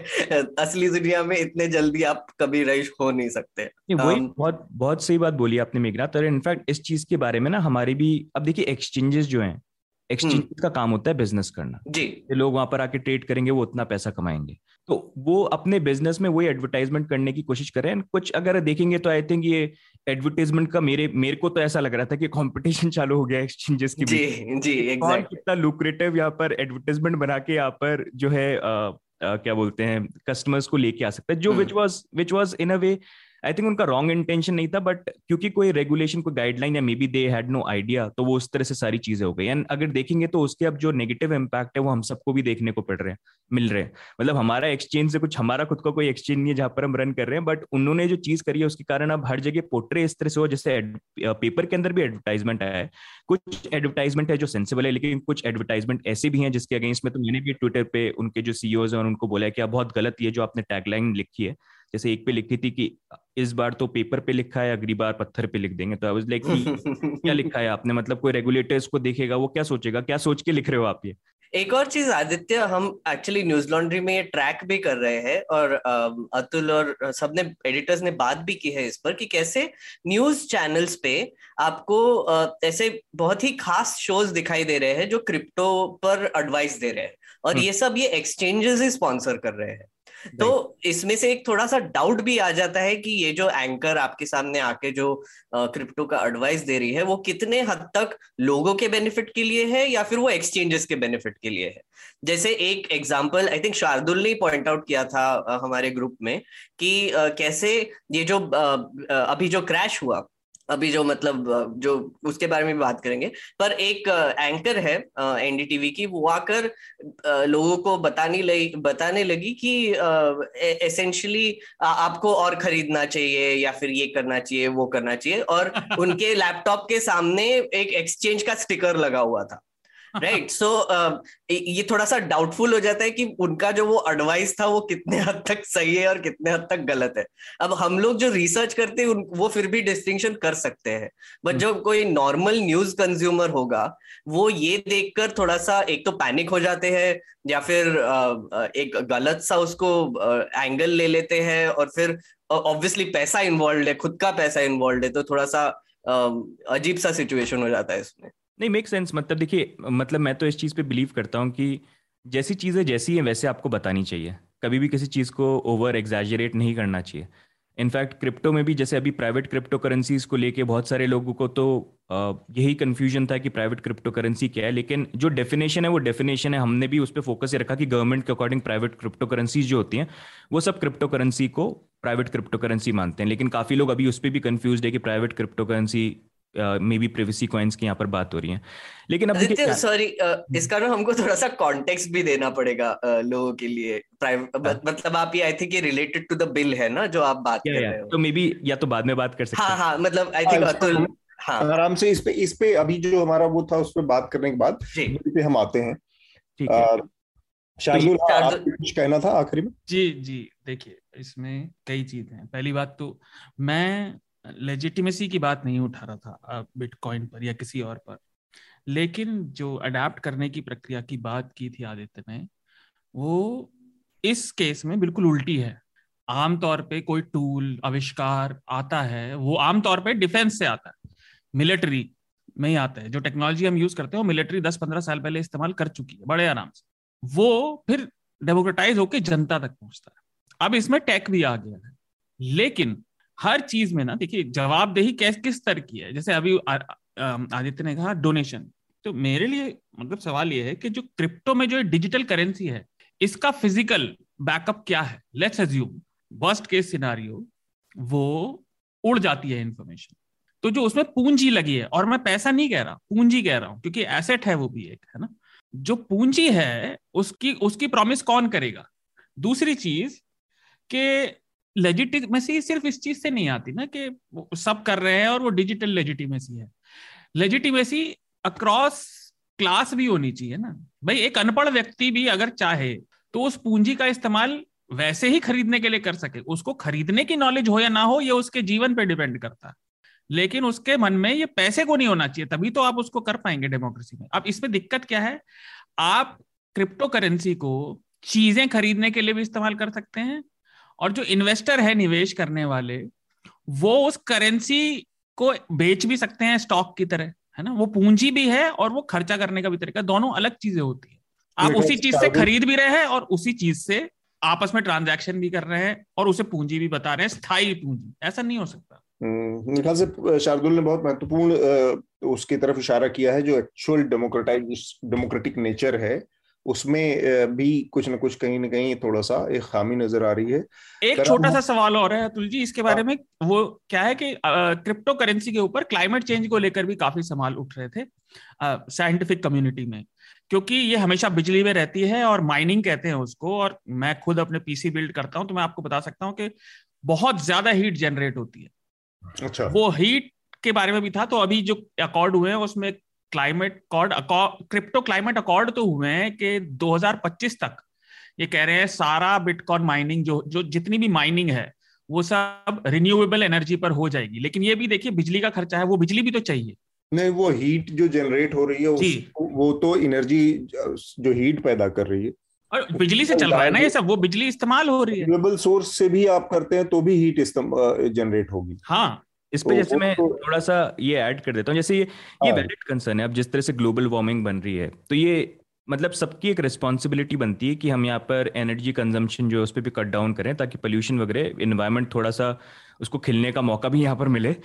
असली दुनिया में इतने जल्दी आप कभी रईस हो नहीं सकते। वही um, बहुत बहुत सही बात बोली आपने मेघनाथ। और इनफैक्ट इस चीज़ के बारे में ना हमारे भी अब देखिए एक्सचेंजेस जो हैं एक्सचेंज हम्म। का काम होता है बिज़नेस करना। जी। ये लोग वहाँ पर आके ट्रेड करेंगे वो उतना पैसा कमाएँगे। तो वो अपने बिज़नेस में वही एडवर्टाइजमेंट करने की कोशिश कर रहे हैं। कुछ अगर देखेंगे तो आई थिंक ये एडवर्टाइजमेंट का मेरे मेरे को तो ऐसा लग रहा था कि कंपटीशन चालू हो गया एक्सचेंजेस के जी जी एग्जैक्ट कितना लुक्रेटिव यहाँ पर एडवर्टाइजमेंट बना के यहाँ पर जो है अ, अ, क्या बोलते हैं कस्टमर्स को लेके आ सकता है। जो। Which was which was in a way I think उनका रॉन्ग इंटेंशन नहीं था बट क्योंकि कोई रेगुलेशन कोई गाइडलाइन या maybe they had no idea तो वो उस तरह से सारी चीज़ें हो गई। एंड अगर देखेंगे तो उसके अब जो नेगेटिव इम्पैक्ट है, वो हम सबको भी देखने को पड़ रहे हैं, मिल रहे हैं। मतलब हमारा एक्सचेंज से कुछ, हमारा खुद का कोई एक्सचेंज नहीं है जहाँ पर हम रन कर रहे हैं बट उन्होंने जो चीज़ करी है, उसके कारण अब हर जगह पोर्ट्रे इस तरह से हो जैसे पेपर के अंदर भी एडवर्टाइजमेंट आया है। कुछ एडवर्टाइजमेंट है जो सेंसिबल है, लेकिन कुछ एडवर्टाइजमेंट ऐसे भी हैं जिसके अगेंस्ट में तो मैंने भी ट्विटर पे उनके जो सीईओज हैं उनको बोला कि बहुत गलत ये जो आपने टैगलाइन लिखी है जैसे एक पे लिखी थी कि इस बार तो पेपर पे लिखा है अगली बार पत्थर पे लिख देंगे। तो आई वाज लाइक क्या लिखा है आपने? मतलब कोई रेगुलेटर इसको देखेगा वो क्या सोचेगा? क्या सोच के लिख रहे हो आप ये? एक और चीज़ आदित्य हम एक्चुअली न्यूज़ लॉन्ड्री में ये ट्रैक भी कर रहे हैं और अतुल और सबने एडिटर्स ने बात भी की है इस पर कि कैसे न्यूज़ चैनल्स पे आपको ऐसे बहुत ही खास शोज़ दिखाई दे रहे हैं जो क्रिप्टो पर एडवाइस दे रहे हैं। और हम्म। ये सब ये एक्सचेंजेस ही स्पॉन्सर कर रहे हैं। तो इसमें से एक थोड़ा सा डाउट भी आ जाता है कि ये जो एंकर आपके सामने आके जो क्रिप्टो का एडवाइस दे रही है वो कितने हद तक लोगों के बेनिफिट के लिए है या फिर वो एक्सचेंजेस के बेनिफिट के लिए है? जैसे एक एग्ज़ाम्पल आई थिंक शार्दुल ने पॉइंट आउट किया था हमारे ग्रुप में कि कैसे ये जो अभी जो क्रैश हुआ अभी जो मतलब जो उसके बारे में भी बात करेंगे। पर एक एंकर है एनडीटीवी की वो आकर लोगों को बताने लगी बताने लगी कि एसेंशियली आपको और खरीदना चाहिए या फिर ये करना चाहिए वो करना चाहिए और उनके लैपटॉप के सामने एक एक्सचेंज का स्टिकर लगा हुआ था। राइट सो ये थोड़ा सा डाउटफुल हो जाता है कि उनका जो वो एडवाइस था वो कितने हद तक सही है और कितने हद तक गलत है। अब हम लोग जो रिसर्च करते हैं वो फिर भी डिस्टिंक्शन कर सकते हैं। बट जो कोई नॉर्मल न्यूज़ कंज्यूमर होगा वो ये देखकर थोड़ा सा एक तो पैनिक हो जाते हैं या फिर एक गलत सा उसको एंगल ले लेते हैं और फिर ऑब्वियसली पैसा इन्वॉल्व है खुद का पैसा इन्वॉल्व है तो थोड़ा सा अजीब सा सिचुएशन हो जाता है इसमें। नहीं मेक सेंस मतलब देखिए मतलब मैं तो इस चीज़ पे बिलीव करता हूँ कि जैसी चीज़ें जैसी हैं, वैसे आपको बतानी चाहिए। कभी भी किसी चीज़ को ओवर एग्जैजरेट नहीं करना चाहिए। इनफैक्ट क्रिप्टो में भी जैसे अभी प्राइवेट क्रिप्टो करेंसीज को लेके बहुत सारे लोगों को तो यही कन्फ्यूज़न था कि प्राइवेट क्रिप्टो करेंसी क्या है, लेकिन जो डेफिनेशन है, वो डेफिनेशन है। हमने भी उस पर फोकस ये रखा कि गवर्नमेंट के अकॉर्डिंग प्राइवेट क्रिप्टो करेंसीज जो होती हैं, वो सब क्रिप्टो करेंसी को प्राइवेट क्रिप्टो करेंसी मानते हैं। लेकिन काफ़ी लोग अभी उस पर भी कन्फ्यूज़ है कि private crypto currency maybe privacy coins की यहाँ पर बात हो रही है। लेकिन अब सॉरी इसका ना हमको थोड़ा सा कॉन्टेक्स्ट भी देना पड़ेगा अ, लोगों के लिए। मतलब आप ये आई थिंक ये रिलेटेड टू द बिल है ना जो आप बात कर रहे हो। तो मे बी या तो बाद में बात कर सकते हाँ हाँ। मतलब आई थिंक हाँ, अतुल हाँ। आराम से इस पे इस पे अभी जो हमारा वो था उस पे बात करने के बाद पे हम आते हैं। ठीक है। और शार्दुल हाँ, कुछ कहना था आखिरी में? जी जी देखिए इसमें कई चीज़ें हैं। पहली बात तो मैं लेजिटिमेसी की बात नहीं उठा रहा था बिटकॉइन पर या किसी और पर। लेकिन जो अडेप्ट करने की प्रक्रिया की बात की थी आदित्य ने, वो इस केस में बिल्कुल उल्टी है। आमतौर पे कोई टूल आविष्कार आता है, वो आमतौर पे डिफेंस से आता है। मिलिट्री में ही आता है। जो टेक्नोलॉजी हम यूज़ करते हैं, वो मिलिट्री दस पंद्रह साल पहले इस्तेमाल कर चुकी है, बड़े आराम से। वो फिर डेमोक्रेटाइज होकर जनता तक पहुँचता है। अब इसमें टेक भी आ गया है। लेकिन हर चीज़ में ना, देखिए, जवाबदेही कैस, किस स्तर की है? जैसे अभी आदित्य ने कहा डोनेशन। तो मेरे लिए मतलब सवाल ये है कि जो क्रिप्टो में जो डिजिटल करेंसी है, इसका फ़िज़िकल बैकअप क्या है? Let's assume worst case scenario वो उड़ जाती है इंफॉर्मेशन तो जो उसमें पूंजी लगी है, और मैं पैसा नहीं कह रहा, पूंजी कह रहा हूँ, क्योंकि एसेट है वो भी एक, है ना? जो पूंजी है, उसकी उसकी प्रॉमिस कौन करेगा? दूसरी चीज़ के लेजिटिमेसी सिर्फ़ इस चीज़ से नहीं आती ना कि सब कर रहे हैं और वो डिजिटल लेजिटिमेसी है। लेजिटिमेसी अक्रॉस क्लास भी होनी चाहिए ना। भाई एक अनपढ़ व्यक्ति भी अगर चाहे तो उस पूंजी का इस्तेमाल वैसे ही खरीदने के लिए कर सके। उसको खरीदने की नॉलेज हो या ना हो, ये उसके जीवन पे डिपेंड करता। है लेकिन उसके मन में ये पैसे को नहीं होना चाहिए, तभी तो आप उसको कर पाएँगे डेमोक्रेसी में। अब इसमें दिक्कत क्या है? आप क्रिप्टो करेंसी को चीज़ें खरीदने के लिए भी इस्तेमाल कर सकते हैं और जो इन्वेस्टर है निवेश करने वाले वो उस करेंसी को बेच भी सकते हैं स्टॉक की तरह है ना? वो पूंजी भी है और वो खर्चा करने का भी तरीका दोनों अलग चीज़ें होती है। आप उसी चीज़ से खरीद भी रहे हैं और उसी चीज़ से आपस में ट्रांजैक्शन भी कर रहे हैं और उसे पूंजी भी बता रहे हैं स्थायी पूंजी। ऐसा नहीं हो सकता। हम्म, ख्याल से शार्दुल ने बहुत महत्वपूर्ण उसकी तरफ़ इशारा किया है जो एक्चुअल डेमोक्रेटाइज डेमोक्रेटिक नेचर है। उसमें भी कुछ ना कुछ कहीं ना कहीं थोड़ा सा एक खामी नज़र आ रही है। एक छोटा सा सवाल और है अतुल जी इसके बारे हाँ। में वो क्या है कि क्रिप्टो करेंसी के ऊपर क्लाइमेट चेंज को लेकर भी काफ़ी सवाल उठ रहे थे साइंटिफिक कम्युनिटी में। क्योंकि ये हमेशा बिजली में रहती है और माइनिंग कहते हैं उसको और मैं खुद अपने पीसी बिल्ड करता हूँ तो मैं आपको बता सकता हूँ कि बहुत ज़्यादा हीट जनरेट होती है। अच्छा। वो हीट के बारे में भी था तो अभी जो अकॉर्ड हुए हैं उसमें climate cord crypto climate accord तो हुए हैं कि 2025 तक। ये कह रहे हैं सारा बिटकॉइन माइनिंग जो जो जितनी भी माइनिंग है वो सब रिन्यूएबल एनर्जी पर हो जाएगी। लेकिन ये भी देखिए बिजली का खर्चा है वो बिजली भी तो चाहिए। नहीं वो हीट जो जनरेट हो रही है वो तो एनर्जी जो हीट पैदा कर रही है। और बिजली से चल रहा है ना ये सब वो बिजली इस्तेमाल हो रही है। रिन्यूएबल सोर्स से भी आप करते हैं तो भी हीट जनरेट होगी। हाँ इस पे तो जैसे मैं तो, थोड़ा सा ये ऐड कर देता हूँ जैसे ये ये वैलिड हाँ। कंसर्न है अब जिस तरह से ग्लोबल वार्मिंग बन रही है तो ये मतलब सबकी एक रिस्पॉन्सिबिलिटी बनती है कि हम यहाँ पर एनर्जी कंजम्पशन जो है उस पर भी कट डाउन करें ताकि पोल्यूशन वगैरह इन्वायरमेंट थोड़ा सा उसको खिलने का मौका भी यहाँ पर मिले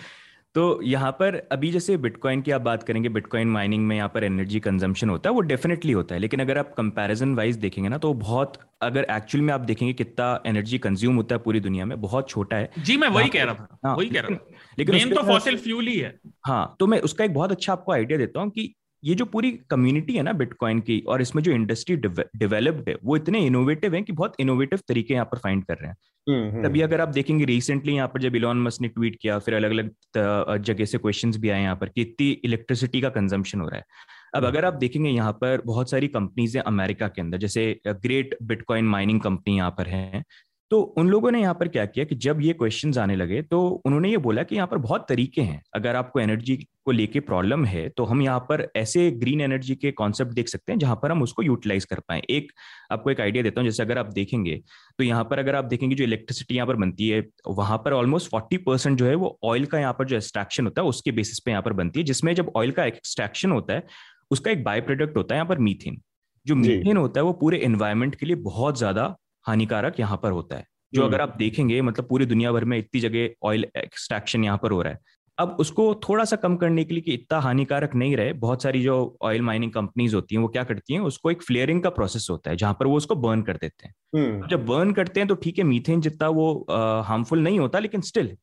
तो यहाँ पर अभी जैसे बिटकॉइन की आप बात करेंगे बिटकॉइन माइनिंग में यहाँ पर एनर्जी कंजम्पशन होता है वो डेफिनेटली होता है। लेकिन अगर आप कंपैरिजन वाइज देखेंगे ना तो बहुत अगर एक्चुअल में आप देखेंगे कितना एनर्जी कंज्यूम होता है पूरी दुनिया में बहुत छोटा है। जी मैं वही कह रहा था हाँ, वही कह रहा था। लेकिन मेन तो फॉसिल फ्यूल ही है। हाँ तो मैं उसका एक बहुत अच्छा आपको आइडिया देता हूँ कि ये जो पूरी कम्युनिटी है ना बिटकॉइन की और इसमें जो इंडस्ट्री डेवलप्ड है वो इतने इनोवेटिव है कि बहुत इनोवेटिव तरीके यहाँ पर फाइंड कर रहे हैं हम्म, हम्म। तभी अगर आप देखेंगे रिसेंटली यहाँ पर जब इलॉन मस्क ने ट्वीट किया फिर अलग अलग जगह से क्वेश्चंस भी आए यहाँ पर कि इतनी इलेक्ट्रिसिटी का कंजम्पशन हो रहा है अब हम्म। अगर आप देखेंगे यहाँ पर बहुत सारी कंपनीज़ है अमेरिका के अंदर जैसे ग्रेट बिटकॉइन माइनिंग कंपनी यहाँ पर है तो उन लोगों ने यहाँ पर क्या किया कि जब ये क्वेश्चन आने लगे तो उन्होंने ये बोला कि यहाँ पर बहुत तरीके हैं। अगर आपको एनर्जी को लेके प्रॉब्लम है तो हम यहाँ पर ऐसे ग्रीन एनर्जी के कॉन्सेप्ट देख सकते हैं जहाँ पर हम उसको यूटिलाइज कर पाए। एक आपको एक आइडिया देता हूँ जैसे अगर आप देखेंगे तो यहाँ पर अगर आप देखेंगे जो इलेक्ट्रिसिटी यहाँ पर बनती है वहाँ पर ऑलमोस्ट फोर्टी परसेंट जो है वो ऑयल का यहाँ पर जो एक्सट्रैक्शन होता है उसके बेसिस पे यहाँ पर बनती है जिसमें जब ऑयल का एक्सट्रैक्शन होता है उसका एक बाय प्रोडक्ट होता है यहाँ पर मीथेन जो मीथेन होता है वो पूरे एन्वायरमेंट के लिए बहुत ज़्यादा हानिकारक यहाँ पर होता है जो अगर हम्म। आप देखेंगे मतलब पूरी दुनिया भर में इतनी जगह ऑयल एक्सट्रैक्शन यहाँ पर हो रहा है अब उसको थोड़ा सा कम करने के लिए कि इतना हानिकारक नहीं रहे बहुत सारी जो ऑयल माइनिंग कंपनीज़ होती हैं वो क्या करती हैं उसको एक फ्लेयरिंग का प्रोसेस होता है जहाँ पर वो उसको बर्न कर देते हैं हम्म। जब बर्न करते हैं तो ठीक है मीथेन जितना वो हार्मफुल नहीं होता लेकिन स्टिल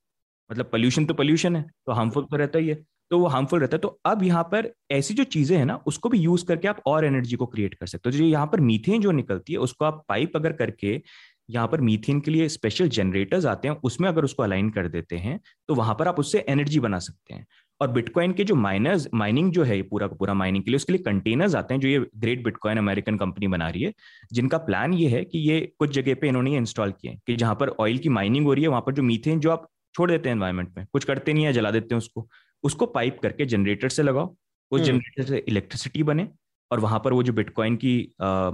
मतलब पोल्यूशन तो पोल्यूशन है तो हार्मफुल तो रहता ही है तो वो हार्मफुल रहता है। तो अब यहाँ पर ऐसी जो चीज़ें हैं ना, उसको भी यूज़ करके आप और एनर्जी को क्रिएट कर सकते हो। जो यहाँ पर मीथेन जो निकलती है, उसको आप पाइप अगर करके यहाँ पर मीथेन के लिए स्पेशल जनरेटर्स आते हैं, उसमें अगर उसको अलाइन कर देते हैं तो वहाँ पर आप उससे एनर्जी बना सकते हैं। और बिटकॉइन के जो माइनर्स माइनिंग जो है पूरा का पूरा माइनिंग के लिए, उसके लिए कंटेनर्स आते हैं, जो ये ग्रेट बिटकॉइन अमेरिकन कंपनी बना रही है, जिनका प्लान ये है कि ये कुछ जगह पे इन्होंने ये इंस्टॉल किए कि जहाँ पर ऑयल की माइनिंग हो रही है, वहाँ पर जो मीथेन जो आप छोड़ देते हैं एनवायरमेंट में, कुछ करते नहीं है, जला देते हैं उसको। उसको पाइप करके जनरेटर से लगाओ उस जनरेटर हम्म। से इलेक्ट्रिसिटी बने और वहाँ पर वो जो बिटकॉइन की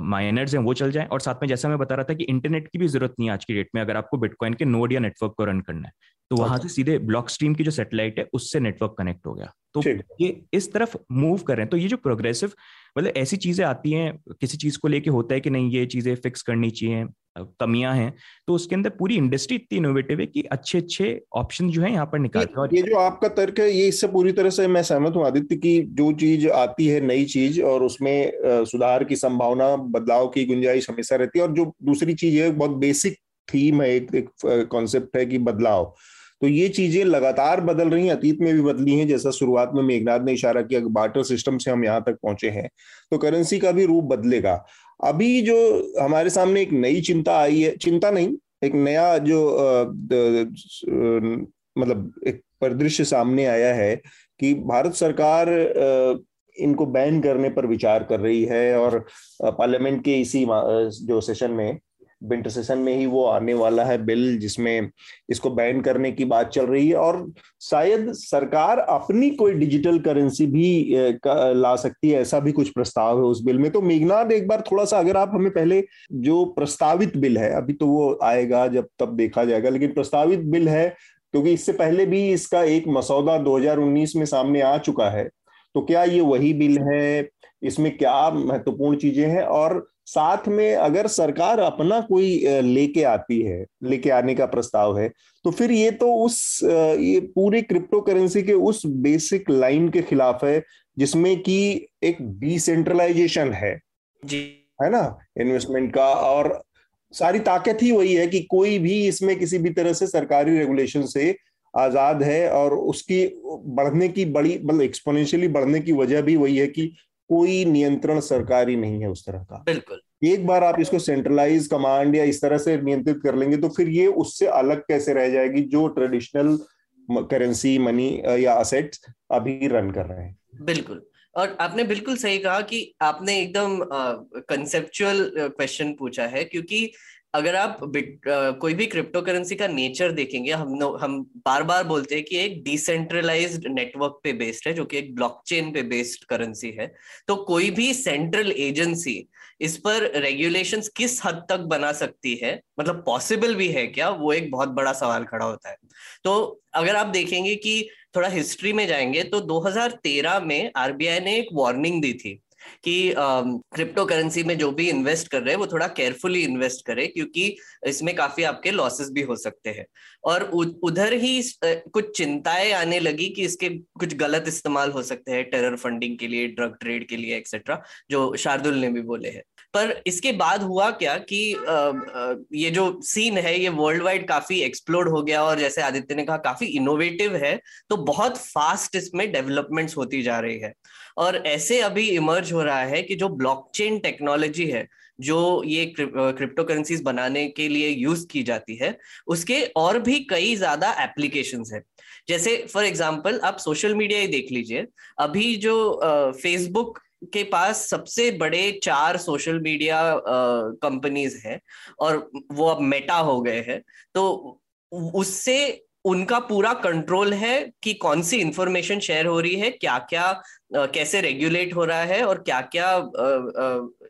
माइनर्स हैं वो चल जाए। और साथ में जैसा मैं बता रहा था कि इंटरनेट की भी ज़रूरत नहीं है आज की डेट में अगर आपको बिटकॉइन के नोड या नेटवर्क को रन करना है तो वहाँ से सीधे ब्लॉक स्ट्रीम की जो सेटेलाइट है उससे नेटवर्क कनेक्ट हो गया। तो ये इस तरफ़ मूव कर रहे हैं। तो ये जो प्रोग्रेसिव मतलब ऐसी चीज़ें आती हैं किसी चीज़ को लेके होता है कि नहीं ये चीज़ें फिक्स करनी चाहिए कमियाँ हैं तो उसके अंदर पूरी इंडस्ट्री इतनी इनोवेटिव है कि अच्छे अच्छे ऑप्शन जो है यहाँ पर निकालते हैं ये जो आपका तर्क है ये इससे पूरी तरह से मैं सहमत हूँ आदित्य की जो चीज़ आती है नई चीज़ और उसमें सुधार की संभावना बदलाव की गुंजाइश हमेशा रहती है और जो दूसरी चीज़ है बहुत बेसिक थीम है एक, एक कॉन्सेप्ट है कि बदलाव। तो ये चीज़ें लगातार बदल रही हैं, अतीत में भी बदली हैं, जैसा शुरुआत में मेघनाथ ने इशारा किया बार्टर सिस्टम से हम यहाँ तक पहुँचे हैं। तो करेंसी का भी रूप बदलेगा। अभी जो हमारे सामने एक नई चिंता आई है, चिंता नहीं, एक नया जो मतलब एक परिदृश्य सामने आया है कि भारत सरकार इनको बैन करने पर विचार कर रही है और पार्लियामेंट के इसी जो सेशन में विंटर सेशन में ही वो आने वाला है बिल, जिसमें इसको बैन करने की बात चल रही है। और शायद सरकार अपनी कोई डिजिटल करेंसी भी ला सकती है, ऐसा भी कुछ प्रस्ताव है उस बिल में। तो मेघनाथ एक बार थोड़ा सा अगर आप हमें पहले जो प्रस्तावित बिल है, अभी तो वो आएगा, जब तब देखा जाएगा, लेकिन प्रस्तावित बिल है, क्योंकि इससे पहले भी इसका एक मसौदा 2019 में सामने आ चुका है। तो क्या ये वही बिल है? इसमें क्या महत्वपूर्ण चीज़ें हैं? और साथ में अगर सरकार अपना कोई लेके आती है लेके आने का प्रस्ताव है तो फिर ये तो उस ये पूरे क्रिप्टो करेंसी के उस बेसिक लाइन के खिलाफ है जिसमें कि एक डिसेंट्रलाइजेशन है। जी। है ना? इन्वेस्टमेंट का और सारी ताकत ही वही है कि कोई भी इसमें किसी भी तरह से सरकारी रेगुलेशन से आज़ाद है और उसकी बढ़ने की बड़ी मतलब एक्सपोनेंशियली बढ़ने की वजह भी वही है कि कोई नियंत्रण सरकारी नहीं है उस तरह का। बिल्कुल। एक बार आप इसको सेंट्रलाइज कमांड या इस तरह से नियंत्रित कर लेंगे तो फिर ये उससे अलग कैसे रह जाएगी जो ट्रेडिशनल करेंसी मनी या असेट्स अभी रन कर रहे हैं। बिल्कुल। और आपने बिल्कुल सही कहा कि आपने एकदम कंसेप्चुअल क्वेश्चन पूछा है क्योंकि अगर आप कोई भी क्रिप्टो करेंसी का नेचर देखेंगे, हम हम बार बार बोलते हैं कि एक डिसेंट्रलाइज्ड नेटवर्क पे बेस्ड है, जो कि एक ब्लॉकचेन पे बेस्ड करेंसी है। तो कोई भी सेंट्रल एजेंसी इस पर रेगुलेशंस किस हद तक बना सकती है? मतलब पॉसिबल भी है क्या? वो एक बहुत बड़ा सवाल खड़ा होता है। तो अगर आप देखेंगे कि थोड़ा हिस्ट्री में जाएँगे तो 2013 में आरबीआई ने एक वार्निंग दी थी। कि क्रिप्टो करेंसी में जो भी इन्वेस्ट कर रहे हैं, वो थोड़ा केयरफुली इन्वेस्ट करे, क्योंकि इसमें काफ़ी आपके लॉसेस भी हो सकते हैं। और उधर ही कुछ चिंताएँ आने लगी कि इसके कुछ गलत इस्तेमाल हो सकते हैं टेरर फंडिंग के लिए ड्रग ट्रेड के लिए एक्सेट्रा जो शार्दुल ने भी बोले हैं। पर इसके बाद हुआ क्या कि ये जो सीन है, ये वर्ल्ड वाइड काफ़ी एक्सप्लोर हो गया और जैसे आदित्य ने कहा, काफ़ी इनोवेटिव है तो बहुत फास्ट इसमें डेवलपमेंट्स होती जा रही है। और ऐसे अभी इमर्ज हो रहा है कि जो ब्लॉकचेन टेक्नोलॉजी है, जो ये क्रिप्टो करेंसीज बनाने के लिए यूज़ की जाती है, उसके और भी कई ज़्यादा एप्लीकेशंस है। जैसे फॉर एग्जांपल आप सोशल मीडिया ही देख लीजिए, अभी जो फेसबुक के पास सबसे बड़े चार सोशल मीडिया कंपनीज़ हैं और वो अब मेटा हो गए हैं तो उससे उनका पूरा कंट्रोल है कि कौन सी इंफॉर्मेशन शेयर हो रही है क्या क्या कैसे रेगुलेट हो रहा है और क्या क्या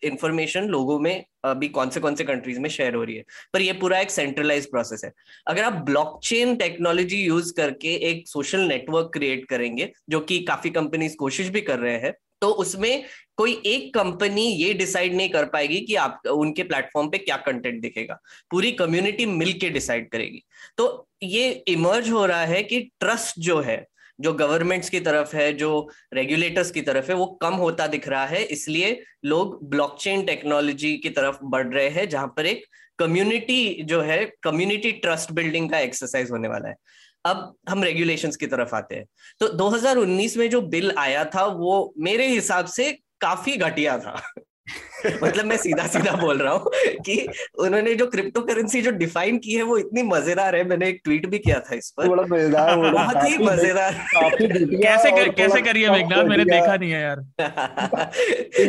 इंफॉर्मेशन लोगों में अभी कौन से कौन से कंट्रीज़ में शेयर हो रही है। पर ये पूरा एक सेंट्रलाइज प्रोसेस है। अगर आप ब्लॉकचेन टेक्नोलॉजी यूज़ करके एक सोशल नेटवर्क क्रिएट करेंगे, जो कि काफ़ी कंपनीज़ कोशिश भी कर रहे हैं तो उसमें कोई एक कंपनी ये डिसाइड नहीं कर पाएगी कि आप, उनके प्लेटफॉर्म पे क्या कंटेंट दिखेगा। पूरी कम्युनिटी मिलके डिसाइड करेगी। तो ये इमर्ज हो रहा है कि ट्रस्ट जो है, जो गवर्नमेंट्स की तरफ़ है, जो रेगुलेटर्स की तरफ़ है, वो कम होता दिख रहा है। इसलिए लोग ब्लॉकचेन टेक्नोलॉजी की तरफ़ बढ़ रहे हैं, जहाँ पर एक कम्युनिटी जो है, कम्युनिटी ट्रस्ट बिल्डिंग का एक्सरसाइज होने वाला है। अब हम रेगुलेशंस की तरफ़ आते हैं। तो 2019 में जो बिल आया था, वो मेरे हिसाब से काफ़ी घटिया था। मतलब मैं सीधा सीधा बोल रहा हूँ कि उन्होंने जो क्रिप्टो करेंसी जो डिफाइन की है वो इतनी मज़ेदार है मैंने एक ट्वीट भी किया था इस पर। बड़ा मज़ेदार बहुत ही मज़ेदार। कैसे कर, कैसे करिए मेघनाथ मैंने देखा नहीं है यार।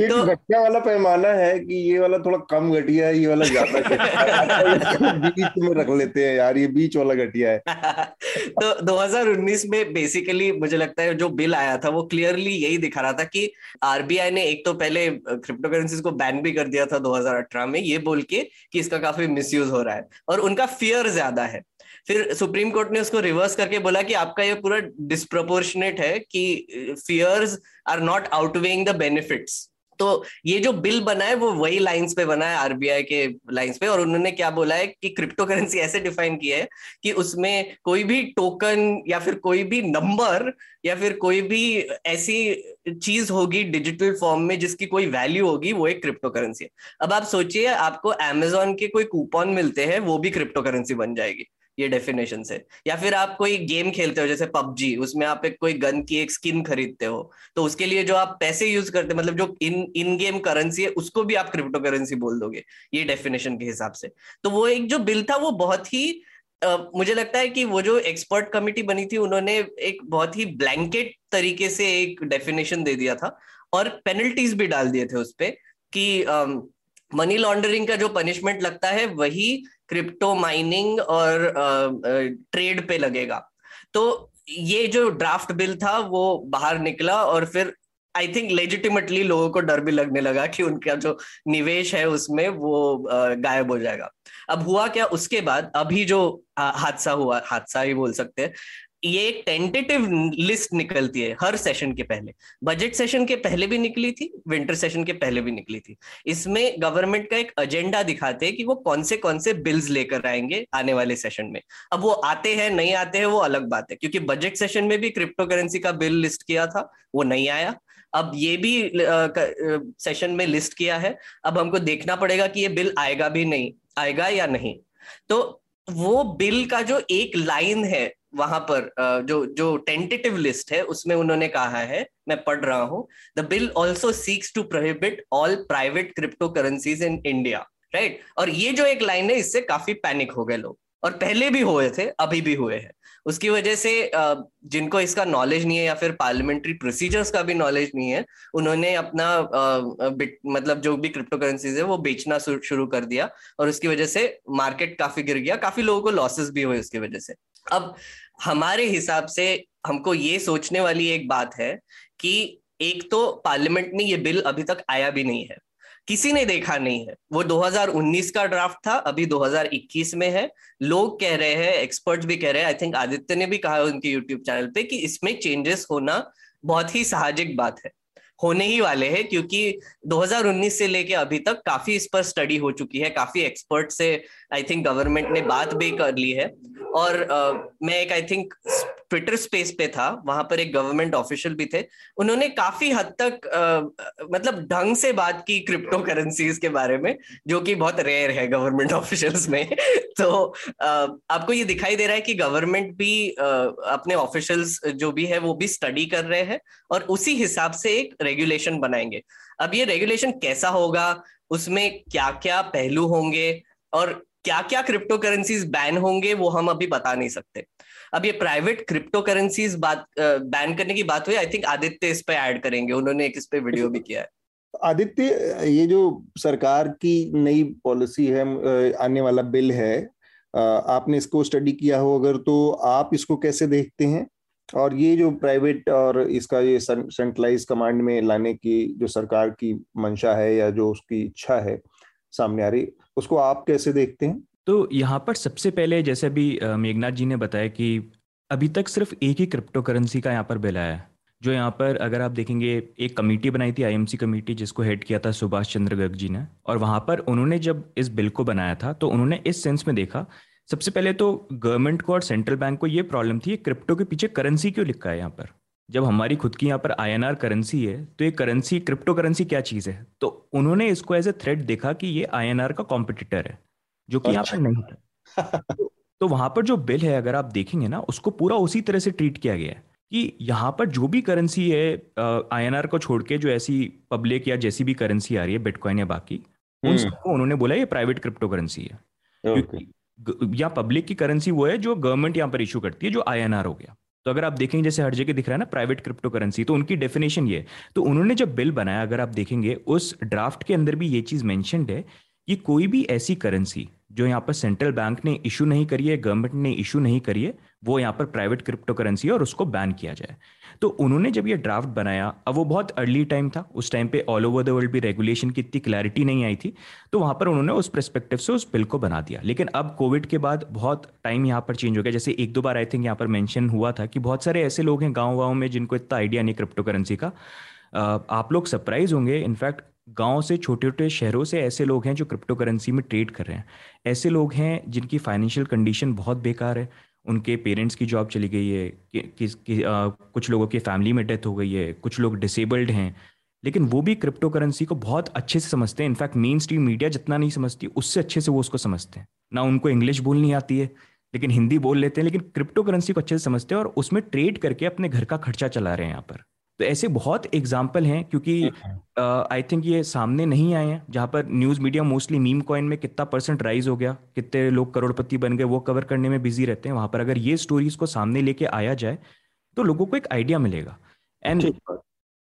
तो घटिया वाला पैमाना है कि ये वाला थोड़ा कम घटिया है ये वाला ज़्यादा बीच में रख लेते हैं यार ये बीच वाला घटिया है। तो 2019 में बेसिकली मुझे लगता है जो बिल आया था वो क्लियरली यही दिखा रहा था कि आरबीआई ने एक तो पहले क्रिप्टो करेंसी को बैन भी कर दिया था 2018 में, ये बोल के कि इसका काफ़ी मिसयूज हो रहा है। और उनका फियर ज़्यादा है। फिर सुप्रीम कोर्ट ने उसको रिवर्स करके बोला कि आपका ये पूरा डिस्प्रोपोर्शनेट है कि fears are not outweighing the benefits तो ये जो बिल बना है, वो वही लाइंस पे बना है, आरबीआई के लाइंस पे। और उन्होंने क्या बोला है कि क्रिप्टो करेंसी ऐसे डिफाइन किया है कि उसमें कोई भी टोकन या फिर कोई भी नंबर या फिर कोई भी ऐसी चीज़ होगी डिजिटल फॉर्म में जिसकी कोई वैल्यू होगी, वो एक क्रिप्टो करेंसी है। अब आप सोचिए, आपको एमेजोन के कोई कूपन मिलते हैं, वो भी क्रिप्टो करेंसी बन जाएगी। ये डेफिनेशन से। या फिर आप कोई गेम खेलते हो जैसे पबजी उसमें आप एक कोई गन की एक स्किन खरीदते हो तो उसके लिए जो आप पैसे यूज़ करते मतलब जो इन इन गेम करेंसी है उसको भी आप क्रिप्टो करेंसी बोल दोगे ये डेफिनेशन के हिसाब से। तो वो एक जो बिल था वो बहुत ही Uh, मुझे लगता है कि वो जो एक्सपर्ट कमिटी बनी थी उन्होंने एक बहुत ही ब्लैंकेट तरीके से एक डेफिनेशन दे दिया था और पेनल्टीज भी डाल दिए थे उस पर कि मनी लॉन्ड्रिंग का जो पनिशमेंट लगता है, वही क्रिप्टो माइनिंग और ट्रेड पे लगेगा। तो ये जो ड्राफ्ट बिल था, वो बाहर निकला और फिर आई थिंक लेजिटिमेटली लोगों को डर भी लगने लगा कि उनका जो निवेश है उसमें वो गायब हो जाएगा। अब हुआ क्या, उसके बाद अभी जो हादसा हुआ, हादसा ही बोल सकते हैं। ये एक टेंटेटिव लिस्ट निकलती है, हर सेशन के पहले। बजट सेशन के पहले भी निकली थी विंटर सेशन के पहले भी निकली थी। इसमें गवर्नमेंट का एक एजेंडा दिखाते हैं कि वो कौन से कौन से बिल्स लेकर आएँगे आने वाले सेशन में। अब वो आते हैं, नहीं आते हैं, वो अलग बात है, क्योंकि बजट सेशन में भी क्रिप्टो करेंसी का बिल लिस्ट किया था, वो नहीं आया। अब ये भी सेशन में लिस्ट किया है। अब हमको देखना पड़ेगा कि ये बिल आएगा भी नहीं, आएगा या नहीं। तो वो बिल का जो एक लाइन है वहाँ पर जो जो टेंटेटिव लिस्ट है, उसमें उन्होंने कहा है, मैं पढ़ रहा हूँ the bill also seeks to prohibit all private crypto currencies in India right और ये जो एक लाइन है, इससे काफ़ी पैनिक हो गए लोग। और पहले भी हुए थे, अभी भी हुए हैं। उसकी वजह से जिनको इसका नॉलेज नहीं है या फिर पार्लियामेंट्री प्रोसीजर्स का भी नॉलेज नहीं है, उन्होंने अपना मतलब जो भी क्रिप्टो करेंसीज है, वो बेचना शुरू कर दिया। और उसकी वजह से मार्केट काफ़ी गिर गया। काफ़ी लोगों को लॉसेस भी हुए उसकी वजह से। अब हमारे हिसाब से हमको ये सोचने वाली एक बात है कि एक तो पार्लियामेंट में ये बिल अभी तक आया भी नहीं है। किसी ने देखा नहीं है। वो 2019 का ड्राफ्ट था, अभी 2021 में है। लोग कह रहे हैं, एक्सपर्ट्स भी कह रहे हैं, आई थिंक आदित्य ने भी कहा उनके यूट्यूब चैनल पे कि इसमें चेंजेस होना बहुत ही साहजिक बात है। होने ही वाले हैं, क्योंकि 2019 से लेके अभी तक काफ़ी इस पर स्टडी हो चुकी है, काफ़ी एक्सपर्ट से आई थिंक गवर्नमेंट ने बात भी कर ली है। और uh, मैं एक आई थिंक ट्विटर स्पेस पे था वहाँ पर एक गवर्नमेंट ऑफिशियल भी थे। उन्होंने काफ़ी हद तक आ, मतलब ढंग से बात की क्रिप्टो करेंसीज के बारे में जो कि बहुत रेयर है गवर्नमेंट ऑफिशियल्स में। तो आ, आपको ये दिखाई दे रहा है कि गवर्नमेंट भी आ, अपने ऑफिशियल्स जो भी है वो भी स्टडी कर रहे हैं और उसी हिसाब से एक रेगुलेशन बनाएँगे। अब ये रेगुलेशन कैसा होगा उसमें क्या क्या पहलू होंगे और क्या क्या क्रिप्टो करेंसीज बैन होंगे, वो हम अभी बता नहीं सकते। अब ये प्राइवेट क्रिप्टो करेंसीज बात बैन करने की बात हुई आई थिंक आदित्य इस पे ऐड करेंगे। उन्होंने एक इस पे वीडियो भी किया है। आदित्य, ये जो सरकार की नई पॉलिसी है आने वाला बिल है आपने इसको स्टडी किया हो अगर तो आप इसको कैसे देखते हैं? और ये जो प्राइवेट और इसका ये सेंट्रलाइज कमांड में लाने की जो सरकार की मंशा है या जो उसकी इच्छा है, सामने आ रही उसको आप कैसे देखते हैं? तो यहाँ पर सबसे पहले जैसे अभी मेघनाथ जी ने बताया कि अभी तक सिर्फ़ एक ही क्रिप्टो करेंसी का यहाँ पर बिल आया है। जो यहाँ पर अगर आप देखेंगे, एक कमेटी बनाई थी आईएमसी कमेटी, जिसको हेड किया था सुभाष चंद्र गर्ग जी ने। और वहाँ पर उन्होंने जब इस बिल को बनाया था तो उन्होंने इस सेंस में देखा, सबसे पहले तो गवर्नमेंट को और सेंट्रल बैंक को ये प्रॉब्लम थी क्रिप्टो के पीछे करेंसी क्यों लिखा है यहाँ पर? जब हमारी खुद की यहाँ पर आई एन करेंसी है तो ये करेंसी क्रिप्टो करेंसी क्या चीज़ है? तो उन्होंने इसको एज ए थ्रेड देखा कि ये आई एन आर का कॉम्पिटिटर है जो कि यहाँ पर अच्छा। नहीं है। तो वहाँ पर जो बिल है अगर आप देखेंगे ना उसको पूरा उसी तरह से ट्रीट किया गया है कि यहाँ पर जो भी करेंसी है आईएनआर को छोड़ के जो ऐसी पब्लिक या जैसी भी करेंसी आ रही है बिटकॉइन या बाकी उन हम्म। सबको उन्होंने बोला ये प्राइवेट क्रिप्टो करेंसी है या पब्लिक की करेंसी वो है जो गवर्नमेंट यहाँ पर इशू करती है जो आई एन आर हो गया। तो अगर आप देखेंगे, जैसे हर जगह दिख रहा है ना प्राइवेट क्रिप्टो करेंसी तो उनकी डेफिनेशन ये तो उन्होंने जब बिल बनाया, अगर आप देखेंगे, उस ड्राफ्ट के अंदर भी ये चीज़ मैंशनड है कि कोई भी ऐसी करेंसी जो यहाँ पर सेंट्रल बैंक ने इशू नहीं करी है गवर्नमेंट ने इशू नहीं करी है, वो यहाँ पर प्राइवेट क्रिप्टो करेंसी है और उसको बैन किया जाए। तो उन्होंने जब ये ड्राफ्ट बनाया, अब वो बहुत अर्ली टाइम था, उस टाइम पे ऑल ओवर द वर्ल्ड भी रेगुलेशन की इतनी क्लैरिटी नहीं आई थी तो वहाँ पर उन्होंने उस परस्पेक्टिव से उस बिल को बना दिया। लेकिन अब कोविड के बाद बहुत टाइम यहाँ पर चेंज हो गया। जैसे एक दो बार आई थिंक यहाँ पर मैंशन हुआ था कि बहुत सारे ऐसे लोग हैं गाँव गाँव में जिनको इतना आइडिया नहीं क्रिप्टो करेंसी का आप लोग सरप्राइज़ होंगे इनफैक्ट गाँव से छोटे छोटे शहरों से ऐसे लोग हैं जो क्रिप्टो करेंसी में ट्रेड कर रहे हैं। ऐसे लोग हैं जिनकी फाइनेंशियल कंडीशन बहुत बेकार है। उनके पेरेंट्स की जॉब चली गई है कि, कि, कि, आ, कुछ लोगों की फैमिली में डेथ हो गई है कुछ लोग डिसेबल्ड हैं। लेकिन वो भी क्रिप्टो करेंसी को बहुत अच्छे से समझते हैं। इनफैक्ट मेन स्ट्रीम मीडिया जितना नहीं समझती उससे अच्छे से वो उसको समझते हैं। ना उनको इंग्लिश बोलनी आती है लेकिन हिंदी बोल लेते हैं। लेकिन क्रिप्टो करेंसी को अच्छे से समझते हैं और उसमें ट्रेड करके अपने घर का खर्चा चला रहे हैं यहाँ पर। तो ऐसे बहुत एग्ज़ाम्पल हैं क्योंकि आई थिंक ये सामने नहीं आए हैं जहाँ पर news media mostly meme coin में कितना परसेंट राइज हो गया कितने लोग करोड़पति बन गए वो कवर करने में बिज़ी रहते हैं। वहाँ पर अगर ये स्टोरीज को सामने लेके आया जाए तो लोगों को एक आइडिया मिलेगा। एंड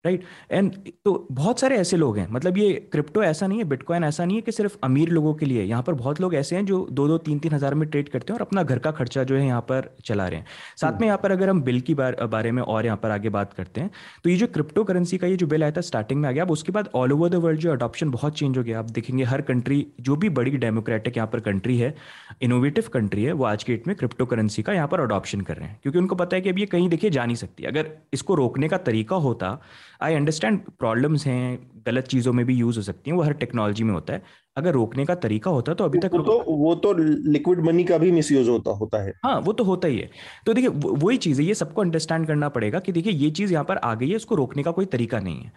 राइट एंड तो बहुत सारे ऐसे लोग हैं। मतलब ये क्रिप्टो ऐसा नहीं है बिटकॉइन ऐसा नहीं है कि सिर्फ़ अमीर लोगों के लिए। यहाँ पर बहुत लोग ऐसे हैं जो दो दो तीन तीन हज़ार में ट्रेड करते हैं और अपना घर का खर्चा जो है यहाँ पर चला रहे हैं। साथ में यहाँ पर अगर हम बिल की बार, बारे में और यहाँ पर आगे बात करते हैं तो ये जो क्रिप्टो करेंसी का ये जो बिल आया था स्टार्टिंग में आ गया अब उसके बाद ऑल ओवर द वर्ल्ड जो अडॉप्शन बहुत चेंज हो गया। आप देखेंगे हर कंट्री जो भी बड़ी डेमोक्रेटिक यहाँ पर कंट्री है इनोवेटिव कंट्री है वो आज के डेट में क्रिप्टो करेंसी का यहाँ पर अडॉप्शन कर रहे हैं। क्योंकि उनको पता है कि अब ये कहीं देखिए जा नहीं सकती। अगर इसको रोकने का तरीका होता आई अंडरस्टैंड प्रॉब्लम्स हैं गलत चीज़ों में भी यूज़ हो सकती हैं वो हर टेक्नोलॉजी में होता है। अगर रोकने का तरीका होता तो अभी तक वो तो वो तो लिक्विड मनी का भी मिसयूज होता होता है। हाँ वो तो होता ही है। तो देखिए वही चीज़ है ये सबको अंडरस्टैंड करना पड़ेगा कि देखिए ये चीज़ यहाँ पर आ गई है उसको रोकने का कोई तरीका नहीं है।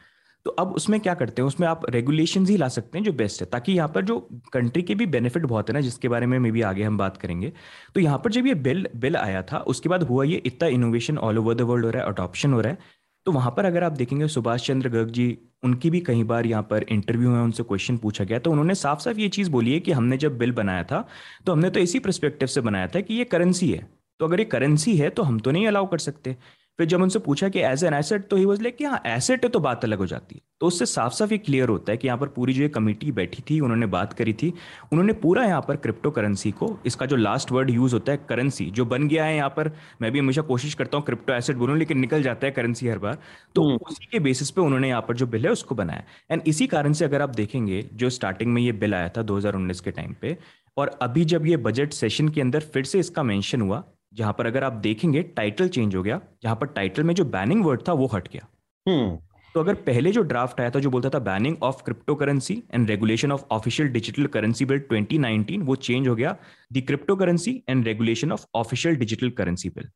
तो अब उसमें क्या करते हैं उसमें आप रेगुलेशन ही ला सकते हैं जो बेस्ट है ताकि यहाँ पर जो कंट्री के भी बेनिफिट बहुत है ना जिसके बारे में मे भी आगे हम बात करेंगे। तो यहाँ पर जब ये बिल बिल आया था उसके बाद हुआ ये इतना innovation all over the world हो रहा है अडॉप्शन हो रहा है तो वहाँ पर अगर आप देखेंगे, सुभाष चंद्र गर्ग जी, उनकी भी कई बार यहाँ पर इंटरव्यू में उनसे क्वेश्चन पूछा गया। तो उन्होंने साफ़ साफ़ ये चीज़ बोली है कि हमने जब बिल बनाया था तो हमने तो इसी परस्पेक्टिव से बनाया था कि ये करेंसी है। तो अगर ये करेंसी है तो हम तो नहीं अलाउ कर सकते। फिर जब उनसे पूछा कि एज एन एसेट तो ही वॉज़ लाइक कि हाँ एसेट है तो बात अलग हो जाती है। तो उससे साफ़ साफ़ ये क्लियर होता है कि यहाँ पर पूरी जो ये कमेटी बैठी थी उन्होंने बात करी थी उन्होंने पूरा यहाँ पर क्रिप्टो करेंसी को इसका जो लास्ट वर्ड यूज़ होता है करेंसी जो बन गया है यहाँ पर मैं भी हमेशा कोशिश करता हूँ क्रिप्टो एसेट बोलूँ लेकिन निकल जाता है करेंसी हर बार। तो हम्म। उसी के बेसिस पे उन्होंने यहाँ पर जो बिल है उसको बनाया। एंड इसी कारण से अगर आप देखेंगे जो स्टार्टिंग में ये बिल आया था दो हज़ार उन्नीस के टाइम पे और अभी जब ये बजट सेशन के अंदर फिर से इसका मेंशन हुआ जहाँ पर अगर आप देखेंगे टाइटल चेंज हो गया जहाँ पर टाइटल में जो बैनिंग वर्ड था वो हट गया। hmm. तो अगर पहले जो ड्राफ्ट आया था जो बोलता था banning of crypto currency and regulation of official digital currency bill 2019 वो चेंज हो गया। The crypto currency and regulation of official digital currency bill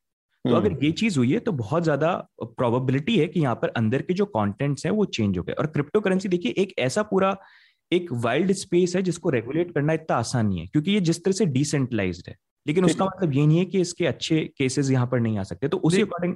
तो अगर हम्म। ये चीज़ हुई है तो बहुत ज़्यादा प्रोबेबिलिटी है कि यहाँ पर अंदर के जो कॉन्टेंट्स हैं वो चेंज हो गए। और क्रिप्टो करेंसी देखिए एक ऐसा पूरा एक वाइल्ड स्पेस है जिसको रेगुलेट करना इतना आसान नहीं है क्योंकि ये जिस तरह से डिसेंट्रलाइज है। लेकिन उसका मतलब ये नहीं है कि इसके अच्छे केसेस यहाँ पर नहीं आ सकते। तो उसी अकॉर्डिंग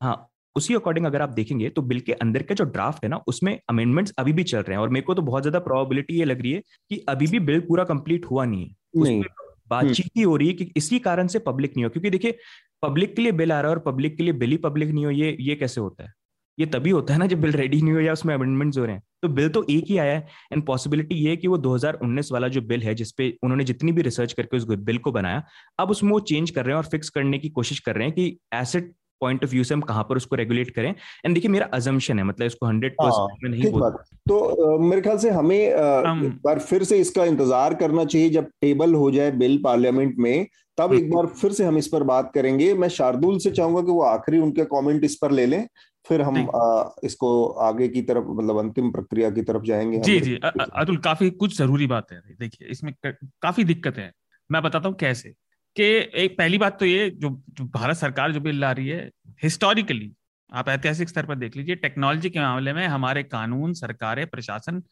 हाँ उसी अकॉर्डिंग अगर आप देखेंगे तो बिल के अंदर का जो ड्राफ्ट है ना उसमें अमेंडमेंट्स अभी भी चल रहे हैं। और मेरे को तो बहुत ज़्यादा प्रोबेबिलिटी ये लग रही है कि अभी भी बिल पूरा कंप्लीट हुआ नहीं है। नहीं। बातचीत ही हो रही है कि इसी कारण से पब्लिक नहीं हो क्योंकि देखिए पब्लिक के लिए बिल आ रहा है और पब्लिक के लिए बिल ही पब्लिक नहीं हो ये ये कैसे होता है? ये तभी होता है ना जब बिल रेडी नहीं हो या उसमें अमेंडमेंट्स हो रहे हैं। तो बिल तो एक ही आया है एंड पॉसिबिलिटी ये है कि वो 2019 वाला जो बिल है जिसपे उन्होंने जितनी भी रिसर्च करके उस बिल को बनाया अब उसमें वो चेंज कर रहे हैं और फिक्स करने की कोशिश कर रहे हैं कि एसेट पॉइंट ऑफ़ व्यू से हम कहाँ पर उसको रेगुलेट करें। एंड देखिए मेरा अजम्पशन है मतलब इसको हंड्रेड परसेंट हाँ, में नहीं बोल तो आ, मेरे ख्याल से हमें आ, एक बार फिर से इसका इंतज़ार करना चाहिए जब टेबल हो जाए बिल पार्लियामेंट में तब एक हम्म। बार फिर से हम इस पर बात करेंगे। मैं शार्दुल से चाहूँगा कि वो आखिरी उनके कमेंट इस पर ले लें। फिर हम आ, इसको आगे की तरफ़ मतलब अंतिम प्रक्रिया की तरफ़ जाएँगे जी जी। अतुल काफ़ी कुछ ज़रूरी बात है। देखिए इसमें काफ़ी दिक्कत है। मैं बताता हूँ कैसे। कि एक पहली बात तो ये जो, जो भारत सरकार जो बिल ला रही है हिस्टोरिकली आप ऐतिहासिक स्तर पर देख लीजिए टेक्नोलॉजी के मामले में हमारे कानून सरकारें प्रशासन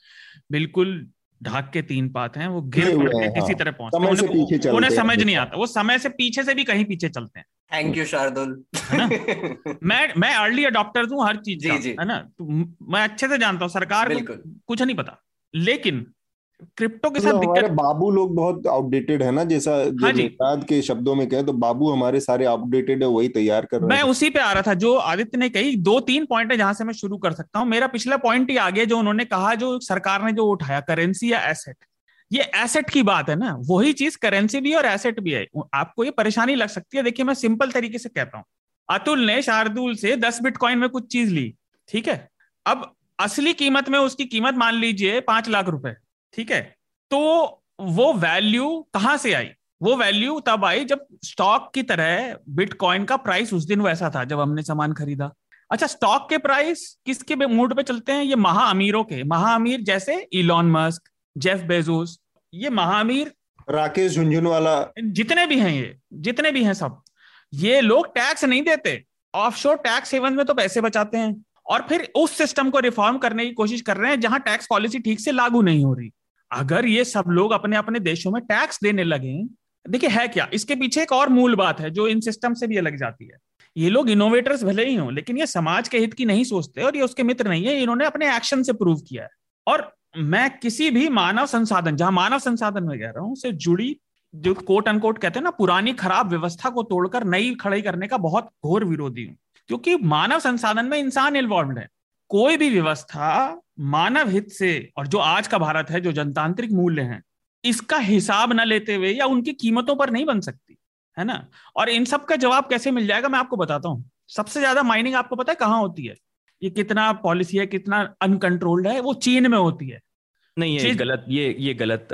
बिल्कुल ढाक के तीन पात हैं वो गिर किसी हाँ। तरह पहुँचते हैं। उन्हें समझ नहीं आता। वो समय से पीछे से भी कहीं पीछे चलते हैं। Thank you Shardul. मैं मैं अर्ली अडॉप्टर हूँ हर चीज़ जी, जी. है ना? तो मैं अच्छे से जानता हूँ सरकार को कुछ नहीं पता। लेकिन क्रिप्टो के साथ मतलब दिक्कत बाबू लोग बहुत आउटडेटेड है ना जैसा हाँ के शब्दों में कहे तो बाबू हमारे सारे आउटडेटेड है वही तैयार कर रहे मैं उसी पे आ रहा था जो आदित्य ने कही दो तीन पॉइंट है जहाँ से मैं शुरू कर सकता हूँ। मेरा पिछला पॉइंट ही आगे जो उन्होंने कहा जो सरकार ने जो उठाया करेंसी या एसेट ये एसेट की बात है ना वही चीज़ करेंसी भी और एसेट भी है। आपको ये परेशानी लग सकती है। देखिए मैं सिंपल तरीके से कहता हूँ। अतुल ने शार्दुल से दस बिटकॉइन में कुछ चीज़ ली ठीक है? अब असली कीमत में उसकी कीमत मान लीजिए पाँच लाख रुपए। ठीक है? तो वो वैल्यू कहाँ से आई? वो वैल्यू तब आई जब स्टॉक की तरह बिटकॉइन का प्राइस उस दिन वैसा था जब हमने सामान खरीदा। अच्छा स्टॉक के प्राइस किसके मूड पे चलते हैं? ये महा अमीरों के। महा अमीर जैसे इलॉन मस्क जेफ बेजोस ये महामीर राकेश झुंझुनवाला। जितने भी हैं ये जितने भी हैं सब ये लोग टैक्स नहीं देते। ऑफशोर टैक्स सेवन में तो पैसे बचाते हैं। और फिर उस सिस्टम को रिफॉर्म करने की कोशिश कर रहे हैं जहाँ टैक्स पॉलिसी ठीक से लागू नहीं हो रही। अगर ये सब लोग अपने अपने देशों में टैक्स देने लगे, देखिए है क्या? इसके पीछे एक और मूल बात है जो इन सिस्टम से भी अलग जाती है। ये लोग इनोवेटर्स भले ही हों, लेकिन ये समाज के हित की नहीं सोचते और ये उसके मित्र नहीं है इन्होंने अपने एक्शन से प्रूव किया है। और मैं किसी भी मानव संसाधन, जहाँ मानव संसाधन में कह रहा हूँ, से जुड़ी जो कोट अनकोट कहते हैं ना, पुरानी खराब व्यवस्था को तोड़कर नई खड़ी करने का बहुत घोर विरोधी हूँ। क्योंकि मानव संसाधन में इंसान इन्वॉल्व है। कोई भी व्यवस्था मानव हित से और जो आज का भारत है जो जनतांत्रिक मूल्य हैं इसका हिसाब न लेते हुए या उनकी कीमतों पर नहीं बन सकती है ना? और इन सब का जवाब कैसे मिल जाएगा मैं आपको बताता हूँ। सबसे ज़्यादा माइनिंग आपको पता है कहाँ होती है? ये कितना पॉलिसी है कितना अनकंट्रोल्ड है वो चीन में होती है। नहीं ये गलत ये ये गलत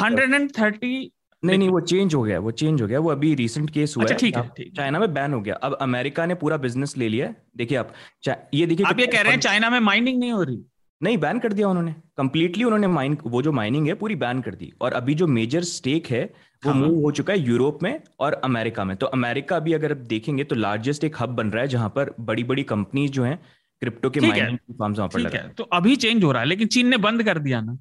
हंड्रेड एंड थर्टी नहीं नहीं वो चेंज हो गया वो चेंज हो गया वो अभी रिसेंट केस हुआ अच्छा, ठीक है चाइना में बैन हो गया। अब अमेरिका ने पूरा बिज़नेस ले लिया देखिए आप ये देखिए आप ये कह रहे हैं चाइना में माइनिंग नहीं हो रही? नहीं बैन कर दिया उन्होंने। कंप्लीटली उन्होंने माइन वो जो माइनिंग है पूरी बैन कर दी। और अभी जो मेजर स्टेक है वो हाँ। मूव हो चुका है यूरोप में और अमेरिका में। तो अमेरिका अभी अगर आप देखेंगे तो लार्जेस्ट एक हब बन रहा है जहाँ पर बड़ी बड़ी कंपनीज़ जो हैं क्रिप्टो के माइनिंग फॉर्म्स वहाँ पर लगा है। तो अभी चेंज हो रहा है लेकिन चीन ने बंद कर दिया ना।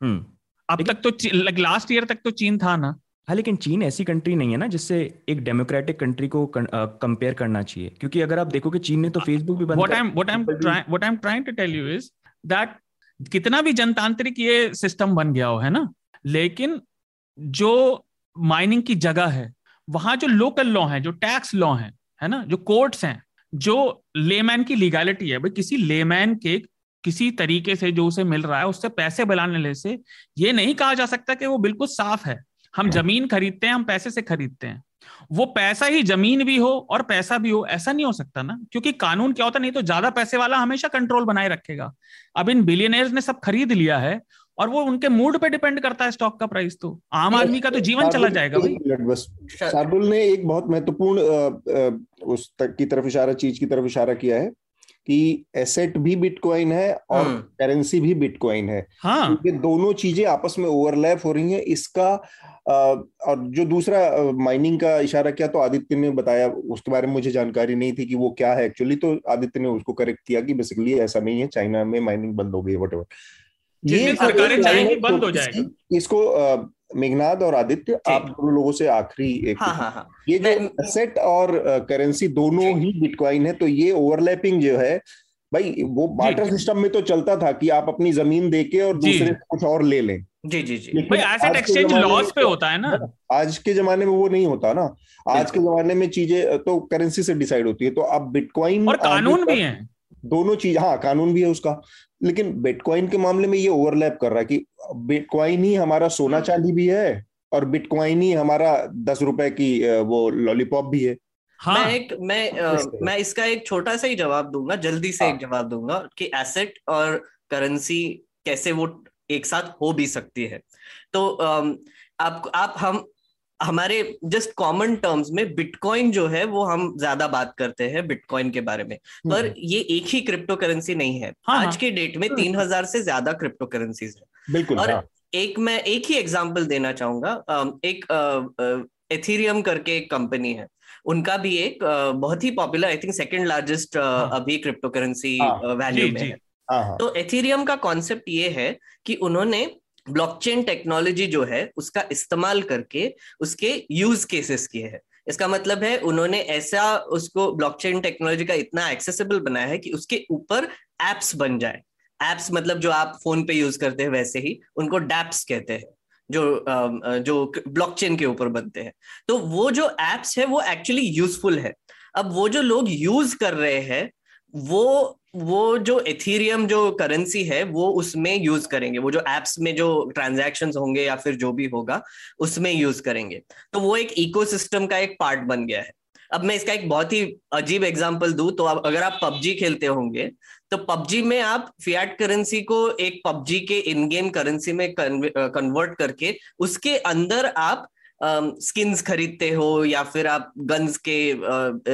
हम्म। अब तक तो लास्ट ईयर तक तो चीन था ना। हाँ लेकिन चीन ऐसी कंट्री नहीं है ना जिससे एक डेमोक्रेटिक कंट्री को कंपेयर करना चाहिए। क्योंकि अगर आप देखो कि चीन ने तो फेसबुक भी बंद what I am trying to tell you is that कितना भी जनतांत्रिक ये सिस्टम बन गया हो है ना? लेकिन जो माइनिंग की जगह है वहाँ जो लोकल लॉ है जो टैक्स लॉ है है ना? जो कोर्ट्स हैं जो लेमैन की लीगैलिटी है भाई किसी लेमैन के किसी तरीके से जो उसे मिल रहा है उससे पैसे बनाने से ये नहीं कहा जा सकता कि वो बिल्कुल साफ़ है। हम ज़मीन खरीदते हैं हम पैसे से खरीदते हैं। वो पैसा ही ज़मीन भी हो और पैसा भी हो ऐसा नहीं हो सकता ना। क्योंकि कानून क्या होता नहीं तो ज़्यादा पैसे वाला हमेशा कंट्रोल बनाए रखेगा। अब इन बिलियनर्स ने सब खरीद लिया है और वो उनके मूड पे डिपेंड करता है स्टॉक का प्राइस तो। आम आदमी का तो जीवन चला जाएगा भाई। शार्दुल। ने एक बहुत महत्वपूर्ण उस तक की तरफ़ इशारा चीज़ की तरफ़ इशारा किया है। कि एसेट भी बिटकॉइन है और करेंसी हम्म। भी बिटकॉइन है हाँ। ये दोनों चीज़ें आपस में ओवरलैप हो रही हैं इसका और जो दूसरा माइनिंग का इशारा किया तो आदित्य ने बताया उसके बारे में मुझे जानकारी नहीं थी कि वो क्या है एक्चुअली तो आदित्य ने उसको करेक्ट किया कि बेसिकली ऐसा नहीं है चाइना में माइनिंग बंद हो गई वट ये सरकारें चाहेंगी बंद हो जाएगा इसको मेघनाथ और आदित्य आप दोनों लोगों से आखिरी एक हाँ, हाँ, हाँ. ये जो एसेट और करेंसी दोनों ही बिटकॉइन है तो ये ओवरलैपिंग जो है भाई वो बार्टर सिस्टम में तो चलता था कि आप अपनी ज़मीन देके और दूसरे कुछ और ले लें। जी जी जी। भाई एसेट एक्सचेंज लॉस पे होता है ना। आज के जमाने में वो नहीं होता ना। आज के जमाने में चीज़ें तो करेंसी से डिसाइड होती है। तो अब बिटकॉइन और कानून भी है। दोनों चीज़ हाँ कानून भी है उसका। लेकिन बिटकॉइन के मामले में ये ओवरलैप कर रहा है कि बिटकॉइन ही हमारा सोना हाँ। चांदी भी है और बिटकॉइन ही हमारा दस रुपए की वो लॉलीपॉप भी है हाँ मैं एक मैं आ, मैं इसका एक छोटा सा ही जवाब दूँगा जल्दी से हाँ. एक जवाब दूँगा कि एसेट और करेंसी कैसे वो एक साथ हो भी सकती है तो आ, आप आप हम हमारे जस्ट कॉमन टर्म्स में बिटकॉइन जो है वो हम ज़्यादा बात करते हैं बिटकॉइन के बारे में। हम्म। पर ये एक ही क्रिप्टो करेंसी नहीं है। हाँ, आज हाँ। के डेट में। तीन हज़ार से ज़्यादा क्रिप्टो करेंसीज है। बिल्कुल और हाँ. एक मैं एक ही एग्जांपल देना चाहूँगा। एक एथीरियम करके एक कंपनी है। उनका भी एक बहुत ही popular I think second largest अभी क्रिप्टो करेंसी वैल्यू में है। हाँ, तो एथीरियम का कॉन्सेप्ट ये है कि उन्होंने ब्लॉकचेन टेक्नोलॉजी जो है, उसका इस्तेमाल करके उसके यूज़ केसेस किए हैं। इसका मतलब है, उन्होंने ऐसा उसको ब्लॉकचेन टेक्नोलॉजी का इतना एक्सेसिबल बनाया है कि उसके ऊपर एप्स बन जाए। एप्स मतलब जो आप फ़ोन पे यूज़ करते हैं वैसे ही, उनको डैप्स कहते हैं, जो जो ब्लॉकचेन के ऊपर बनते हैं। तो वो जो एप्स है, वो एक्चुअली यूजफुल है। अब वो जो लोग यूज़ कर रहे हैं, वो वो जो एथीरियम जो करेंसी है, वो उसमें यूज़ करेंगे। वो जो एप्स में जो ट्रांजैक्शंस होंगे या फिर जो भी होगा, उसमें यूज़ करेंगे। तो वो एक इकोसिस्टम का एक पार्ट बन गया है। अब मैं इसका एक बहुत ही अजीब एग्ज़ाम्पल दू तो अब अगर आप पबजी खेलते होंगे तो पबजी में आप फियाट करेंसी को एक पबजी के इन गेम करेंसी में कन्वर्ट करके उसके अंदर आप स्किन्स खरीदते हो या फिर आप गन्स के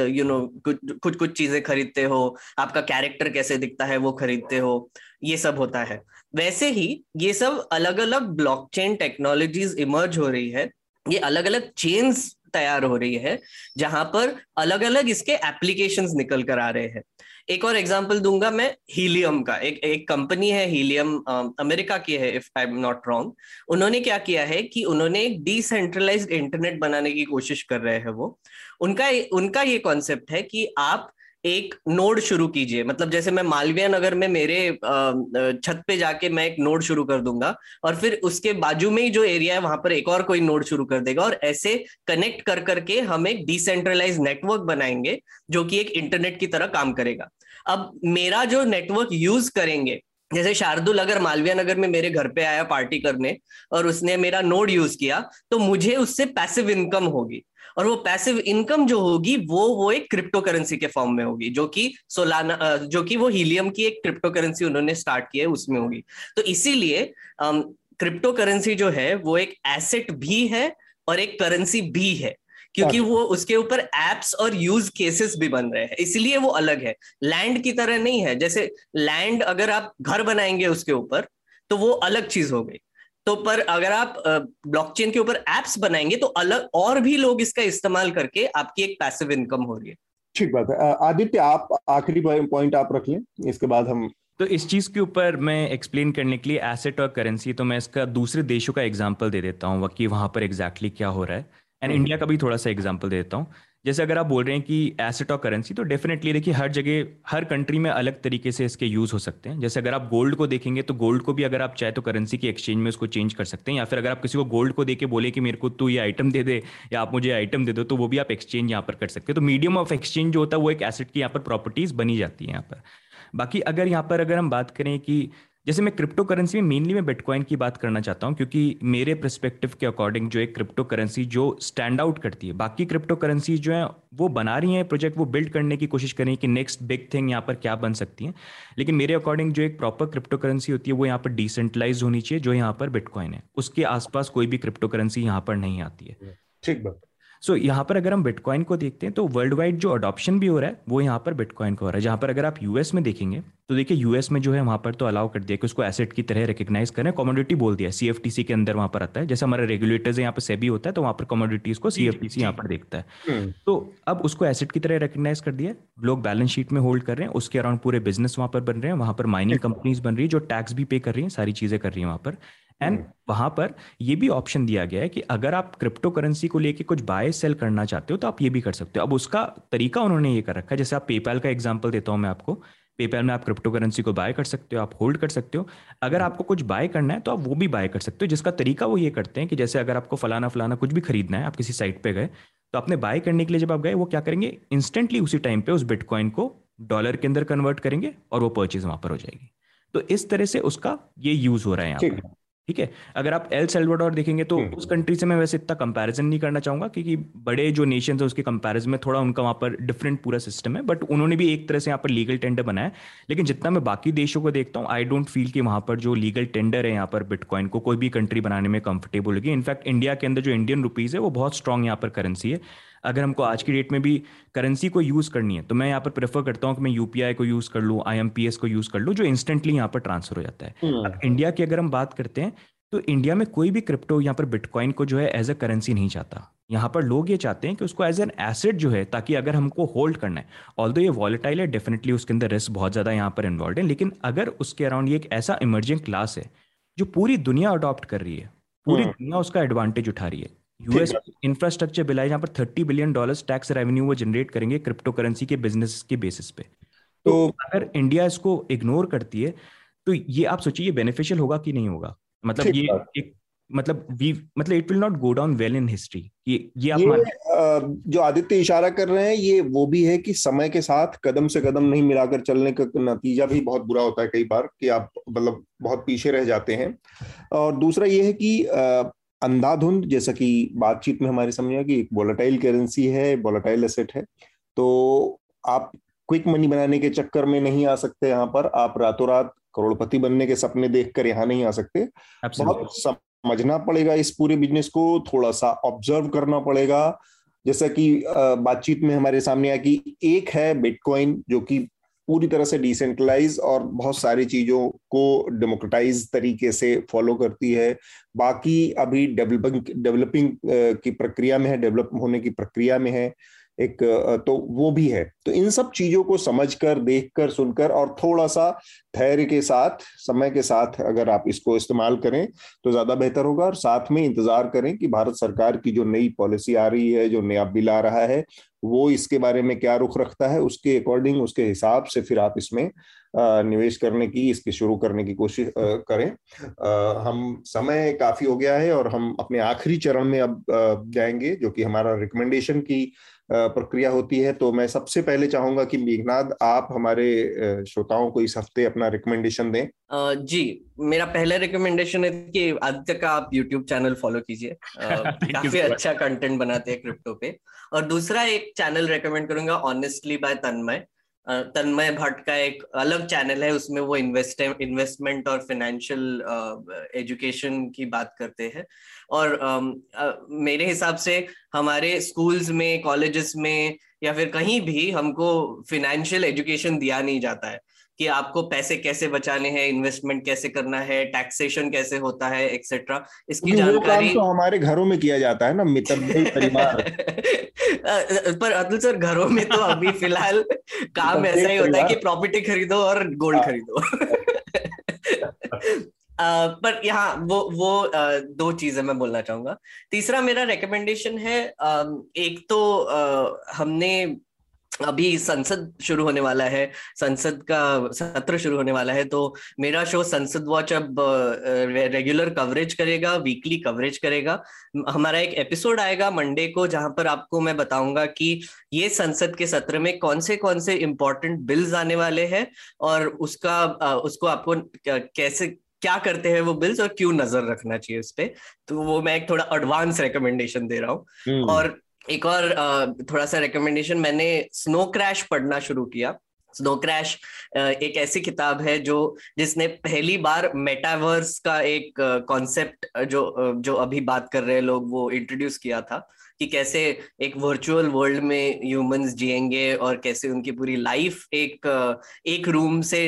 यू नो कुछ कुछ चीज़ें खरीदते हो, आपका कैरेक्टर कैसे दिखता है वो खरीदते हो, ये सब होता है। वैसे ही ये सब अलग अलग ब्लॉकचेन टेक्नोलॉजीज़ इमर्ज हो रही है, ये अलग अलग चेन्स तैयार हो रही है, जहाँ पर अलग अलग इसके एप्लीकेशंस निकल कर आ रहे हैं। एक और एग्ज़ाम्पल दूँगा मैं, हीलियम का। एक एक कंपनी है हीलियम अमेरिका की है if I am not wrong उन्होंने क्या किया है कि उन्होंने एक डिसेंट्रलाइज्ड इंटरनेट बनाने की कोशिश कर रहे हैं वो। उनका उनका ये कॉन्सेप्ट है कि आप एक नोड शुरू कीजिए। मतलब जैसे मैं मालवीय नगर में मेरे छत पे जाके मैं एक नोड शुरू कर दूँगा और फिर उसके बाजू में ही जो एरिया है वहाँ पर एक और कोई नोड शुरू कर देगा और ऐसे कनेक्ट कर करके हम एक डिसेंट्रलाइज नेटवर्क बनाएँगे जो कि एक इंटरनेट की तरह काम करेगा। अब मेरा जो नेटवर्क यूज़ करेंगे, जैसे शार्दुल अगर मालविया नगर में मेरे घर पे आया पार्टी करने और उसने मेरा नोड यूज़ किया तो मुझे उससे पैसिव इनकम होगी। और वो पैसिव इनकम जो होगी वो वो एक क्रिप्टो करेंसी के फॉर्म में होगी जो कि सोलाना जो कि वो हीलियम की एक क्रिप्टो करेंसी उन्होंने स्टार्ट की है उसमें होगी। तो इसीलिए क्रिप्टो करेंसी जो है वो एक एसेट भी है और एक करेंसी भी है क्योंकि वो उसके ऊपर एप्स और यूज़ केसेस भी बन रहे हैं। इसलिए वो अलग है। लैंड की तरह नहीं है। जैसे लैंड अगर आप घर बनाएँगे उसके ऊपर तो वो अलग चीज़ हो गई। तो पर अगर आप ब्लॉकचेन के ऊपर एप्स बनाएँगे तो अलग और भी लोग इसका इस्तेमाल करके आपकी एक पैसिव इनकम हो रही है। ठीक बात है। आदित्य आप आखिरी पॉइंट आप रख लें इसके बाद हम तो इस चीज़ के ऊपर मैं एक्सप्लेन करने के लिए एसेट और करेंसी तो मैं इसका दूसरे देशों का एग्ज़ाम्पल दे देता हूँ कि वहाँ पर एग्जैक्टली exactly क्या हो रहा है। And India hmm. का भी थोड़ा सा एग्ज़ाम्पल दे देता हूँ। जैसे अगर आप बोल रहे हैं कि एसेट और करेंसी तो डेफिनेटली देखिए, हर जगह, हर कंट्री में अलग तरीके से इसके यूज़ हो सकते हैं। जैसे अगर आप गोल्ड को देखेंगे तो गोल्ड को भी अगर आप चाहे तो करेंसी की एक्सचेंज में उसको चेंज कर सकते हैं। या फिर अगर आप किसी को गोल्ड को देके बोले कि मेरे को तू ये आइटम दे दे, या आप मुझे आइटम दे दो तो वो भी आप एक्सचेंज यहाँ पर कर सकते हैं। तो मीडियम ऑफ़ एक्सचेंज जो होता है, वो एक एसेट की यहाँ पर प्रॉपर्टीज़ बनी जाती है यहाँ पर। बाकी अगर यहाँ पर अगर हम बात करें कि जैसे मैं क्रिप्टो करेंसी में मेनली मैं बिटकॉइन की बात करना चाहता हूँ, क्योंकि मेरे परस्पेक्टिव के अकॉर्डिंग जो एक क्रिप्टो करेंसी जो स्टैंड आउट करती है, बाकी क्रिप्टो करेंसी जो है, वो बना रही हैं प्रोजेक्ट वो बिल्ड करने की कोशिश कर रही है कि नेक्स्ट बिग थिंग यहाँ पर क्या बन सकती है। लेकिन मेरे अकॉर्डिंग जो एक प्रॉपर क्रिप्टो करेंसी होती है, वो यहाँ पर डिसेंट्रलाइज होनी चाहिए, जो यहाँ पर बिटकॉइन है। उसके आसपास कोई भी क्रिप्टो करेंसी यहाँ पर नहीं आती है। ठीक बात। सो so, यहाँ पर अगर हम बिटकॉइन को देखते हैं तो वर्ल्ड वाइड जो अडॉप्शन भी हो रहा है वो यहाँ पर बिटकॉइन को हो रहा है। जहाँ पर अगर आप यूएस में देखेंगे तो देखिए यूएस में जो है वहाँ पर तो अलाउ कर दिया कि उसको एसेट की तरह रिकग्नाइज करें। कमोडिटी बोल दिया सीएफटीसी के अंदर वहाँ पर आता है। जैसे हमारे रेगुलेटर्स यहाँ पर सेबी होता है तो वहाँ पर कमोडिटीज को सी यहाँ पर देखता है। हम्म। तो अब उसको एसेट की तरह रिकग्नाइज कर दिया। लोग बैलेंस शीट में होल्ड कर रहे हैं उसके अराउंड पूरे बिज़नेस वहाँ पर बन रहे हैं वहाँ पर माइनिंग कंपनीज़ बन रही है जो टैक्स भी पे कर रही है सारी चीज़ें कर रही है वहाँ पर। And hmm. वहाँ पर ये भी ऑप्शन दिया गया है कि अगर आप क्रिप्टो करेंसी को लेके कुछ बाय सेल करना चाहते हो तो आप ये भी कर सकते हो। अब उसका तरीका उन्होंने ये कर रखा है। जैसे आप पेपैल का एग्ज़ाम्पल देता हूँ मैं आपको। पेपैल में आप क्रिप्टो करेंसी को बाय कर सकते हो आप होल्ड कर सकते हो। अगर आपको कुछ बाय करना है तो आप वो भी बाय कर सकते हो जिसका तरीका वो ये करते हैं कि जैसे अगर आपको फलाना फलाना कुछ भी खरीदना है आप किसी साइट पे गए तो आपने बाय करने के लिए जब आप गए वो क्या करेंगे? इंस्टेंटली उसी टाइम पे उस बिटकॉइन को डॉलर के अंदर कन्वर्ट करेंगे और वो परचेज वहाँ पर हो जाएगी। तो इस तरह से उसका ये यूज़ हो रहा है यहाँ पर। ठीक है? अगर आप एल सेल्वाडोर देखेंगे तो हम्म। उस कंट्री से मैं वैसे इतना कंपैरिजन नहीं करना चाहूँगा क्योंकि बड़े जो नेशन है उसके कंपैरिजन में थोड़ा उनका वहाँ पर डिफरेंट पूरा सिस्टम है बट उन्होंने भी एक तरह से यहाँ पर लीगल टेंडर बनाया लेकिन जितना मैं बाकी देशों को देखता हूँ आई डोंट फील कि वहाँ पर जो लीगल टेंडर है यहाँ पर बिटकॉइन को कोई भी कंट्री बनाने में कंफर्टेबल होगी। इनफैक्ट इंडिया के अंदर जो इंडियन रुपीज़ है वो बहुत स्ट्रॉग यहाँ पर करेंसी है। अगर हमको आज की डेट में भी करेंसी को यूज़ करनी है तो मैं यहाँ पर प्रेफर करता हूँ कि मैं यूपीआई को यूज़ कर लूँ आई को यूज़ कर लूँ जो इंस्टेंटली यहाँ पर ट्रांसफ़र हो जाता है अब इंडिया हम्म। की अगर हम बात करते हैं तो इंडिया में कोई भी क्रिप्टो यहाँ पर बिटकॉइन को जो है एज अ करेंसी नहीं चाहता यहाँ पर लोग ये चाहते हैं कि उसको एज एन एसेट जो है ताकि अगर हमको होल्ड करना है ऑल ये वॉलेटाइल है डेफिनेटली उसके अंदर रिस्क बहुत ज़्यादा यहाँ पर इन्वॉल्व है लेकिन अगर उसके अराउंड ये एक ऐसा इमर्जिंग क्लास है जो पूरी दुनिया अडॉप्ट कर रही है पूरी हाँ। दुनिया उसका एडवांटेज उठा रही है यूएस इंफ्रास्ट्रक्चर बिल है यहाँ पर thirty billion dollars tax revenue वो जनरेट करेंगे क्रिप्टो करेंसी के बिज़नेस के बेसिस पे। तो, तो अगर इंडिया इसको इग्नोर करती है तो ये आप सोचिए ये बेनिफिशियल होगा कि नहीं होगा? मतलब ये एक मतलब वी मतलब it will not go down well in history ये ये आप ये जो आदित्य इशारा कर रहे हैं ये वो भी है कि समय के साथ कदम से कदम नहीं मिलाकर चलने का नतीजा भी बहुत बुरा होता है कई बार कि आप मतलब बहुत पीछे रह जाते हैं। और दूसरा ये है कि अंधाधुंध जैसा कि बातचीत में हमारे समझ कि एक वोलाटाइल करेंसी है वोलाटाइल एसेट है तो आप क्विक मनी बनाने के चक्कर में नहीं आ सकते यहाँ पर। आप रातों रात करोड़पति बनने के सपने देखकर यहाँ नहीं आ सकते। बहुत समझना पड़ेगा इस पूरे बिज़नेस को थोड़ा सा ऑब्ज़र्व करना पड़ेगा। जैसा कि बातचीत में हमारे सामने आया कि एक है बिटकॉइन जो कि पूरी तरह से डिसेंट्रलाइज और बहुत सारी चीज़ों को डेमोक्रेटाइज तरीके से फॉलो करती है। बाकी अभी डेवलपिंग डेवलपिंग की प्रक्रिया में है डेवलप होने की प्रक्रिया में है। एक तो वो भी है। तो इन सब चीज़ों को समझकर, देखकर, सुनकर और थोड़ा सा धैर्य के साथ, समय के साथ अगर आप इसको इस्तेमाल करें तो ज़्यादा बेहतर होगा। और साथ में इंतज़ार करें कि भारत सरकार की जो नई पॉलिसी आ रही है, जो नया बिल आ रहा है, वो इसके बारे में क्या रुख रखता है, उसके अकॉर्डिंग, उसके हिसाब से फिर आप इसमें निवेश करने की, इसके शुरू करने की कोशिश करें। हम, समय काफ़ी हो गया है और हम अपने आखिरी चरण में अब जाएँगे, जो कि हमारा रिकमेंडेशन की प्रक्रिया होती है तो मैं सबसे पहले चाहूँगा कि मेघनाथ आप हमारे श्रोताओं को इस हफ़्ते अपना रिकमेंडेशन दें। जी मेरा पहला रिकमेंडेशन है कि आदित्य का आप यूट्यूब चैनल फॉलो कीजिए। काफ़ी अच्छा कंटेंट बनाते हैं क्रिप्टो पे। और दूसरा एक चैनल रिकमेंड करूँगा ऑनेस्टली बाय तन्मय तन्मय भट्ट का एक अलग चैनल है उसमें वो इन्वेस्ट इन्वेस्टमेंट और फाइनेंशियल एजुकेशन की बात करते हैं। और uh, मेरे हिसाब से हमारे स्कूल्स में कॉलेजेस में या फिर कहीं भी हमको फिनेंशियल एजुकेशन दिया नहीं जाता है कि आपको पैसे कैसे बचाने हैं इन्वेस्टमेंट कैसे करना है टैक्सेशन कैसे होता है एक्सेट्रा इसकी जानकारी तो हमारे घरों में किया जाता है ना मित्र परिवार। पर अतुल सर घरों में तो अभी फ़िलहाल काम ऐसा ही होता है कि प्रॉपर्टी खरीदो और गोल्ड हाँ। खरीदो। पर यहाँ वो वो दो चीज़ें मैं बोलना चाहूँगा। तीसरा मेरा रिकमेंडेशन है एक तो हमने अभी संसद शुरू होने वाला है, संसद का सत्र शुरू होने वाला है तो मेरा शो संसद वॉच अब रेगुलर कवरेज करेगा वीकली कवरेज करेगा। हमारा एक एपिसोड आएगा मंडे को, जहाँ पर आपको मैं बताऊँगा कि ये संसद के सत्र में कौन से कौन से इंपॉर्टेंट बिल्स आने वाले हैं, और उसका उसको आपको कैसे क्या करते हैं वो बिल्स और क्यों नज़र रखना चाहिए उस पर तो वो मैं एक थोड़ा एडवांस रिकमेंडेशन दे रहा हूँ। हम्म। और एक और थोड़ा सा रिकमेंडेशन मैंने स्नो क्रैश पढ़ना शुरू किया। स्नो क्रैश एक ऐसी किताब है जो जिसने पहली बार मेटावर्स का एक कॉन्सेप्ट जो जो अभी बात कर रहे हैं लोग वो इंट्रोड्यूस किया था। कि कैसे एक वर्चुअल वर्ल्ड में ह्यूमंस जिएँगे और कैसे उनकी पूरी लाइफ एक एक रूम से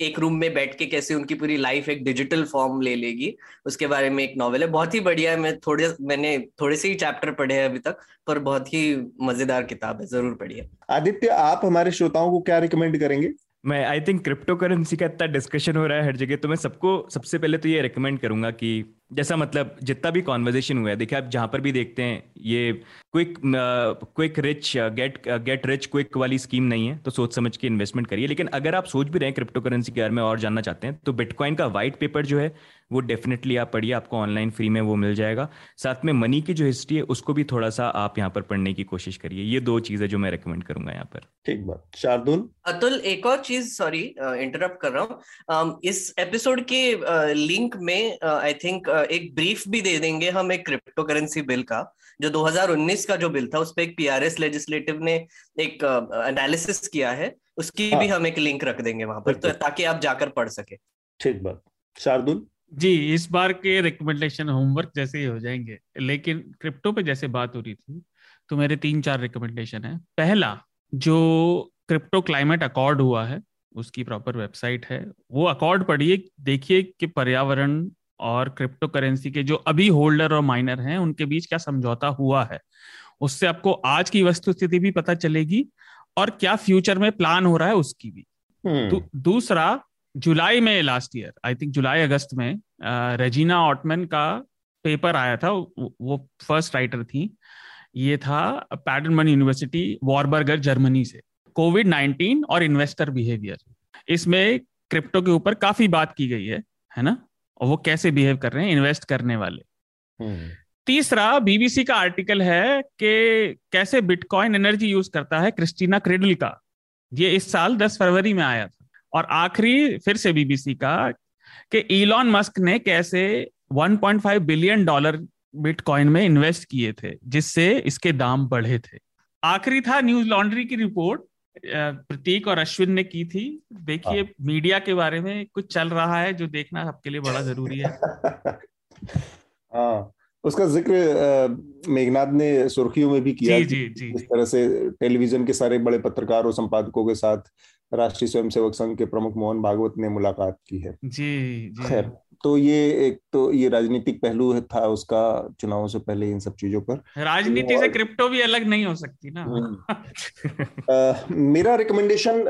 एक रूम में बैठ के कैसे उनकी पूरी लाइफ एक डिजिटल फॉर्म ले लेगी उसके बारे में एक नॉवल है। बहुत ही बढ़िया है। मैं थोड़े मैंने थोड़े से ही चैप्टर पढ़े हैं अभी तक पर बहुत ही मज़ेदार किताब है। ज़रूर पढ़िए। आदित्य आप हमारे श्रोताओं को क्या रिकमेंड करेंगे? मैं आई थिंक क्रिप्टो करेंसी का इतना डिस्कशन हो रहा है हर जगह तो मैं सबको सबसे पहले तो ये रिकमेंड करूँगा कि जैसा मतलब जितना भी कॉन्वर्जेशन हुआ है देखिए आप जहाँ पर भी देखते हैं ये quick quick rich get get rich quick वाली स्कीम नहीं है तो सोच समझ के इन्वेस्टमेंट करिए। लेकिन अगर आप सोच भी रहे हैं क्रिप्टो करेंसी के बारे में और जानना चाहते हैं तो बिटकॉइन का व्हाइट पेपर जो है वो डेफिनेटली आप पढ़िए आपको ऑनलाइन फ्री में वो मिल जाएगा। साथ में मनी की जो हिस्ट्री है उसको भी थोड़ा सा आप यहाँ पर पढ़ने की कोशिश करिए। ये दो चीज़ें जो मैं रिकमेंड करूँगा यहाँ पर। ठीक बात। शार्दुल? अतुल एक और चीज़ सॉरी इंटरप्ट कर रहा हूँ। इस एपिसोड के लिंक में आई थिंक एक ब्रीफ भी दे देंगे हम एक क्रिप्टो करेंसी बिल का जो 2019 का जो बिल था उस पर एक पीआरएस लेजिस्लेटिव ने एक एनालिसिस किया है उसकी हाँ. भी हम एक लिंक रख देंगे वहाँ पर तो ताकि आप जाकर पढ़ सके। ठीक बात। शार्दुल? जी इस बार के रिकमेंडेशन होमवर्क जैसे ही हो जाएँगे लेकिन क्रिप्टो पे जैसे बात हो रही थी तो मेरे तीन चार रिकमेंडेशन है। पहला जो क्रिप्टो क्लाइमेट अकॉर्ड हुआ है उसकी प्रॉपर वेबसाइट है वो अकॉर्ड पढ़िए देखिए कि पर्यावरण और क्रिप्टो करेंसी के जो अभी होल्डर और माइनर हैं उनके बीच क्या समझौता हुआ है? उससे आपको आज की वस्तु स्थिति भी पता चलेगी और क्या फ्यूचर में प्लान हो रहा है उसकी भी। हम्म। दूसरा जुलाई में लास्ट ईयर आई थिंक जुलाई अगस्त में रेजिना ऑटमैन का पेपर आया था वो फ़र्स्ट राइटर थी। ये था पैडरमन यूनिवर्सिटी वॉरबर्गर जर्मनी से। कोविड नाइनटीन और इन्वेस्टर बिहेवियर इसमें क्रिप्टो के ऊपर काफ़ी बात की गई है है ना? और वो कैसे बिहेव कर रहे हैं इन्वेस्ट करने वाले। तीसरा बीबीसी का आर्टिकल है कि कैसे बिटकॉइन एनर्जी यूज़ करता है क्रिस्टीना क्रेडल का। ये इस साल 10 फरवरी में आया था। और आखिरी, फिर से बीबीसी का, कि इलॉन मस्क ने कैसे 1.5 बिलियन डॉलर बिटकॉइन में इन्वेस्ट किए थे, जिससे इसके दाम बढ़े थे। आखिरी था न्यूज़ लॉन्ड्री की रिपोर्ट प्रतीक और अश्विन ने की थी देखिए हाँ। मीडिया के बारे में कुछ चल रहा है जो देखना आपके लिए बड़ा ज़रूरी है हाँ उसका ज़िक्र मेघनाथ ने सुर्खियों में भी किया जी, जी, जी, इस तरह से टेलीविज़न के सारे बड़े पत्रकारों संपादकों के साथ राष्ट्रीय स्वयंसेवक संघ के प्रमुख मोहन भागवत ने मुलाकात की है जी, जी। खैर तो ये एक तो ये राजनीतिक पहलू था उसका चुनावों से पहले इन सब चीज़ों पर। राजनीति से क्रिप्टो भी अलग नहीं हो सकती ना। हम्म। आ, मेरा रिकमेंडेशन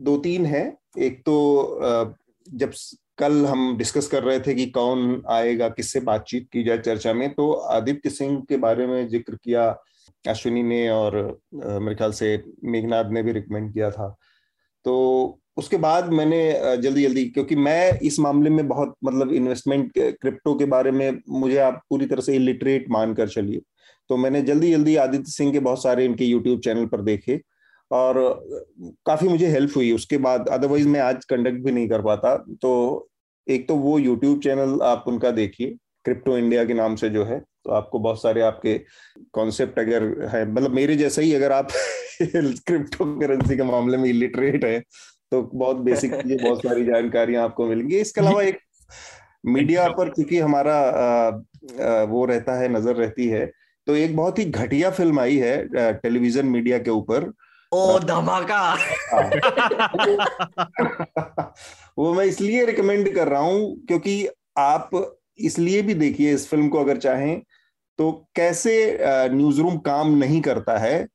दो तीन है। एक तो आ, जब कल हम डिस्कस कर रहे थे कि कौन आएगा किससे बातचीत की जाए चर्चा में तो आदित्य सिंह के बारे में ज़िक्र किया अश्विनी ने और मेरे ख्याल से मेघनाथ ने भी रिकमेंड किया था। तो उसके बाद मैंने जल्दी जल्दी क्योंकि मैं इस मामले में बहुत मतलब इन्वेस्टमेंट क्रिप्टो के बारे में मुझे आप पूरी तरह से इलिटरेट मानकर चलिए। तो मैंने जल्दी जल्दी आदित्य सिंह के बहुत सारे इनके यूट्यूब चैनल पर देखे और काफ़ी मुझे हेल्प हुई। उसके बाद अदरवाइज़ मैं आज कंडक्ट भी नहीं कर पाता। तो एक तो वो यूट्यूब चैनल आप उनका देखिए। क्रिप्टो इंडिया के नाम से जो है तो आपको बहुत सारे आपके कॉन्सेप्ट अगर है मतलब मेरे जैसा ही अगर आप क्रिप्टो करेंसी के मामले में इलिटरेट है तो बहुत बेसिक चीज़ें बहुत सारी जानकारियाँ आपको मिलेंगी। इसके अलावा एक मीडिया पर क्योंकि हमारा आ, आ, वो रहता है नज़र रहती है तो एक बहुत ही घटिया फ़िल्म आई है टेलीविज़न मीडिया के ऊपर। ओ धमाका! वो मैं इसलिए रिकमेंड कर रहा हूँ क्योंकि आप इसलिए भी देखिए इस फ़िल्म को अगर चाहें तो कैसे न्यूज़ रूम काम नहीं करता है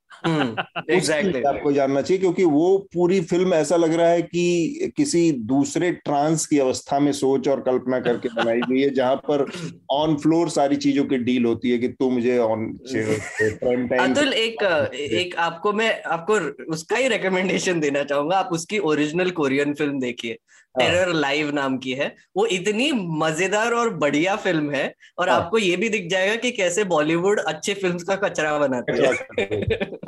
एग्जैक्टली हम्म, आपको जानना चाहिए क्योंकि वो पूरी फ़िल्म ऐसा लग रहा है कि किसी दूसरे ट्रांस की अवस्था में सोच और कल्पना करके बनाई गई है जहाँ पर ऑन फ्लोर सारी चीज़ों की डील होती है कि तू मुझे ऑन अतुल एक एक आपको मैं आपको उसका ही रिकमेंडेशन देना चाहूँगा आप उसकी ओरिजिनल कोरियन फ़िल्म देखिए। टेरर लाइव नाम की है। वो इतनी मज़ेदार और बढ़िया फ़िल्म है और हाँ. आपको ये भी दिख जाएगा कि कैसे बॉलीवुड अच्छे फिल्म्स का कचरा बनाते हैं।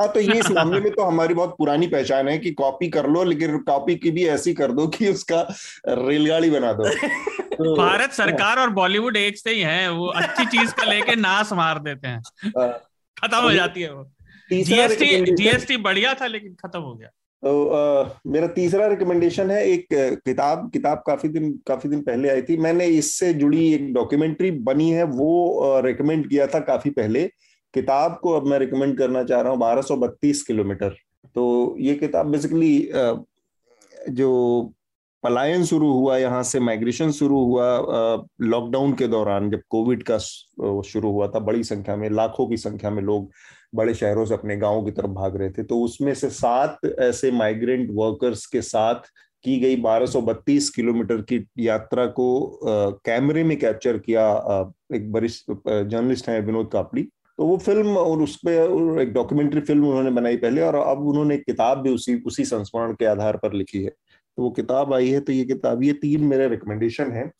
हाँ तो ये इस मामले में तो हमारी बहुत पुरानी पहचान है कि कॉपी कर लो लेकिन कॉपी की भी ऐसी कर दो कि उसका रेलगाड़ी बना दो। तो, भारत सरकार और बॉलीवुड एक से ही है वो अच्छी चीज़ का लेके नाश मार देते हैं। हाँ। खत्म हो जाती है वो। जीएसटी जीएसटी बढ़िया था लेकिन खत्म हो गया। तो आ, मेरा तीसरा रिकमेंडेशन है एक किताब किताब काफ़ी दिन काफ़ी दिन पहले आई थी। मैंने इससे जुड़ी एक डॉक्यूमेंट्री बनी है वो रिकमेंड किया था काफ़ी पहले। किताब को अब मैं रिकमेंड करना चाह रहा हूँ बारह किलोमीटर। तो ये किताब बेसिकली जो पलायन शुरू हुआ यहाँ से माइग्रेशन शुरू हुआ लॉकडाउन के दौरान जब कोविड का शुरू हुआ था बड़ी संख्या में लाखों की संख्या में लोग बड़े शहरों से अपने गाँव की तरफ़ भाग रहे थे तो उसमें से सात ऐसे माइग्रेंट वर्कर्स के साथ की गई 1232 किलोमीटर की यात्रा को कैमरे में कैप्चर किया एक वरिष्ठ जर्नलिस्ट हैं विनोद कापड़ी तो वो फ़िल्म और उस पर एक डॉक्यूमेंट्री फ़िल्म उन्होंने बनाई पहले और अब उन्होंने किताब भी उसी उसी संस्मरण के आधार पर लिखी है। तो वो किताब आई है तो ये किताब, ये तीन मेरे रिकमेंडेशन है।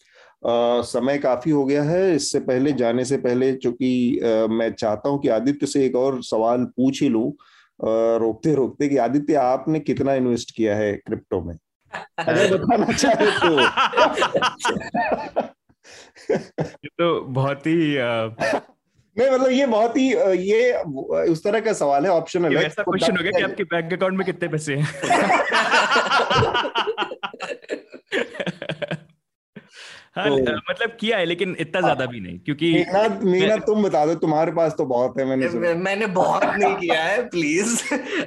समय काफ़ी हो गया है। इससे पहले जाने से पहले चूँकि मैं चाहता हूँ कि आदित्य से एक और सवाल पूछ ही लू रोकते रोकते कि आदित्य आपने कितना इन्वेस्ट किया है क्रिप्टो में? अगर बताना चाहे तो। ये तो बहुत ही नहीं मतलब ये बहुत ही ये उस तरह का सवाल है ऑप्शन है। ऐसा क्वेश्चन हो गया कि आपके बैंक अकाउंट में कितने पैसे हैं? हाँ तो, मतलब किया है लेकिन इतना ज़्यादा भी नहीं क्योंकि मेहनत मेहनत तुम बता दो तुम्हारे पास तो बहुत है मैंने मैंने बहुत नहीं किया है प्लीज़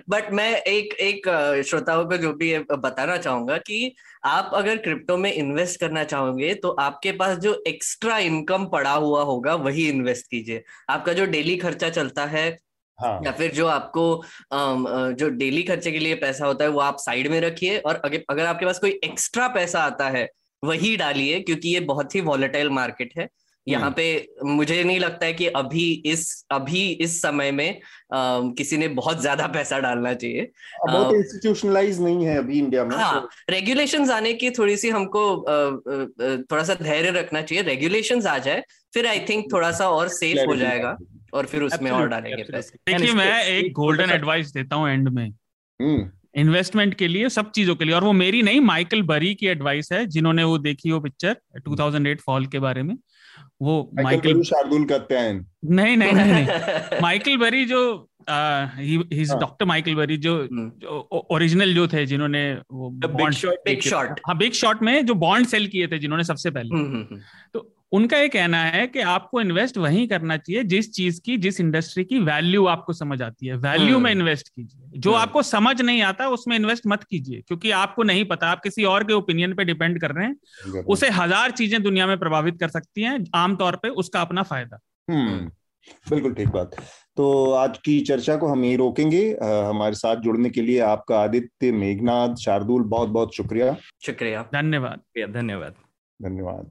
बट मैं एक एक श्रोताओं को जो भी बताना चाहूँगा कि आप अगर क्रिप्टो में इन्वेस्ट करना चाहोगे तो आपके पास जो एक्स्ट्रा इनकम पड़ा हुआ होगा वही इन्वेस्ट कीजिए। आपका जो डेली खर्चा चलता है हाँ. या फिर जो आपको जो डेली खर्चे के लिए पैसा होता है वो आप साइड में रखिए और अगर अगर आपके पास कोई एक्स्ट्रा पैसा आता है वही डालिए क्योंकि ये बहुत ही वॉलेटाइल मार्केट है। यहाँ हम्म। पे मुझे नहीं लगता है कि अभी इस अभी इस समय में आ, किसी ने बहुत ज़्यादा पैसा डालना चाहिए। बहुत इंस्टीट्यूशनलाइज नहीं है अभी इंडिया में हाँ तो... रेगुलेशंस आने की थोड़ी सी हमको आ, आ, थोड़ा सा धैर्य रखना चाहिए। रेगुलेशंस आ जाए फिर आई थिंक थोड़ा सा और सेफ़ हो जाएगा और फिर उसमें और डालेंगे पैसे। देखिए मैं एक गोल्डन एडवाइस देता हूँ एंड में। इन्वेस्टमेंट के लिए सब चीज़ों के लिए। और वो मेरी नहीं माइकल बरी की एडवाइस है जिन्होंने वो देखी वो पिक्चर 2008 फॉल के बारे में। वो माइकल शार्दुल करते हैं। नहीं नहीं नहीं, नहीं। माइकल बरी जो डॉक्टर माइकल बरी जो ओरिजिनल हम्म। जो थे जिन्होंने वो बिग शॉट हाँ बिग शॉट में जो बॉन्ड सेल किए थे जिन्होंने सबसे पहले। हम्म, हम्म, तो उनका ये कहना है कि आपको इन्वेस्ट वहीं करना चाहिए जिस चीज़ की जिस इंडस्ट्री की वैल्यू आपको समझ आती है। वैल्यू में इन्वेस्ट कीजिए। जो आपको समझ नहीं आता उसमें इन्वेस्ट मत कीजिए क्योंकि आपको नहीं पता। आप किसी और के ओपिनियन पे डिपेंड कर रहे हैं। उसे हज़ार चीज़ें दुनिया में प्रभावित कर सकती हैं आमतौर पर उसका अपना फ़ायदा। बिल्कुल ठीक बात। तो आज की चर्चा को हम यही रोकेंगे। आ, हमारे साथ जुड़ने के लिए आपका आदित्य मेघनाथ शार्दुल बहुत बहुत शुक्रिया। शुक्रिया। धन्यवाद। धन्यवाद। धन्यवाद।